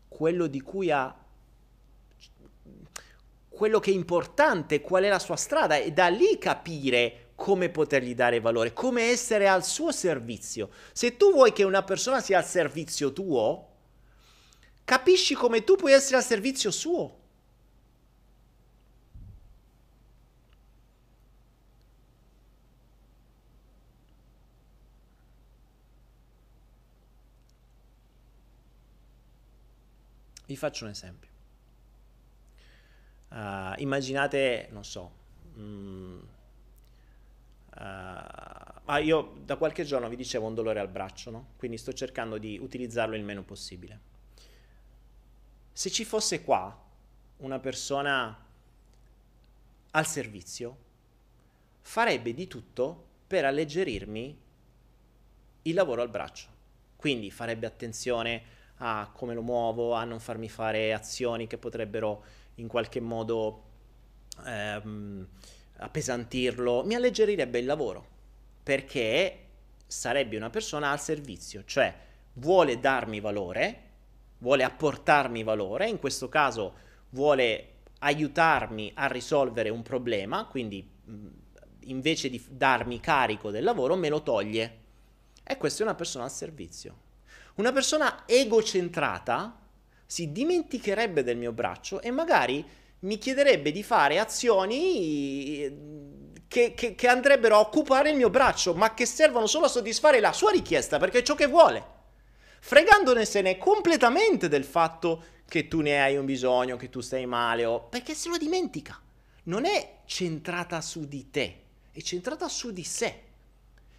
quello di cui ha quello che è importante, qual è la sua strada e da lì capire come potergli dare valore, come essere al suo servizio. Se tu vuoi che una persona sia al servizio tuo, capisci come tu puoi essere al servizio suo. Vi faccio un esempio. Uh, immaginate, non so, mm, uh, io da qualche giorno vi dicevo un dolore al braccio, no? quindi sto cercando di utilizzarlo il meno possibile. Se ci fosse qua una persona al servizio, farebbe di tutto per alleggerirmi il lavoro al braccio. Quindi farebbe attenzione a come lo muovo, a non farmi fare azioni che potrebbero in qualche modo ehm, appesantirlo, mi alleggerirebbe il lavoro, perché sarebbe una persona al servizio, cioè vuole darmi valore, vuole apportarmi valore, in questo caso vuole aiutarmi a risolvere un problema, quindi invece di darmi carico del lavoro me lo toglie. E questa è una persona al servizio. Una persona egocentrata si dimenticherebbe del mio braccio e magari mi chiederebbe di fare azioni eh, che, che, che, andrebbero a occupare il mio braccio, ma che servono solo a soddisfare la sua richiesta, perché è ciò che vuole. Fregandonesene completamente del fatto che tu ne hai un bisogno, che tu stai male, o... perché se lo dimentica. Non è centrata su di te, è centrata su di sé.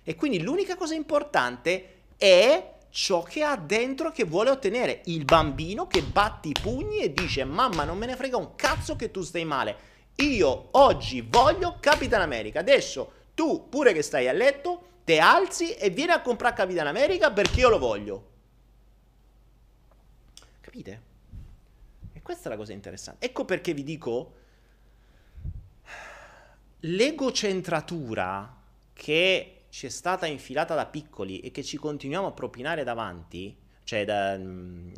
E quindi l'unica cosa importante è ciò che ha dentro che vuole ottenere. Il bambino che batte i pugni e dice mamma non me ne frega un cazzo che tu stai male. Io oggi voglio Capitan America. Adesso tu pure che stai a letto te alzi e vieni a comprare Capitan America perché io lo voglio. Capite? E questa è la cosa interessante. Ecco perché vi dico l'egocentratura che ci è stata infilata da piccoli e che ci continuiamo a propinare davanti, cioè da, mm,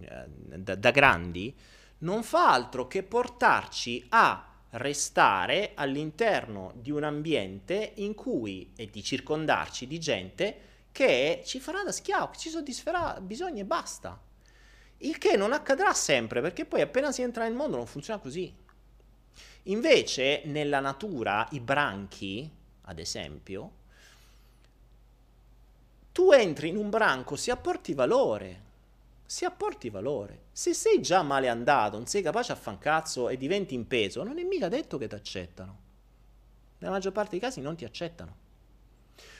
da, da grandi, non fa altro che portarci a restare all'interno di un ambiente in cui e di circondarci di gente che ci farà da schiavo, ci soddisferà bisogni e basta. Il che non accadrà sempre, perché poi appena si entra nel mondo non funziona così. Invece nella natura i branchi, ad esempio, tu entri in un branco, si apporti valore. Si apporti valore. Se sei già male andato, non sei capace a fan cazzo e diventi in peso, non è mica detto che ti accettano. Nella maggior parte dei casi non ti accettano.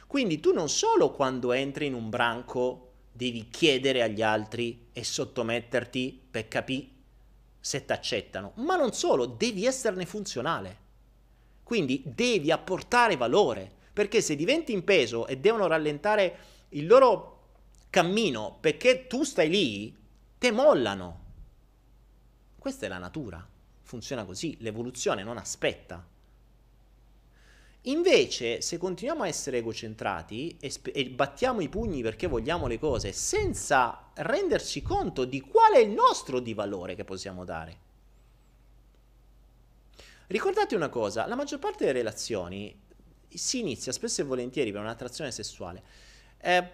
Quindi tu non solo quando entri in un branco devi chiedere agli altri e sottometterti per capire se ti accettano, ma non solo, devi esserne funzionale. Quindi devi apportare valore, perché se diventi in peso e devono rallentare il loro cammino perché tu stai lì, te mollano. Questa è la natura, funziona così, l'evoluzione non aspetta. Invece, se continuiamo a essere egocentrati e, sp- e, battiamo i pugni perché vogliamo le cose senza renderci conto di qual è il nostro di valore che possiamo dare. Ricordate una cosa, la maggior parte delle relazioni si inizia spesso e volentieri per un'attrazione sessuale eh,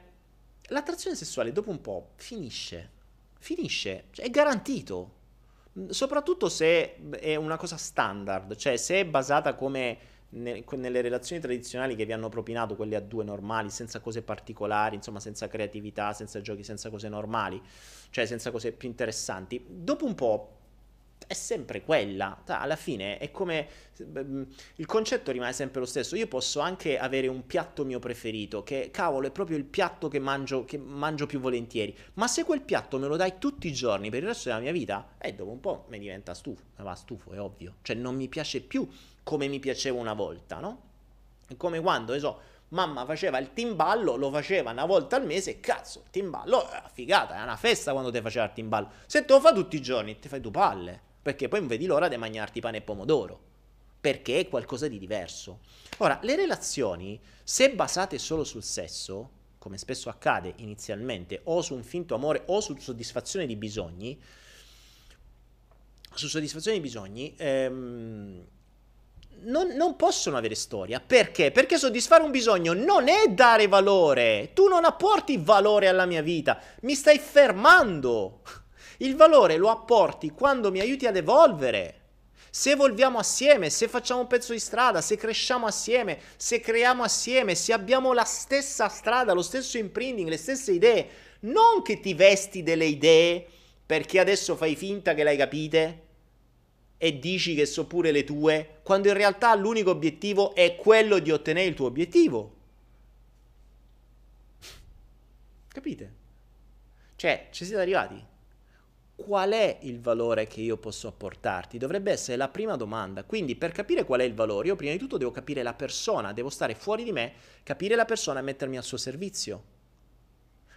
l'attrazione sessuale dopo un po' finisce, finisce, cioè è garantito, mm, soprattutto se è una cosa standard, cioè se è basata come nelle relazioni tradizionali che vi hanno propinato, quelle a due normali, senza cose particolari, insomma senza creatività, senza giochi, senza cose normali, cioè senza cose più interessanti, dopo un po' è sempre quella. Alla fine è come mm, il concetto rimane sempre lo stesso. Io posso anche avere un piatto mio preferito, che cavolo è proprio il piatto che mangio, che mangio più volentieri. Ma se quel piatto me lo dai tutti i giorni per il resto della mia vita, eh, dopo un po' mi diventa stufo. Mi va stufo, è ovvio. Cioè non mi piace più come mi piaceva una volta, no? È come quando, ne so, mamma faceva il timballo, lo faceva una volta al mese, cazzo, il timballo è una figata, è una festa quando ti faceva il timballo. Se te lo fa tutti i giorni, ti fai due palle perché poi non vedi l'ora di mangiarti pane e pomodoro, perché è qualcosa di diverso. Ora, le relazioni, se basate solo sul sesso, come spesso accade inizialmente, o su un finto amore o su soddisfazione di bisogni, su soddisfazione di bisogni, ehm, non, non, possono avere storia. Perché? Perché soddisfare un bisogno non è dare valore. Tu non apporti valore alla mia vita, mi stai fermando. Il valore lo apporti quando mi aiuti ad evolvere. Se evolviamo assieme, se facciamo un pezzo di strada, se cresciamo assieme, se creiamo assieme, se abbiamo la stessa strada, lo stesso imprinting, le stesse idee, non che ti vesti delle idee perché adesso fai finta che le hai capite, e dici che so pure le tue, quando in realtà l'unico obiettivo è quello di ottenere il tuo obiettivo. Capite? Cioè, ci siete arrivati? Qual è il valore che io posso apportarti? Dovrebbe essere la prima domanda. Quindi, per capire qual è il valore, io prima di tutto devo capire la persona, devo stare fuori di me, capire la persona e mettermi al suo servizio.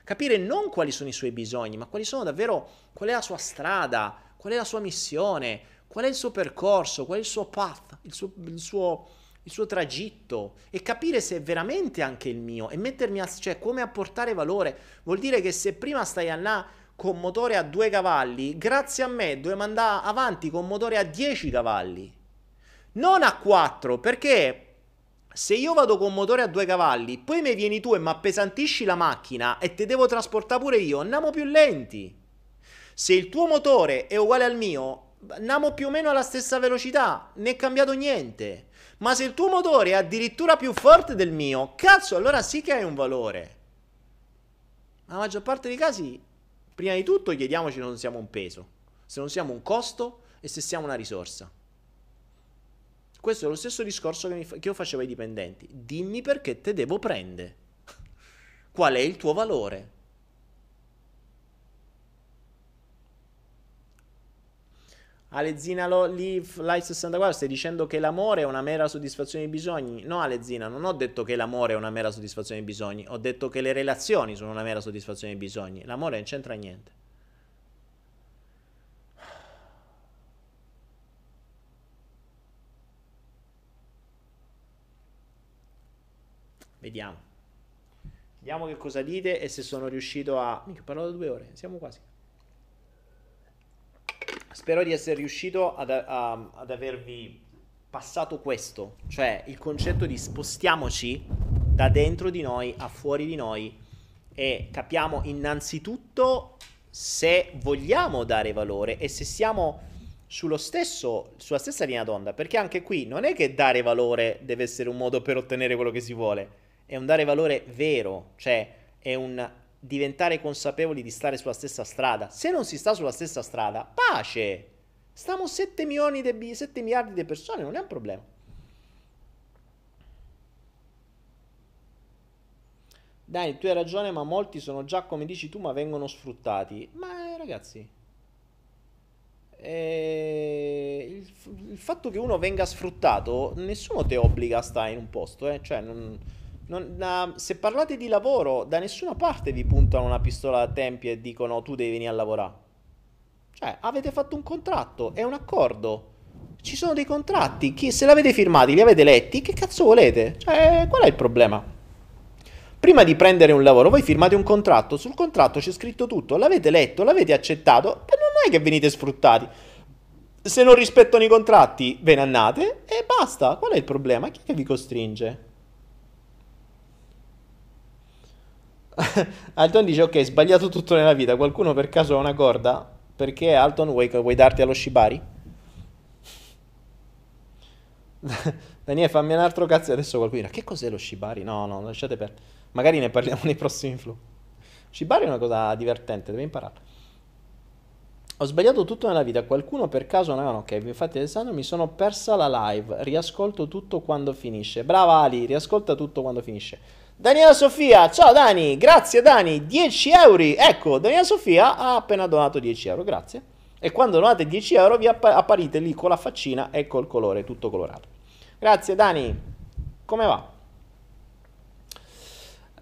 Capire non quali sono i suoi bisogni, ma quali sono davvero, qual è la sua strada, qual è la sua missione, qual è il suo percorso, qual è il suo path, il suo, il suo, il suo tragitto e capire se è veramente anche il mio e mettermi a, cioè come apportare valore. Vuol dire che se prima stai a là con motore a 2 cavalli, grazie a me dobbiamo andare avanti con motore a 10 cavalli. Non a 4, perché se io vado con motore a due cavalli, poi mi vieni tu e mi appesantisci la macchina e te devo trasportare pure io, andiamo più lenti. Se il tuo motore è uguale al mio, andiamo più o meno alla stessa velocità, ne è cambiato niente. Ma se il tuo motore è addirittura più forte del mio, cazzo, allora sì che hai un valore. La maggior parte dei casi, prima di tutto chiediamoci se non siamo un peso, se non siamo un costo e se siamo una risorsa. Questo è lo stesso discorso che, fa- che io facevo ai dipendenti. Dimmi perché te devo prendere. Qual è il tuo valore? Alezina Live Live 64 stai dicendo che l'amore è una mera soddisfazione di bisogni? No, Alezina, non ho detto che l'amore è una mera soddisfazione di bisogni, ho detto che le relazioni sono una mera soddisfazione di bisogni. L'amore non c'entra niente. Vediamo. Vediamo che cosa dite e se sono riuscito a... Mica, ho parlato due ore, siamo quasi. Spero di essere riuscito ad, a, ad avervi passato questo, cioè il concetto di spostiamoci da dentro di noi a fuori di noi e capiamo innanzitutto se vogliamo dare valore e se siamo stesso, sulla stessa linea d'onda, perché anche qui non è che dare valore deve essere un modo per ottenere quello che si vuole è un dare valore vero, cioè è un diventare consapevoli di stare sulla stessa strada. Se non si sta sulla stessa strada, pace! Stiamo 7 milioni di 7 miliardi di persone, non è un problema. Dai, tu hai ragione, ma molti sono già come dici tu, ma vengono sfruttati. Ma eh, ragazzi, eh, il, il, fatto che uno venga sfruttato, nessuno ti obbliga a stare in un posto, eh? cioè non non, uh, se parlate di lavoro, da nessuna parte vi puntano una pistola a tempi e dicono tu devi venire a lavorare. Cioè, avete fatto un contratto, è un accordo. Ci sono dei contratti, chi, se l'avete firmati, li avete letti, che cazzo volete? Cioè, qual è il problema? Prima di prendere un lavoro, voi firmate un contratto, sul contratto c'è scritto tutto, l'avete letto, l'avete accettato, ma non è che venite sfruttati. Se non rispettano i contratti, ve ne andate e basta. Qual è il problema? Chi è che vi costringe? Alton dice ok, sbagliato tutto nella vita, qualcuno per caso ha una corda? Perché Alton vuoi, vuoi darti allo Shibari? Daniele fammi un altro cazzo adesso qualcuno che cos'è lo Shibari? No, no, lasciate perdere. Magari ne parliamo nei prossimi flow. Shibari è una cosa divertente, devi imparare. Ho sbagliato tutto nella vita, qualcuno per caso no, ok, infatti Alessandro mi sono persa la live, riascolto tutto quando finisce. Brava Ali, riascolta tutto quando finisce. Daniela Sofia, ciao Dani, grazie Dani, 10 euro. Ecco, Daniela Sofia ha appena donato 10 euro, grazie. E quando donate 10 euro vi app- apparite lì con la faccina e col colore tutto colorato. Grazie Dani, come va?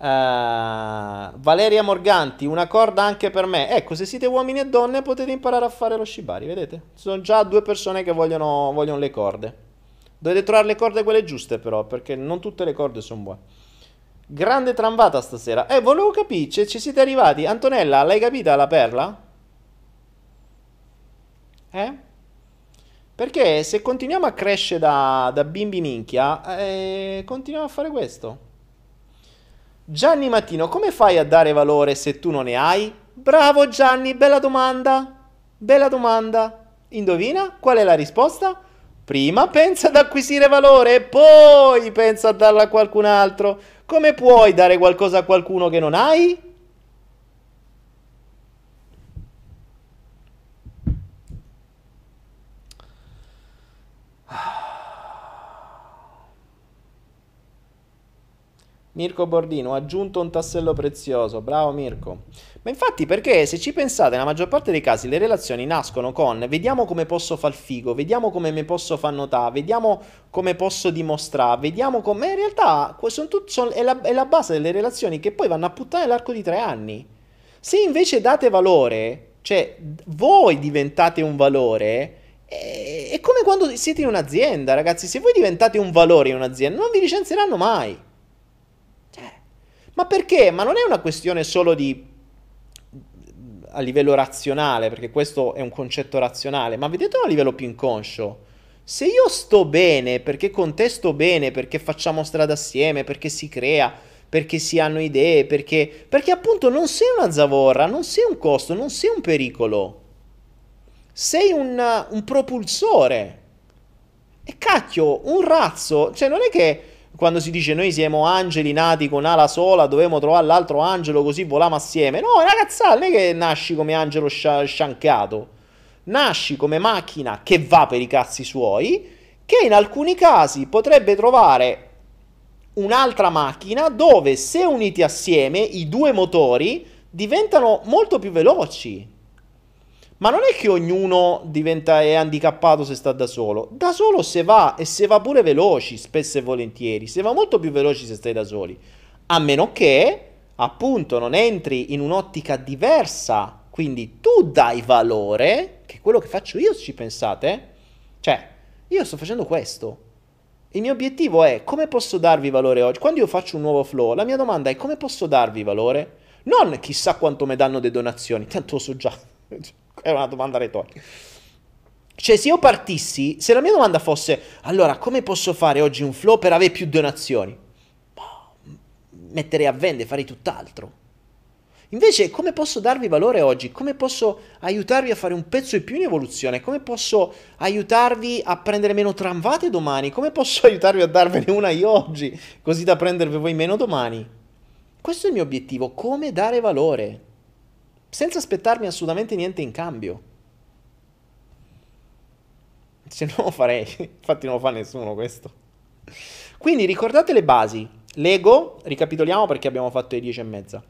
Uh, Valeria Morganti, una corda anche per me. Ecco, se siete uomini e donne potete imparare a fare lo shibari, vedete? Ci sono già due persone che vogliono, vogliono le corde. Dovete trovare le corde quelle giuste però, perché non tutte le corde sono buone. Grande tramvata stasera. Eh, volevo capire, ci, siete arrivati. Antonella, l'hai capita la perla? Eh? Perché se continuiamo a crescere da, da bimbi minchia, eh, continuiamo a fare questo. Gianni Mattino, come fai a dare valore se tu non ne hai? Bravo Gianni, bella domanda. Bella domanda. Indovina qual è la risposta? Prima pensa ad acquisire valore poi pensa a darla a qualcun altro. Come puoi dare qualcosa a qualcuno che non hai? Mirko Bordino, ha aggiunto un tassello prezioso, bravo Mirko. Ma infatti perché se ci pensate, nella maggior parte dei casi le relazioni nascono con vediamo come posso far figo, vediamo come mi posso far notare, vediamo come posso dimostrare, vediamo come... In realtà sono tut, sono, è, la, è la base delle relazioni che poi vanno a puttane l'arco di tre anni. Se invece date valore, cioè voi diventate un valore, è come quando siete in un'azienda, ragazzi. Se voi diventate un valore in un'azienda, non vi licenzieranno mai. Ma perché? Ma non è una questione solo di a livello razionale, perché questo è un concetto razionale, ma vedetelo a livello più inconscio. Se io sto bene, perché contesto bene, perché facciamo strada assieme, perché si crea, perché si hanno idee, perché, perché appunto non sei una zavorra, non sei un costo, non sei un pericolo. Sei un, un propulsore. E cacchio, un razzo, cioè non è che quando si dice noi siamo angeli nati con ala sola, dovevamo trovare l'altro angelo così voliamo assieme. No, ragazza, non è che nasci come angelo scia- sciancato. Nasci come macchina che va per i cazzi suoi, che in alcuni casi potrebbe trovare un'altra macchina dove se uniti assieme i due motori diventano molto più veloci. Ma non è che ognuno diventa è handicappato se sta da solo. Da solo se va e se va pure veloci, spesso e volentieri. Se va molto più veloci se stai da soli. A meno che, appunto, non entri in un'ottica diversa. Quindi tu dai valore, che è quello che faccio io, se ci pensate. Cioè, io sto facendo questo. Il mio obiettivo è come posso darvi valore oggi. Quando io faccio un nuovo flow, la mia domanda è come posso darvi valore? Non chissà quanto mi danno le donazioni, tanto lo so già. È una domanda retorica. Cioè, se io partissi, se la mia domanda fosse, allora, come posso fare oggi un flow per avere più donazioni? Boh, metterei a vendere, farei tutt'altro. Invece, come posso darvi valore oggi? Come posso aiutarvi a fare un pezzo in più in evoluzione? Come posso aiutarvi a prendere meno tramvate domani? Come posso aiutarvi a darvene una io oggi, così da prendervi voi meno domani? Questo è il mio obiettivo, come dare valore senza aspettarmi assolutamente niente in cambio. Se no lo farei, infatti non lo fa nessuno questo. Quindi ricordate le basi. L'ego, ricapitoliamo perché abbiamo fatto le 10 e mezza.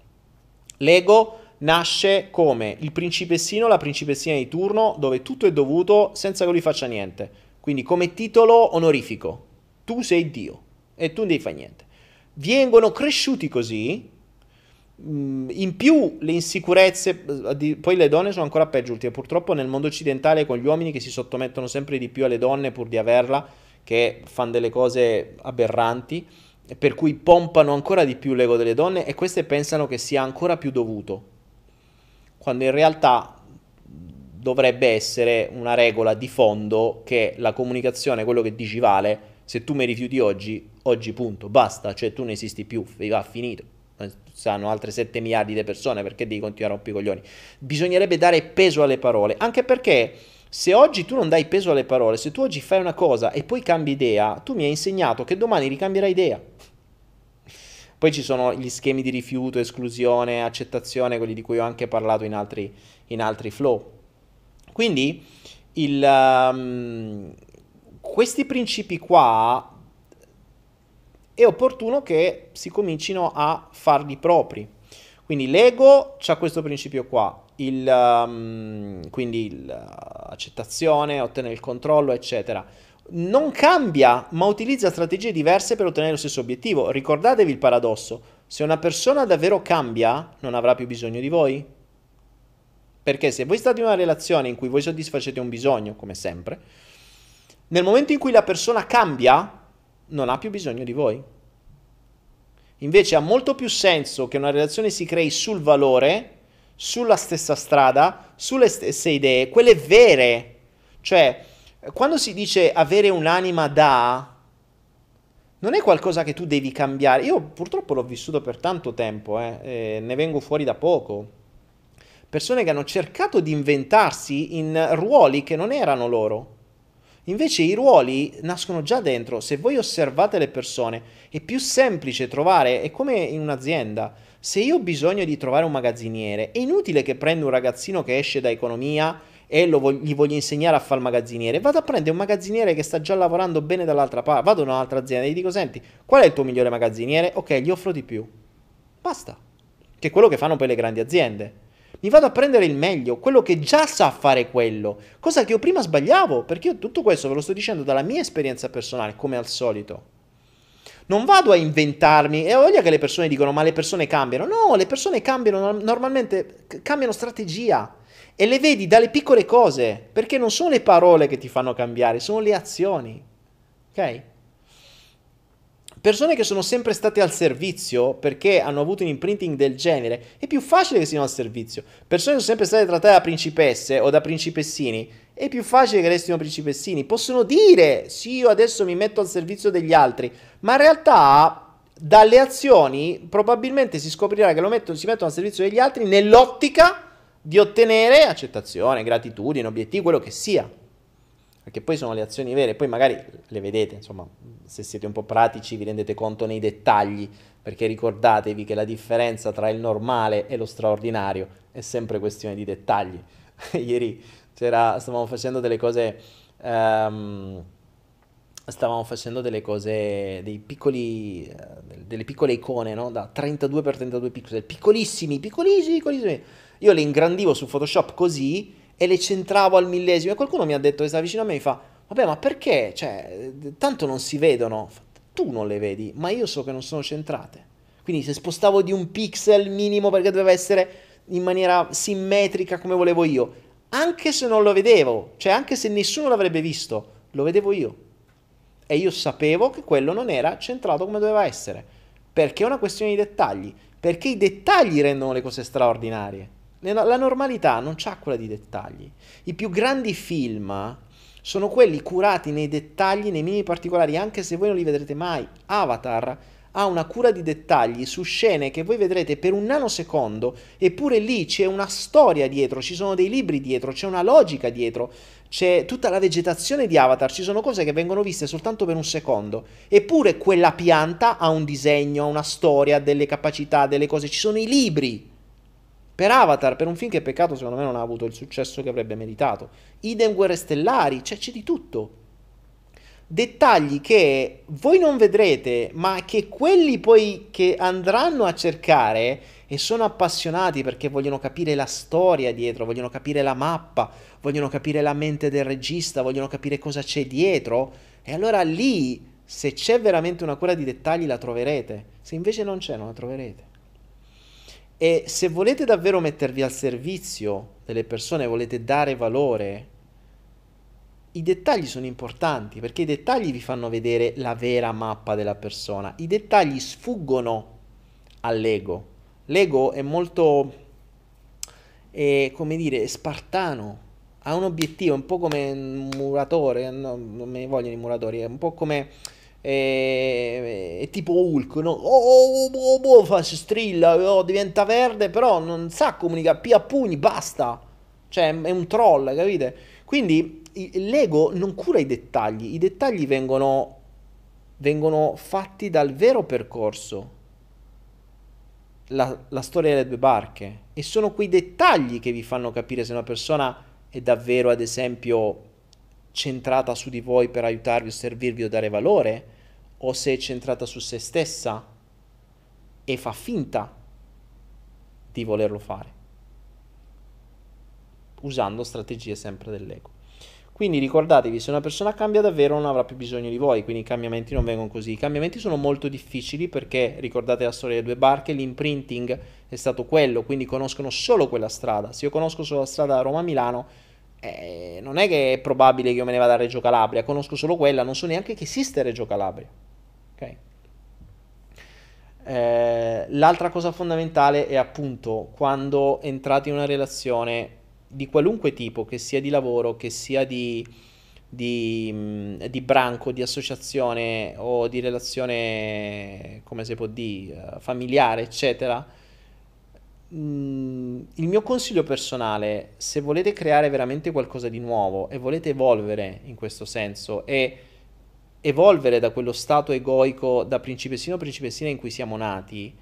L'ego nasce come il principessino, la principessina di turno, dove tutto è dovuto senza che lui faccia niente. Quindi come titolo onorifico. Tu sei Dio e tu non devi fare niente. Vengono cresciuti così in più le insicurezze, poi le donne sono ancora peggio, purtroppo nel mondo occidentale con gli uomini che si sottomettono sempre di più alle donne pur di averla, che fanno delle cose aberranti, per cui pompano ancora di più l'ego delle donne e queste pensano che sia ancora più dovuto, quando in realtà dovrebbe essere una regola di fondo che la comunicazione, quello che dici vale, se tu mi rifiuti oggi, oggi punto, basta, cioè tu non esisti più, va finito sanno altre 7 miliardi di persone, perché devi continuare a rompere i coglioni? Bisognerebbe dare peso alle parole, anche perché se oggi tu non dai peso alle parole, se tu oggi fai una cosa e poi cambi idea, tu mi hai insegnato che domani ricambierai idea. Poi ci sono gli schemi di rifiuto, esclusione, accettazione, quelli di cui ho anche parlato in altri, in altri flow. Quindi il, um, questi principi qua è opportuno che si comincino a farli propri. Quindi l'ego ha questo principio qua, il, um, quindi l'accettazione, ottenere il controllo, eccetera. Non cambia, ma utilizza strategie diverse per ottenere lo stesso obiettivo. Ricordatevi il paradosso, se una persona davvero cambia, non avrà più bisogno di voi. Perché se voi state in una relazione in cui voi soddisfacete un bisogno, come sempre, nel momento in cui la persona cambia, non ha più bisogno di voi. Invece ha molto più senso che una relazione si crei sul valore, sulla stessa strada, sulle stesse idee, quelle vere. Cioè, quando si dice avere un'anima da, non è qualcosa che tu devi cambiare. Io purtroppo l'ho vissuto per tanto tempo, eh, ne vengo fuori da poco. Persone che hanno cercato di inventarsi in ruoli che non erano loro. Invece i ruoli nascono già dentro, se voi osservate le persone è più semplice trovare, è come in un'azienda, se io ho bisogno di trovare un magazziniere, è inutile che prendo un ragazzino che esce da economia e vog- gli voglio insegnare a fare il magazziniere, vado a prendere un magazziniere che sta già lavorando bene dall'altra parte, vado in un'altra azienda e gli dico, senti, qual è il tuo migliore magazziniere? Ok, gli offro di più. Basta. Che è quello che fanno poi le grandi aziende. Mi vado a prendere il meglio, quello che già sa fare quello, cosa che io prima sbagliavo, perché io tutto questo ve lo sto dicendo dalla mia esperienza personale, come al solito. Non vado a inventarmi, e ho voglia che le persone dicono ma le persone cambiano. No, le persone cambiano, normalmente cambiano strategia e le vedi dalle piccole cose, perché non sono le parole che ti fanno cambiare, sono le azioni. Ok? Persone che sono sempre state al servizio perché hanno avuto un imprinting del genere, è più facile che siano al servizio. Persone che sono sempre state trattate da principesse o da principessini, è più facile che restino principessini. Possono dire, sì, io adesso mi metto al servizio degli altri, ma in realtà dalle azioni probabilmente si scoprirà che lo metto, si mettono al servizio degli altri nell'ottica di ottenere accettazione, gratitudine, obiettivi, quello che sia. Perché poi sono le azioni vere, poi magari le vedete, insomma, se siete un po' pratici vi rendete conto nei dettagli, perché ricordatevi che la differenza tra il normale e lo straordinario è sempre questione di dettagli. Ieri stavamo facendo delle cose... Um, stavamo facendo delle cose, dei piccoli, uh, delle piccole icone, no? Da 32x32 pixel, piccolissimi, piccolissimi, piccolissimi. Io le ingrandivo su Photoshop così e le centravo al millesimo. E qualcuno mi ha detto che stava vicino a me e mi fa, vabbè ma perché? Cioè, tanto non si vedono. Tu non le vedi, ma io so che non sono centrate. Quindi se spostavo di un pixel minimo perché doveva essere in maniera simmetrica come volevo io, anche se non lo vedevo, cioè anche se nessuno l'avrebbe visto, lo vedevo io. E io sapevo che quello non era centrato come doveva essere. Perché è una questione di dettagli. Perché i dettagli rendono le cose straordinarie. La normalità non c'ha quella di dettagli. I più grandi film sono quelli curati nei dettagli, nei minimi particolari, anche se voi non li vedrete mai. Avatar ha una cura di dettagli su scene che voi vedrete per un nanosecondo, eppure lì c'è una storia dietro, ci sono dei libri dietro, c'è una logica dietro, c'è tutta la vegetazione di Avatar, ci sono cose che vengono viste soltanto per un secondo, eppure quella pianta ha un disegno, ha una storia, ha delle capacità, delle cose, ci sono i libri. Per Avatar, per un film che peccato secondo me non ha avuto il successo che avrebbe meritato. Idem Guerre Stellari, cioè c'è di tutto dettagli che voi non vedrete, ma che quelli poi che andranno a cercare e sono appassionati perché vogliono capire la storia dietro, vogliono capire la mappa, vogliono capire la mente del regista, vogliono capire cosa c'è dietro, e allora lì, se c'è veramente una cura di dettagli, la troverete. Se invece non c'è, non la troverete. E se volete davvero mettervi al servizio delle persone, volete dare valore, i dettagli sono importanti perché i dettagli vi fanno vedere la vera mappa della persona. I dettagli sfuggono all'ego. L'ego è molto, è, come dire, spartano. Ha un obiettivo, un po' come un muratore, no, non me ne vogliono i muratori, è un po' come... È, è tipo Hulk, no? Oh, oh, oh, oh, fa, strilla, oh, diventa verde, però non sa comunicare, pia pugni, basta. Cioè, è un troll, capite? Quindi l'ego non cura i dettagli, i dettagli vengono, vengono fatti dal vero percorso, la, la, storia delle due barche, e sono quei dettagli che vi fanno capire se una persona è davvero, ad esempio, centrata su di voi per aiutarvi o servirvi o dare valore, o se è centrata su se stessa e fa finta di volerlo fare, usando strategie sempre dell'ego. Quindi ricordatevi, se una persona cambia davvero non avrà più bisogno di voi, quindi i cambiamenti non vengono così. I cambiamenti sono molto difficili perché, ricordate la storia delle due barche, l'imprinting è stato quello, quindi conoscono solo quella strada. Se io conosco solo la strada da Roma-Milano, eh, non è che è probabile che io me ne vada a Reggio Calabria, conosco solo quella, non so neanche che esiste Reggio Calabria. Ok? Eh, l'altra cosa fondamentale è appunto quando entrate in una relazione di qualunque tipo, che sia di lavoro, che sia di, di, mm, di branco, di associazione o di relazione, come si può dire, familiare, eccetera, il mio consiglio personale, se volete creare veramente qualcosa di nuovo e volete evolvere in questo senso e evolvere da quello stato egoico da principessino a principessina in cui siamo nati,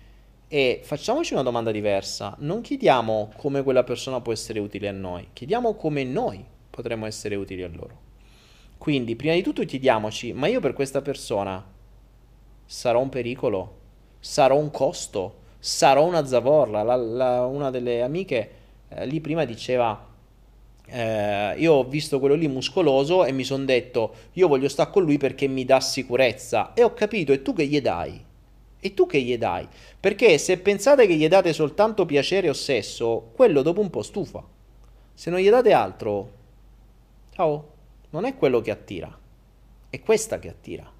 E facciamoci una domanda diversa. Non chiediamo come quella persona può essere utile a noi, chiediamo come noi potremmo essere utili a loro. Quindi, prima di tutto chiediamoci, ma io per questa persona sarò un pericolo? Sarò un costo? Sarò una zavorra? La, la, una delle amiche eh, lì prima diceva, eh, io ho visto quello lì muscoloso e mi sono detto, io voglio stare con lui perché mi dà sicurezza. E ho capito, e tu che gli dai? E tu che gli dai? Perché se pensate che gli date soltanto piacere o sesso, quello dopo un po' stufa. Se non gli date altro, ciao, non è quello che attira, è questa che attira,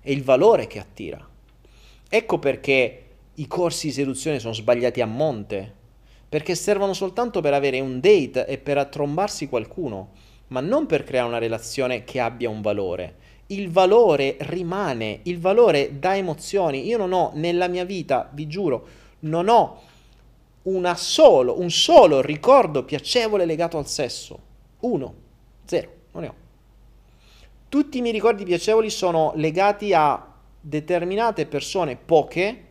è il valore che attira. Ecco perché i corsi di seduzione sono sbagliati a monte, perché servono soltanto per avere un date e per attrombarsi qualcuno, ma non per creare una relazione che abbia un valore il valore rimane, il valore dà emozioni. Io non ho nella mia vita, vi giuro, non ho solo, un solo ricordo piacevole legato al sesso. Uno, zero, non ne ho. Tutti i miei ricordi piacevoli sono legati a determinate persone, poche,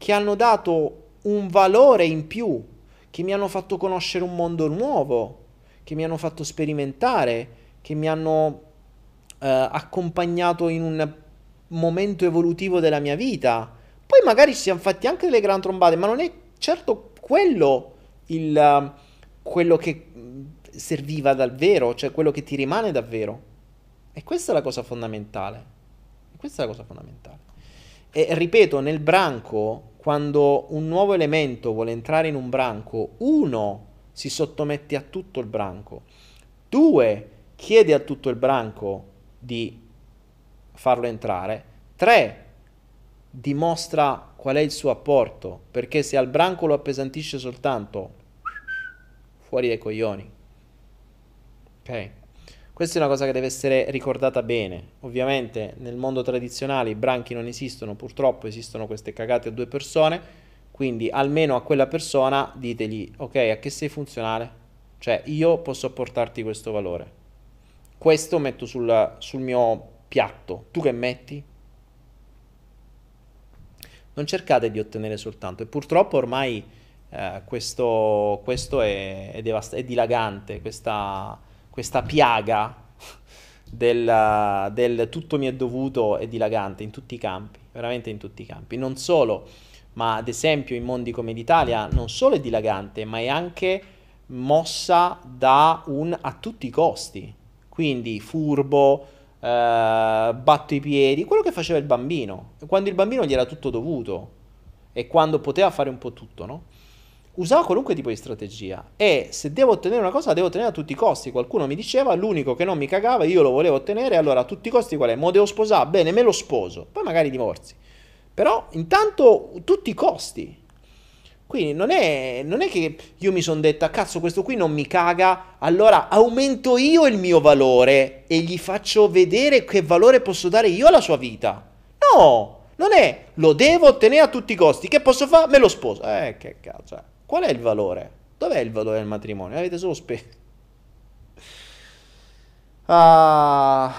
che hanno dato un valore in più, che mi hanno fatto conoscere un mondo nuovo, che mi hanno fatto sperimentare, che mi hanno eh, accompagnato in un momento evolutivo della mia vita. Poi magari ci siamo fatti anche delle gran trombate, ma non è certo quello il, quello che serviva davvero, cioè quello che ti rimane davvero. E questa è la cosa fondamentale. questa è la cosa fondamentale. E ripeto, nel branco, quando un nuovo elemento vuole entrare in un branco, uno si sottomette a tutto il branco, due chiede a tutto il branco di farlo entrare. 3. Dimostra qual è il suo apporto, perché se al branco lo appesantisce soltanto, fuori dai coglioni. Ok? Questa è una cosa che deve essere ricordata bene. Ovviamente nel mondo tradizionale i branchi non esistono, purtroppo esistono queste cagate a due persone, quindi almeno a quella persona ditegli, ok, a che sei funzionale? Cioè io posso apportarti questo valore questo metto sul, sul mio piatto. Tu che metti? Non cercate di ottenere soltanto. E purtroppo ormai eh, questo, questo, è, è, devast- è dilagante, questa, questa piaga del, del, tutto mi è dovuto è dilagante in tutti i campi, veramente in tutti i campi. Non solo, ma ad esempio in mondi come l'Italia non solo è dilagante, ma è anche mossa da un a tutti i costi. Quindi furbo, eh, batto i piedi, quello che faceva il bambino. Quando il bambino gli era tutto dovuto e quando poteva fare un po' tutto, no? Usava qualunque tipo di strategia e se devo ottenere una cosa la devo ottenere a tutti i costi. Qualcuno mi diceva l'unico che non mi cagava, io lo volevo ottenere, allora a tutti i costi qual è? Mo devo sposare? Bene, me lo sposo, poi magari divorzi. Però intanto tutti i costi. Quindi non è, non è che io mi sono detta, cazzo, questo qui non mi caga, allora aumento io il mio valore e gli faccio vedere che valore posso dare io alla sua vita. No, non è, lo devo ottenere a tutti i costi, che posso fare? Me lo sposo. Eh, che cazzo, eh. Qual è il valore? Dov'è il valore del matrimonio? Avete solo speso. Ah...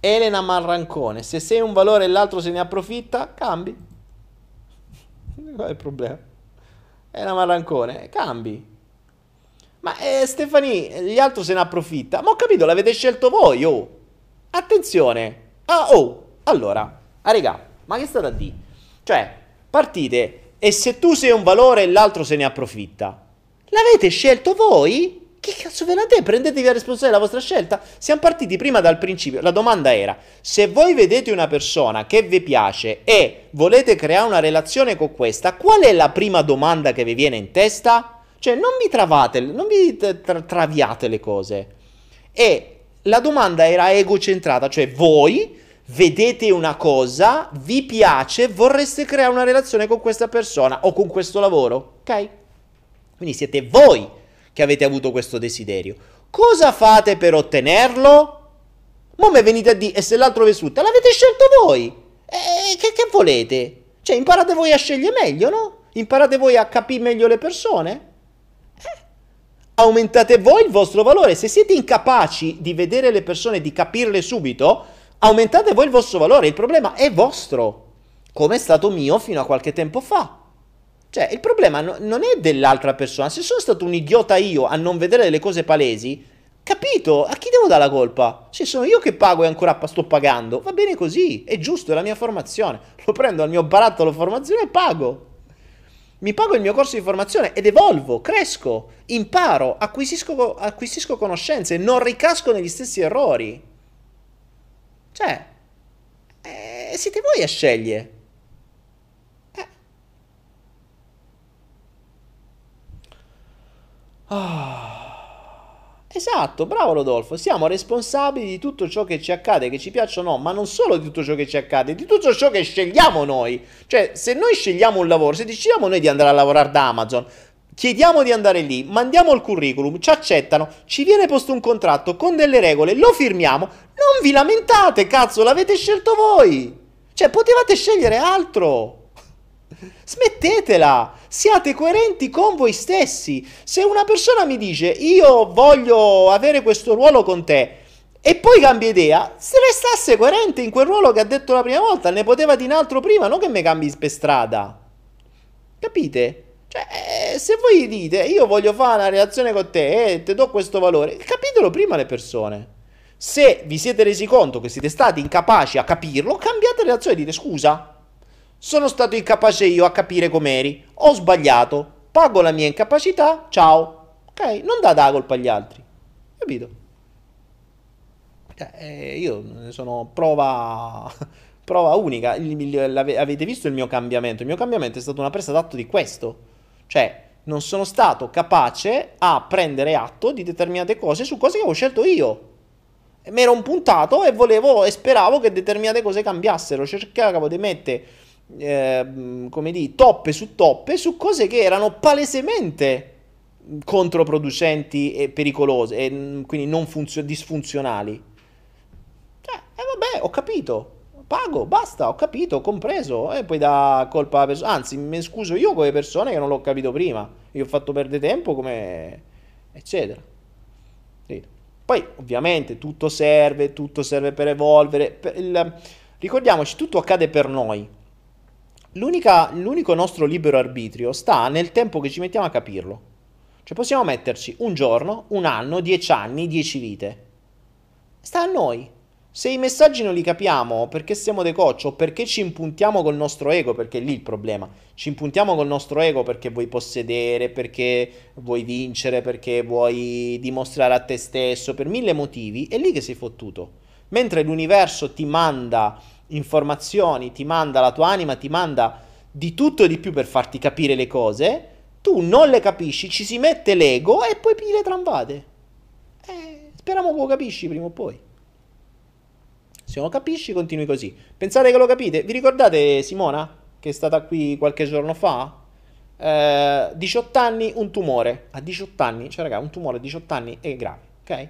Elena Marrancone, se sei un valore e l'altro se ne approfitta, cambi. Qual è il problema? Elena Marrancone, cambi. Ma eh, Stefani, gli altri se ne approfitta. Ma ho capito, l'avete scelto voi, oh. Attenzione. Ah, oh, allora, ah, raga, ma che state a dire? Cioè, partite e se tu sei un valore e l'altro se ne approfitta. L'avete scelto voi? Che cazzo ve la date? Prendetevi la responsabilità della vostra scelta. Siamo partiti prima dal principio. La domanda era: se voi vedete una persona che vi piace e volete creare una relazione con questa, qual è la prima domanda che vi viene in testa? Cioè, non vi travate, non vi tra- traviate le cose. E la domanda era egocentrata, cioè voi vedete una cosa, vi piace, vorreste creare una relazione con questa persona o con questo lavoro, ok? Quindi siete voi che avete avuto questo desiderio. Cosa fate per ottenerlo? Mo me venite a dire, e se l'altro vi sfrutta, l'avete scelto voi. E che, che volete? Cioè, imparate voi a scegliere meglio, no? Imparate voi a capire meglio le persone? Eh? Aumentate voi il vostro valore. Se siete incapaci di vedere le persone, di capirle subito, Aumentate voi il vostro valore, il problema è vostro, come è stato mio fino a qualche tempo fa. Cioè, il problema no, non è dell'altra persona. Se sono stato un idiota io a non vedere delle cose palesi, capito? A chi devo dare la colpa? Se sono io che pago e ancora sto pagando, va bene così, è giusto, è la mia formazione. Lo prendo al mio barattolo formazione e pago. Mi pago il mio corso di formazione ed evolvo, cresco, imparo, acquisisco, acquisisco conoscenze, non ricasco negli stessi errori. Cioè, eh, siete voi a scegliere. Eh. Ah. Esatto, bravo Rodolfo, siamo responsabili di tutto ciò che ci accade, che ci piaccia o no, ma non solo di tutto ciò che ci accade, di tutto ciò che scegliamo noi. Cioè, se noi scegliamo un lavoro, se decidiamo noi di andare a lavorare da Amazon, chiediamo di andare lì, mandiamo il curriculum, ci accettano, ci viene posto un contratto con delle regole, lo firmiamo, non vi lamentate, cazzo, l'avete scelto voi. Cioè, potevate scegliere altro. Smettetela, siate coerenti con voi stessi. Se una persona mi dice io voglio avere questo ruolo con te e poi cambia idea, se restasse coerente in quel ruolo che ha detto la prima volta, ne poteva dire un altro prima, non che mi cambi per strada. Capite? Cioè, eh, se voi dite io voglio fare una relazione con te e ti do questo valore, capitelo prima le persone. Se vi siete resi conto che siete stati incapaci a capirlo, cambiate relazione e dite scusa, sono stato incapace io a capire com'eri. Ho sbagliato. Pago la mia incapacità. Ciao. Ok? Non date la colpa agli altri. Capito? Eh, io sono prova, prova unica. Avete visto il mio cambiamento? Il mio cambiamento è stato una presa d'atto di questo. Cioè, non sono stato capace a prendere atto di determinate cose su cose che avevo scelto io. Mi ero un puntato e volevo e speravo che determinate cose cambiassero. Cercavo di mettere eh, come dire, toppe su toppe su cose che erano palesemente controproducenti e pericolose e mm, quindi non funzio- disfunzionali. Cioè, eh, vabbè, ho capito. Pago, basta, ho capito, ho compreso. E poi da colpa alla persona. Anzi, mi scuso io con le persone che non l'ho capito prima. Io ho fatto perdere tempo come... eccetera. Sì. Poi, ovviamente, tutto serve, tutto serve per evolvere. Per il... Ricordiamoci, tutto accade per noi l'unico nostro libero arbitrio sta nel tempo che ci mettiamo a capirlo. Cioè possiamo metterci un giorno, un anno, dieci anni, dieci vite. Sta a noi. Se i messaggi non li capiamo perché siamo dei coach o perché ci impuntiamo col nostro ego, perché è lì il problema, ci impuntiamo col nostro ego perché vuoi possedere, perché vuoi vincere, perché vuoi dimostrare a te stesso, per mille motivi, è lì che sei fottuto. Mentre l'universo ti manda informazioni, ti manda la tua anima, ti manda di tutto e di più per farti capire le cose, tu non le capisci, ci si mette l'ego e poi pigli le tramvate. Eh, speriamo che lo capisci prima o poi. Se non capisci, continui così. Pensate che lo capite? Vi ricordate Simona, che è stata qui qualche giorno fa? Eh, 18 anni, un tumore. A 18 anni, cioè raga, un tumore a 18 anni è grave, ok?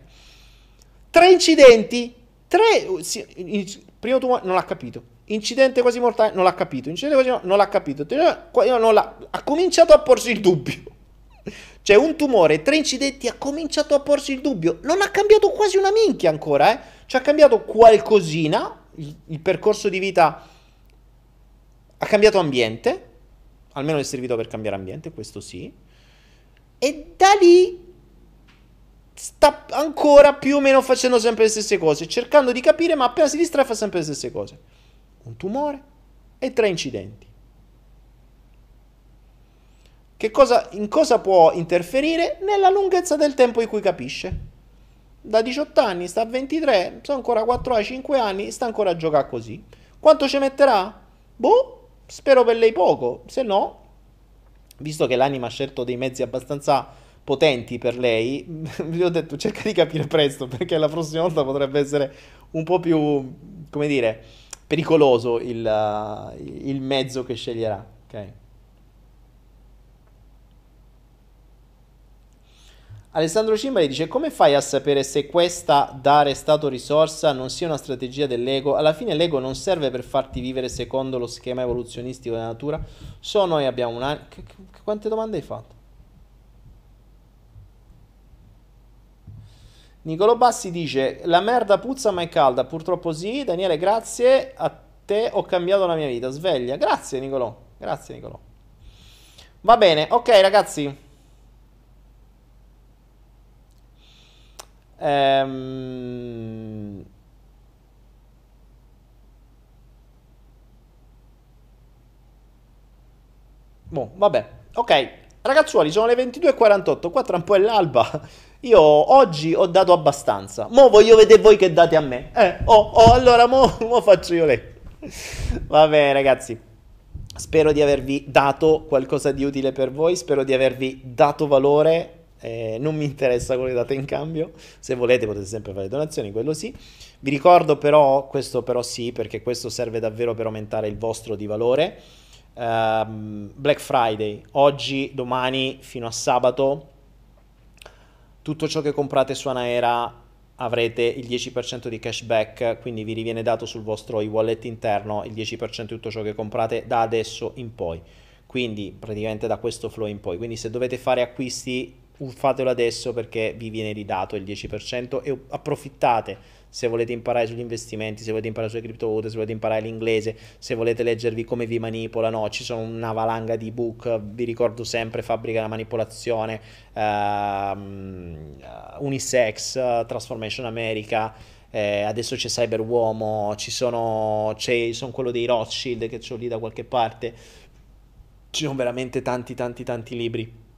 Tre incidenti, tre... Primo tumore non l'ha capito. Incidente quasi mortale non l'ha capito. Incidente quasi mortale non l'ha capito. Ha cominciato a porsi il dubbio. Cioè un tumore, tre incidenti, ha cominciato a porsi il dubbio. Non ha cambiato quasi una minchia ancora, eh. Ci ha cambiato qualcosina. Il, il percorso di vita ha cambiato ambiente. Almeno è servito per cambiare ambiente, questo sì. E da lì sta ancora più o meno facendo sempre le stesse cose, cercando di capire, ma appena si distrae fa sempre le stesse cose. Un tumore e tre incidenti. Che cosa, in cosa può interferire? Nella lunghezza del tempo in cui capisce. Da 18 anni sta a 23, sono ancora 4 a 5 anni, sta ancora a giocare così. Quanto ci metterà? Boh, spero per lei poco, se no, visto che l'anima ha scelto dei mezzi abbastanza potenti per lei, vi ho detto cerca di capire presto perché la prossima volta potrebbe essere un po' più, come dire, pericoloso il, uh, il mezzo che sceglierà. Ok. Alessandro Cimbali dice come fai a sapere se questa dare stato risorsa non sia una strategia dell'ego? Alla fine l'ego non serve per farti vivere secondo lo schema evoluzionistico della natura. Solo noi abbiamo una... quante domande hai fatto? Nicolo Bassi dice: La merda puzza ma è calda. Purtroppo sì. Daniele, grazie a te ho cambiato la mia vita. Sveglia. Grazie, Nicolò. Grazie, Nicolò. Va bene, ok, ragazzi. Ehm. Boh, vabbè. Ok, ragazzuoli, sono le 22.48. Qua tra un po' è l'alba. Io oggi ho dato abbastanza. Mo voglio vedere voi che date a me. Eh, oh, oh, allora mo, mo faccio io lei. Va bene, ragazzi. Spero di avervi dato qualcosa di utile per voi. Spero di avervi dato valore. Eh, non mi interessa quello che date in cambio. Se volete potete sempre fare donazioni, quello sì. Vi ricordo però, questo però sì, perché questo serve davvero per aumentare il vostro di valore. Um, Black Friday, oggi, domani, fino a sabato, tutto ciò che comprate su Anaera avrete il 10% di cashback, quindi vi riviene dato sul vostro e-wallet interno il 10% di tutto ciò che comprate da adesso in poi. Quindi praticamente da questo flow in poi. Quindi se dovete fare acquisti fatelo adesso perché vi viene ridato il 10% e approfittate. Se volete imparare sugli investimenti, se volete imparare sulle criptovalute, se volete imparare l'inglese, se volete leggervi come vi manipolano, ci sono una valanga di book, vi ricordo sempre Fabbrica della manipolazione, uh, Unisex, uh, Transformation America, eh, adesso c'è Cyber Uomo, ci sono, c'è, sono quello dei Rothschild che ho lì da qualche parte, ci sono veramente tanti tanti tanti libri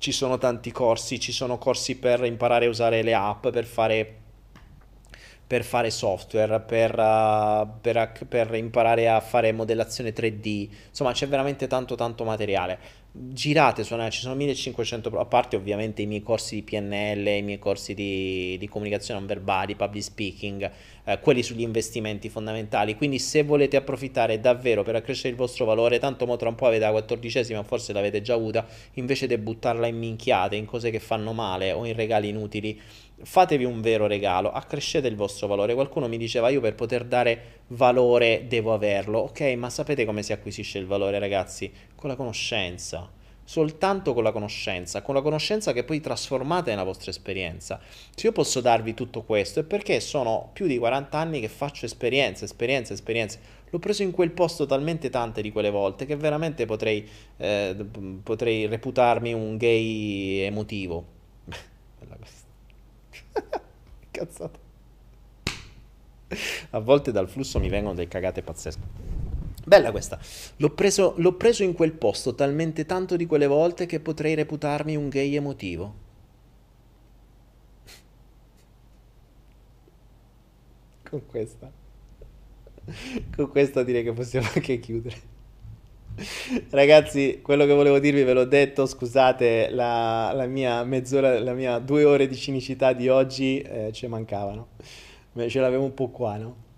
ci sono tanti corsi, ci sono corsi per imparare a usare le app, per fare, per fare software, per, uh, per, per, imparare a fare modellazione 3D, insomma c'è veramente tanto tanto materiale. Girate su ci sono 1500, a parte ovviamente i miei corsi di PNL, i miei corsi di, di comunicazione non verbali, public speaking, eh, quelli sugli investimenti fondamentali. Quindi se volete approfittare davvero per accrescere il vostro valore, tanto mo tra un po' avete la quattordicesima, forse l'avete già avuta, invece di buttarla in minchiate, in cose che fanno male o in regali inutili, fatevi un vero regalo, accrescete il vostro valore. Qualcuno mi diceva io per poter dare valore devo averlo. Ok, ma sapete come si acquisisce il valore, ragazzi? Con la conoscenza. Soltanto con la conoscenza, con la conoscenza che poi trasformate nella vostra esperienza. Se io posso darvi tutto questo è perché sono più di 40 anni che faccio esperienze, esperienze, esperienze. L'ho preso in quel posto talmente tante di quelle volte che veramente potrei, eh, potrei reputarmi un gay emotivo. Bella questa. Cazzata. A volte dal flusso mi vengono delle cagate pazzesche. Bella questa. L'ho preso, l'ho preso in quel posto talmente tanto di quelle volte che potrei reputarmi un gay emotivo. Con questa. Con questa direi che possiamo anche chiudere. Ragazzi, quello che volevo dirvi ve l'ho detto, scusate la, la mia mezz'ora, la mia due ore di cinicità di oggi eh, ci mancavano. Ce l'avevo un po' qua, no?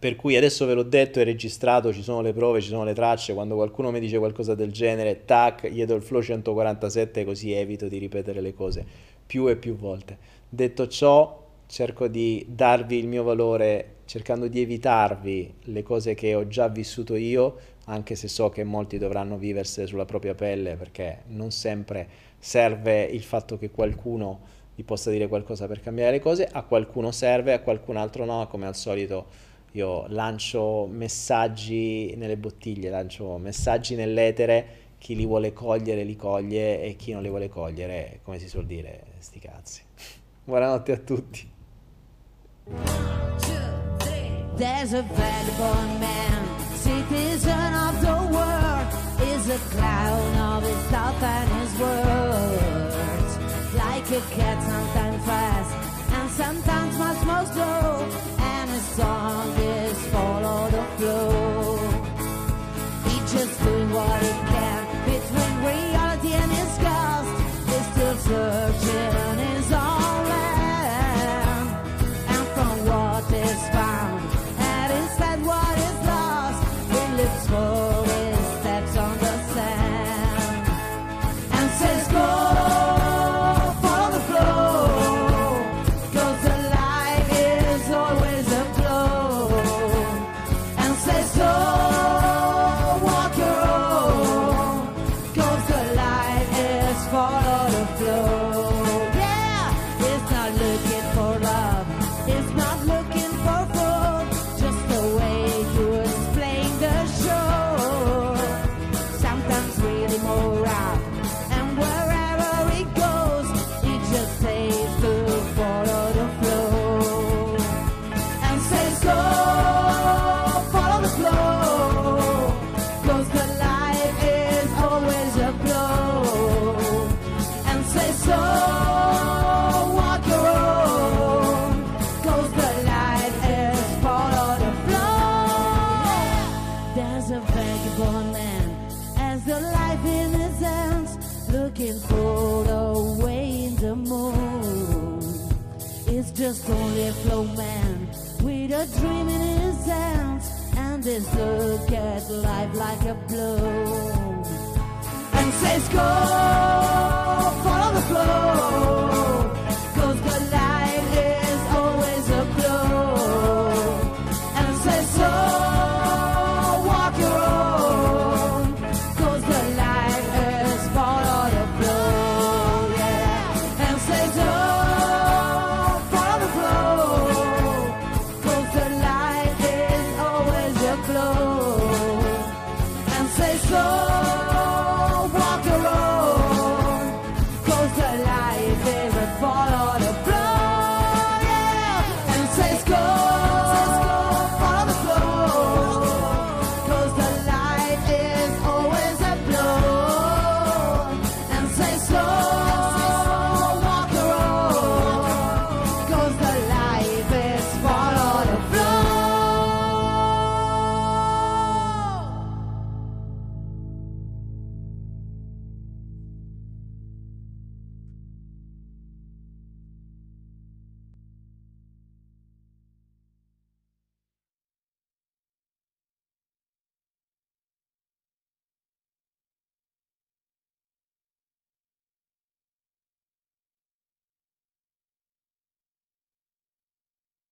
Per cui adesso ve l'ho detto, è registrato, ci sono le prove, ci sono le tracce, quando qualcuno mi dice qualcosa del genere, tac, gli do il flow 147 così evito di ripetere le cose più e più volte. Detto ciò, cerco di darvi il mio valore cercando di evitarvi le cose che ho già vissuto io, anche se so che molti dovranno viversele sulla propria pelle, perché non sempre serve il fatto che qualcuno vi possa dire qualcosa per cambiare le cose, a qualcuno serve, a qualcun altro no, come al solito io lancio messaggi nelle bottiglie, lancio messaggi nell'etere, chi li vuole cogliere li coglie e chi non li vuole cogliere, come si suol dire, sti cazzi. Buonanotte a tutti. There's a vagabond man, citizen of the world, is a clown of his thoughts and his words. Like a cat, sometimes fast, and sometimes much more slow. song is follow the flow. He's just doing what he can between reality and his. He's still searching with a dream in his hands, and this look at life like a blow. And says, Go, follow the flow.